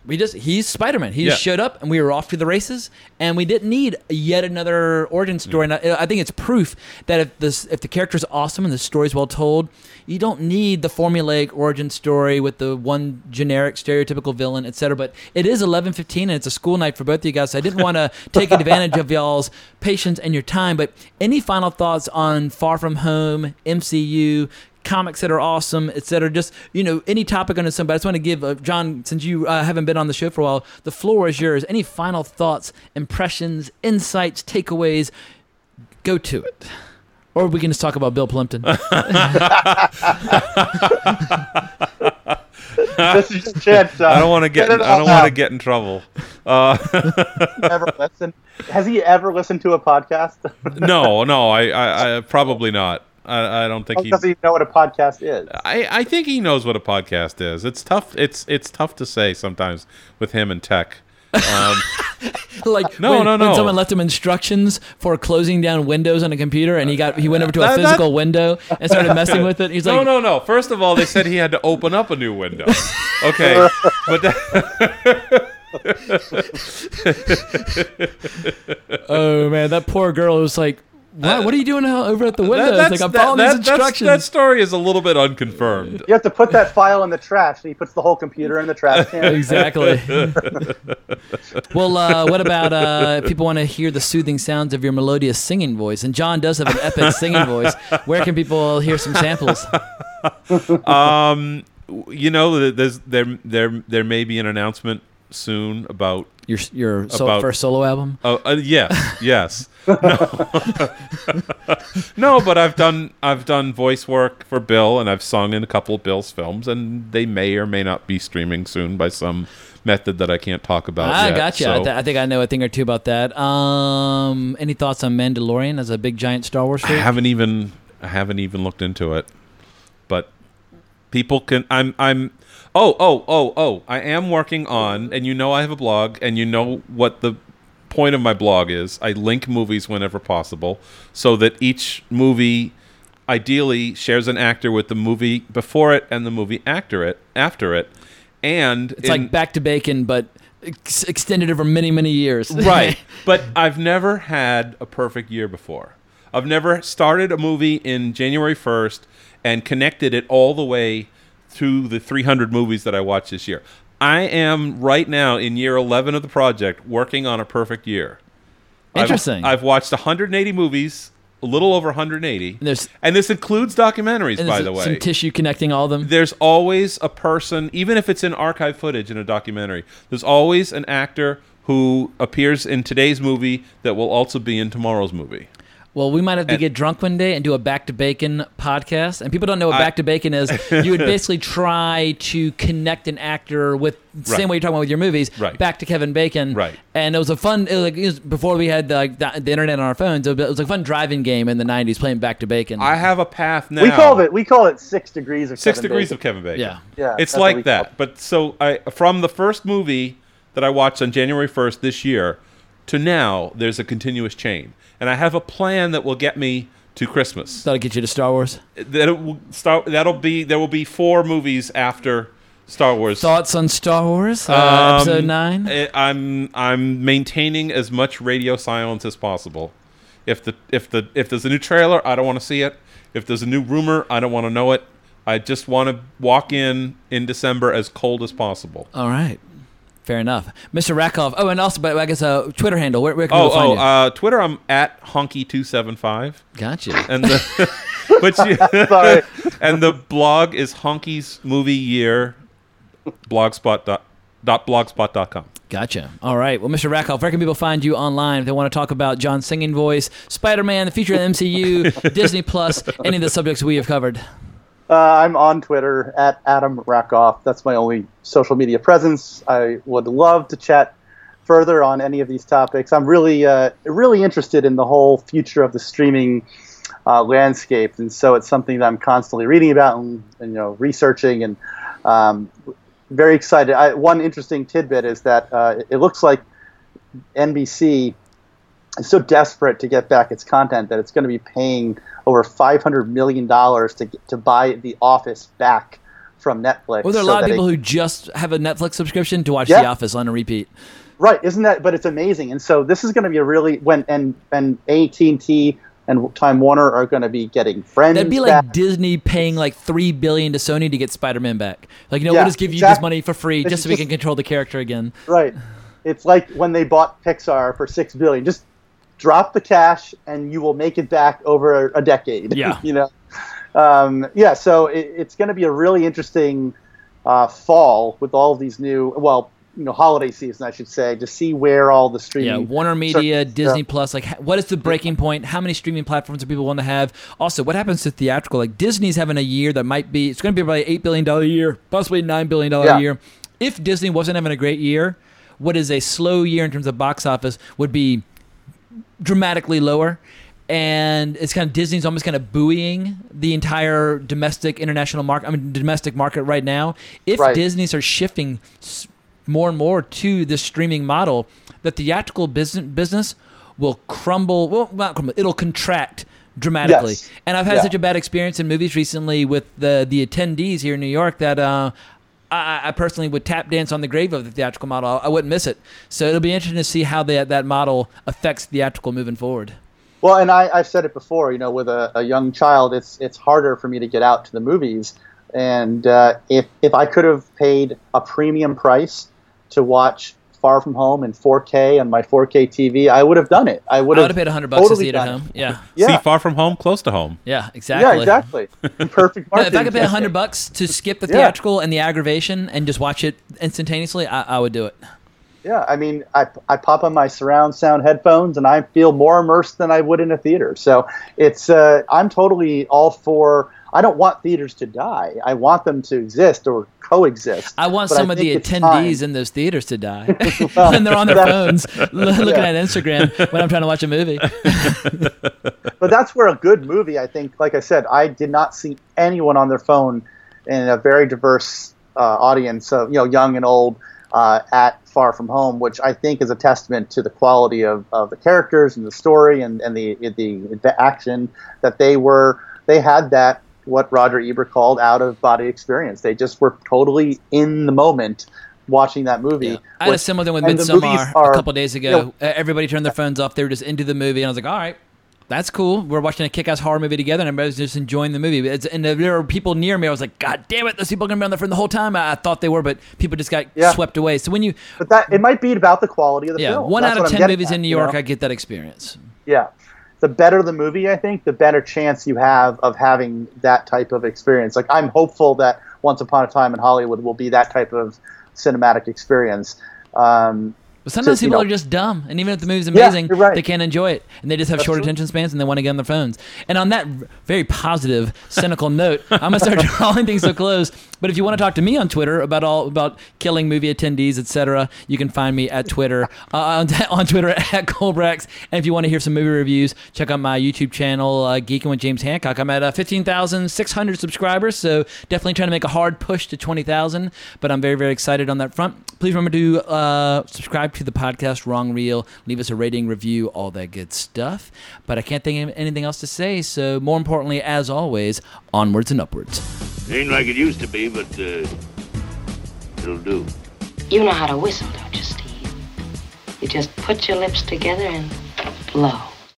we just he's Spider-Man. He just Yeah. showed up, and we were off to the races, and we didn't need yet another origin story. And I, I think it's proof that if this if the character's awesome and the story's well told, you don't need the formulaic origin story with the one generic stereotypical villain, etc. But it is eleven fifteen, and it's a school night for both of you guys. So I didn't want to take advantage of y'all's patience and your time. But any final thoughts on Far From Home, MCU? Comics that are awesome, etc. Just you know, any topic on somebody. I just want to give uh, John, since you uh, haven't been on the show for a while, the floor is yours. Any final thoughts, impressions, insights, takeaways? Go to it. Or we can just talk about Bill Plympton. this is your chance. Uh, I don't want to get it I don't want to get in trouble. Uh, ever listen? Has he ever listened to a podcast? no, no, I, I, I probably not. I, I don't think he. doesn't even know what a podcast is. I, I think he knows what a podcast is. It's tough. It's it's tough to say sometimes with him and tech. Um, like No, when, no, when no. someone left him instructions for closing down windows on a computer, and he got he went over to a That- that- physical window and started messing with it. He's like no, like, no, no. First of all, they said he had to open up a new window. Okay, but that, oh man, that poor girl was like, what, what are you doing out- over at the window? that- It's like I'm following that- these instructions. That story is a little bit unconfirmed. You have to put that file in the trash, and he puts the whole computer in the trash can. Exactly. well, uh, what about uh, if people want to hear the soothing sounds of your melodious singing voice? And John does have an epic singing voice. Where can people hear some samples? um, you know, there's there there there may be an announcement soon about your your so- first solo album. Oh, uh, yes, yes. No. no, but I've done I've done voice work for Bill, and I've sung in a couple of Bill's films, and they may or may not be streaming soon by some method that I can't talk about. I yet, got you. I, th- I think I know a thing or two about that. Um, any thoughts on Mandalorian as a big giant Star Wars I haven't even I haven't even looked into it, but people can. I'm I'm. Oh oh oh oh! I am working on, and you know I have a blog, and you know what the point of my blog is I link movies whenever possible, so that each movie ideally shares an actor with the movie before it and the movie actor it after it, and It's like Back to Bacon, but ex- extended over many, many years. right. But I've never had a perfect year before. I've never started a movie in January 1st and connected it all the way through the 300 movies that I watched this year. I am right now in year 11 of the project working on a perfect year. I've- Interesting. I've, watched 180 movies, a little over 180. And there's and this includes documentaries, by the way. some tissue connecting all of them. There's always a person, even if it's in archive footage in a documentary, there's always an actor who appears in today's movie that will also be in tomorrow's movie. Well, we might have to And- get drunk one day and do a Back to Bacon podcast. And people don't know what I- Back to Bacon is. You would basically try to connect an actor with the same way you're talking about with your movies, Right. back to Kevin Bacon. Right. And it was a fun, it was like, it was before we had like the, the internet on our phones. It was a fun driving game in the '90s playing Back to Bacon. I have a path now. We call it we call it six degrees of Six Kevin degrees Bacon. of Kevin Bacon. Yeah. Yeah, it's that's what we like call that. But so I from the first movie that I watched on January 1st this year to now, there's a continuous chain, and I have a plan that will get me to Christmas. That'll get you to Star Wars. That will start. That'll be there will be four movies after Star Wars. Thoughts on Star Wars? Uh, Um, episode nine. I'm I'm maintaining as much radio silence as possible. If the if the if there's a new trailer, I don't want to see it. If there's a new rumor, I don't want to know it. I just want to walk in in December as cold as possible. All right. Fair enough, Mr. Rackoff. Oh, and also, but I guess a Twitter handle. Where, where can Oh, people find oh, you? uh, Twitter, I'm at honky275. Gotcha. And the but you, Sorry. and the blog is honky's movie year blogspot dot, dot blogspot.com. Gotcha. All right. Well, Mr. Rackoff, where can people find you online if they want to talk about John's singing voice, Spider Man, the future of the MCU, Disney Plus, any of the subjects we have covered? Uh, I'm on Twitter at Adam Rackoff. That's my only social media presence. I would love to chat further on any of these topics. I'm really, uh, really interested in the whole future of the streaming uh, landscape, and so it's something that I'm constantly reading about and, and you know researching and um, very excited. I, one interesting tidbit is that uh, it looks like NBC is so desperate to get back its content that it's going to be paying over five hundred million dollars to to buy The Office back from Netflix. Well, there are a so lot of that it- people who just have a Netflix subscription to watch Yeah. The Office on a repeat. Right, isn't that? But it's amazing, and so this is going to be a really when and and AT and T and Time Warner are going to be getting friends. That'd be like back. Disney paying like three billion to Sony to get Spider Man back. Like, you know, Yeah, we'll just give you this money for free It's just so we just- can control the character again. right. It's like when they bought Pixar for six billion. Just drop the cash, and you will make it back over a decade. Yeah. you know. Um, yeah, so it, it's going to be a really interesting uh, fall with all these new, well, you know, holiday season, I should say, to see where all the streaming. Yeah, Warner Media, Disney. Plus. Like, what is the breaking point? How many streaming platforms do people want to have? Also, what happens to theatrical? Like, Disney's having a year that might be. It's going to be about eight billion dollar year, possibly nine billion dollar Yeah. year. If Disney wasn't having a great year, what is a slow year in terms of box office would be dramatically lower. And it's kind of Disney's almost kind of buoying the entire domestic international market. I mean, domestic market right now. If Right. Disney starts shifting more and more to the streaming model, the theatrical business business will crumble. Well, not crumble. It'll contract dramatically. Yes. And I've had Yeah. such a bad experience in movies recently with the the attendees here in New York that uh, I, I personally would tap dance on the grave of the theatrical model. I wouldn't miss it. So it'll be interesting to see how that that model affects theatrical moving forward. Well, and I, I've said it before. You know, with a, a young child, it's it's harder for me to get out to the movies. And uh, if if I could have paid a premium price to watch Far From Home in 4K on my 4K TV, I would have done it. I would I have would have paid hundred bucks totally to see it at done home. Yeah. Yeah. See, far from home, close to home. Yeah, exactly. Yeah, exactly. Perfect No, marketing. if I could pay technique. hundred bucks to skip the Yeah. theatrical and the aggravation and just watch it instantaneously, I, I would do it. Yeah, I mean, I, I pop on my surround sound headphones and I feel more immersed than I would in a theater. So it's uh, I'm totally all for. I don't want theaters to die. I want them to exist or coexist. I want But some of the attendees in those theaters to die Well, when they're on their phones looking Yeah. at Instagram when I'm trying to watch a movie. but that's where a good movie, I think, like I said, I did not see anyone on their phone in a very diverse uh, audience of you know young and old. uh, at Far From Home, which I think is a testament to the quality of, of the characters and the story and, and the, the the action that they were they had that what Roger Ebert called out of body experience. They just were totally in the moment watching that movie. I had a similar thing with Midsommar are- a couple days ago. you know, Everybody turned their phones off. They were just into the movie, and I was like, all right. That's cool. We're watching a kick-ass horror movie together, and everybody's just enjoying the movie. It's, and there were people near me. I was like, "God damn it! Those people are gonna be on the phone the whole time." I, I thought they were, but people just got Yeah. swept away. So when you, but that it might be about the quality of the yeah, film. one That's out of ten movies at, in New you York, know? I get that experience. Yeah. The better the movie, I think, the better chance you have of having that type of experience. Like, I'm hopeful that Once Upon a Time in Hollywood will be that type of cinematic experience. Um, But sometimes people know, are just dumb, and even if the movie's amazing, you're right. they can't enjoy it, and they just have short attention spans, and they want to get on their phones. And on that very positive, cynical note, I'm gonna start drawing things so close. But if you want to talk to me on Twitter about all about killing movie attendees, etc., you can find me at Twitter uh, on, on Twitter at Colebrax. And if you want to hear some movie reviews, check out my YouTube channel, uh, Geeking with James Hancock. I'm at uh, 15,600 subscribers, so definitely trying to make a hard push to 20,000. But I'm very very excited on that front. Please remember to uh, subscribe to the podcast Wrong Reel. Leave us a rating, review, all that good stuff. But I can't think of anything else to say. So more importantly, as always, onwards and upwards. Ain't like it used to be, but uh, it'll do. You know how to whistle, don't you, Steve? You just put your lips together and blow.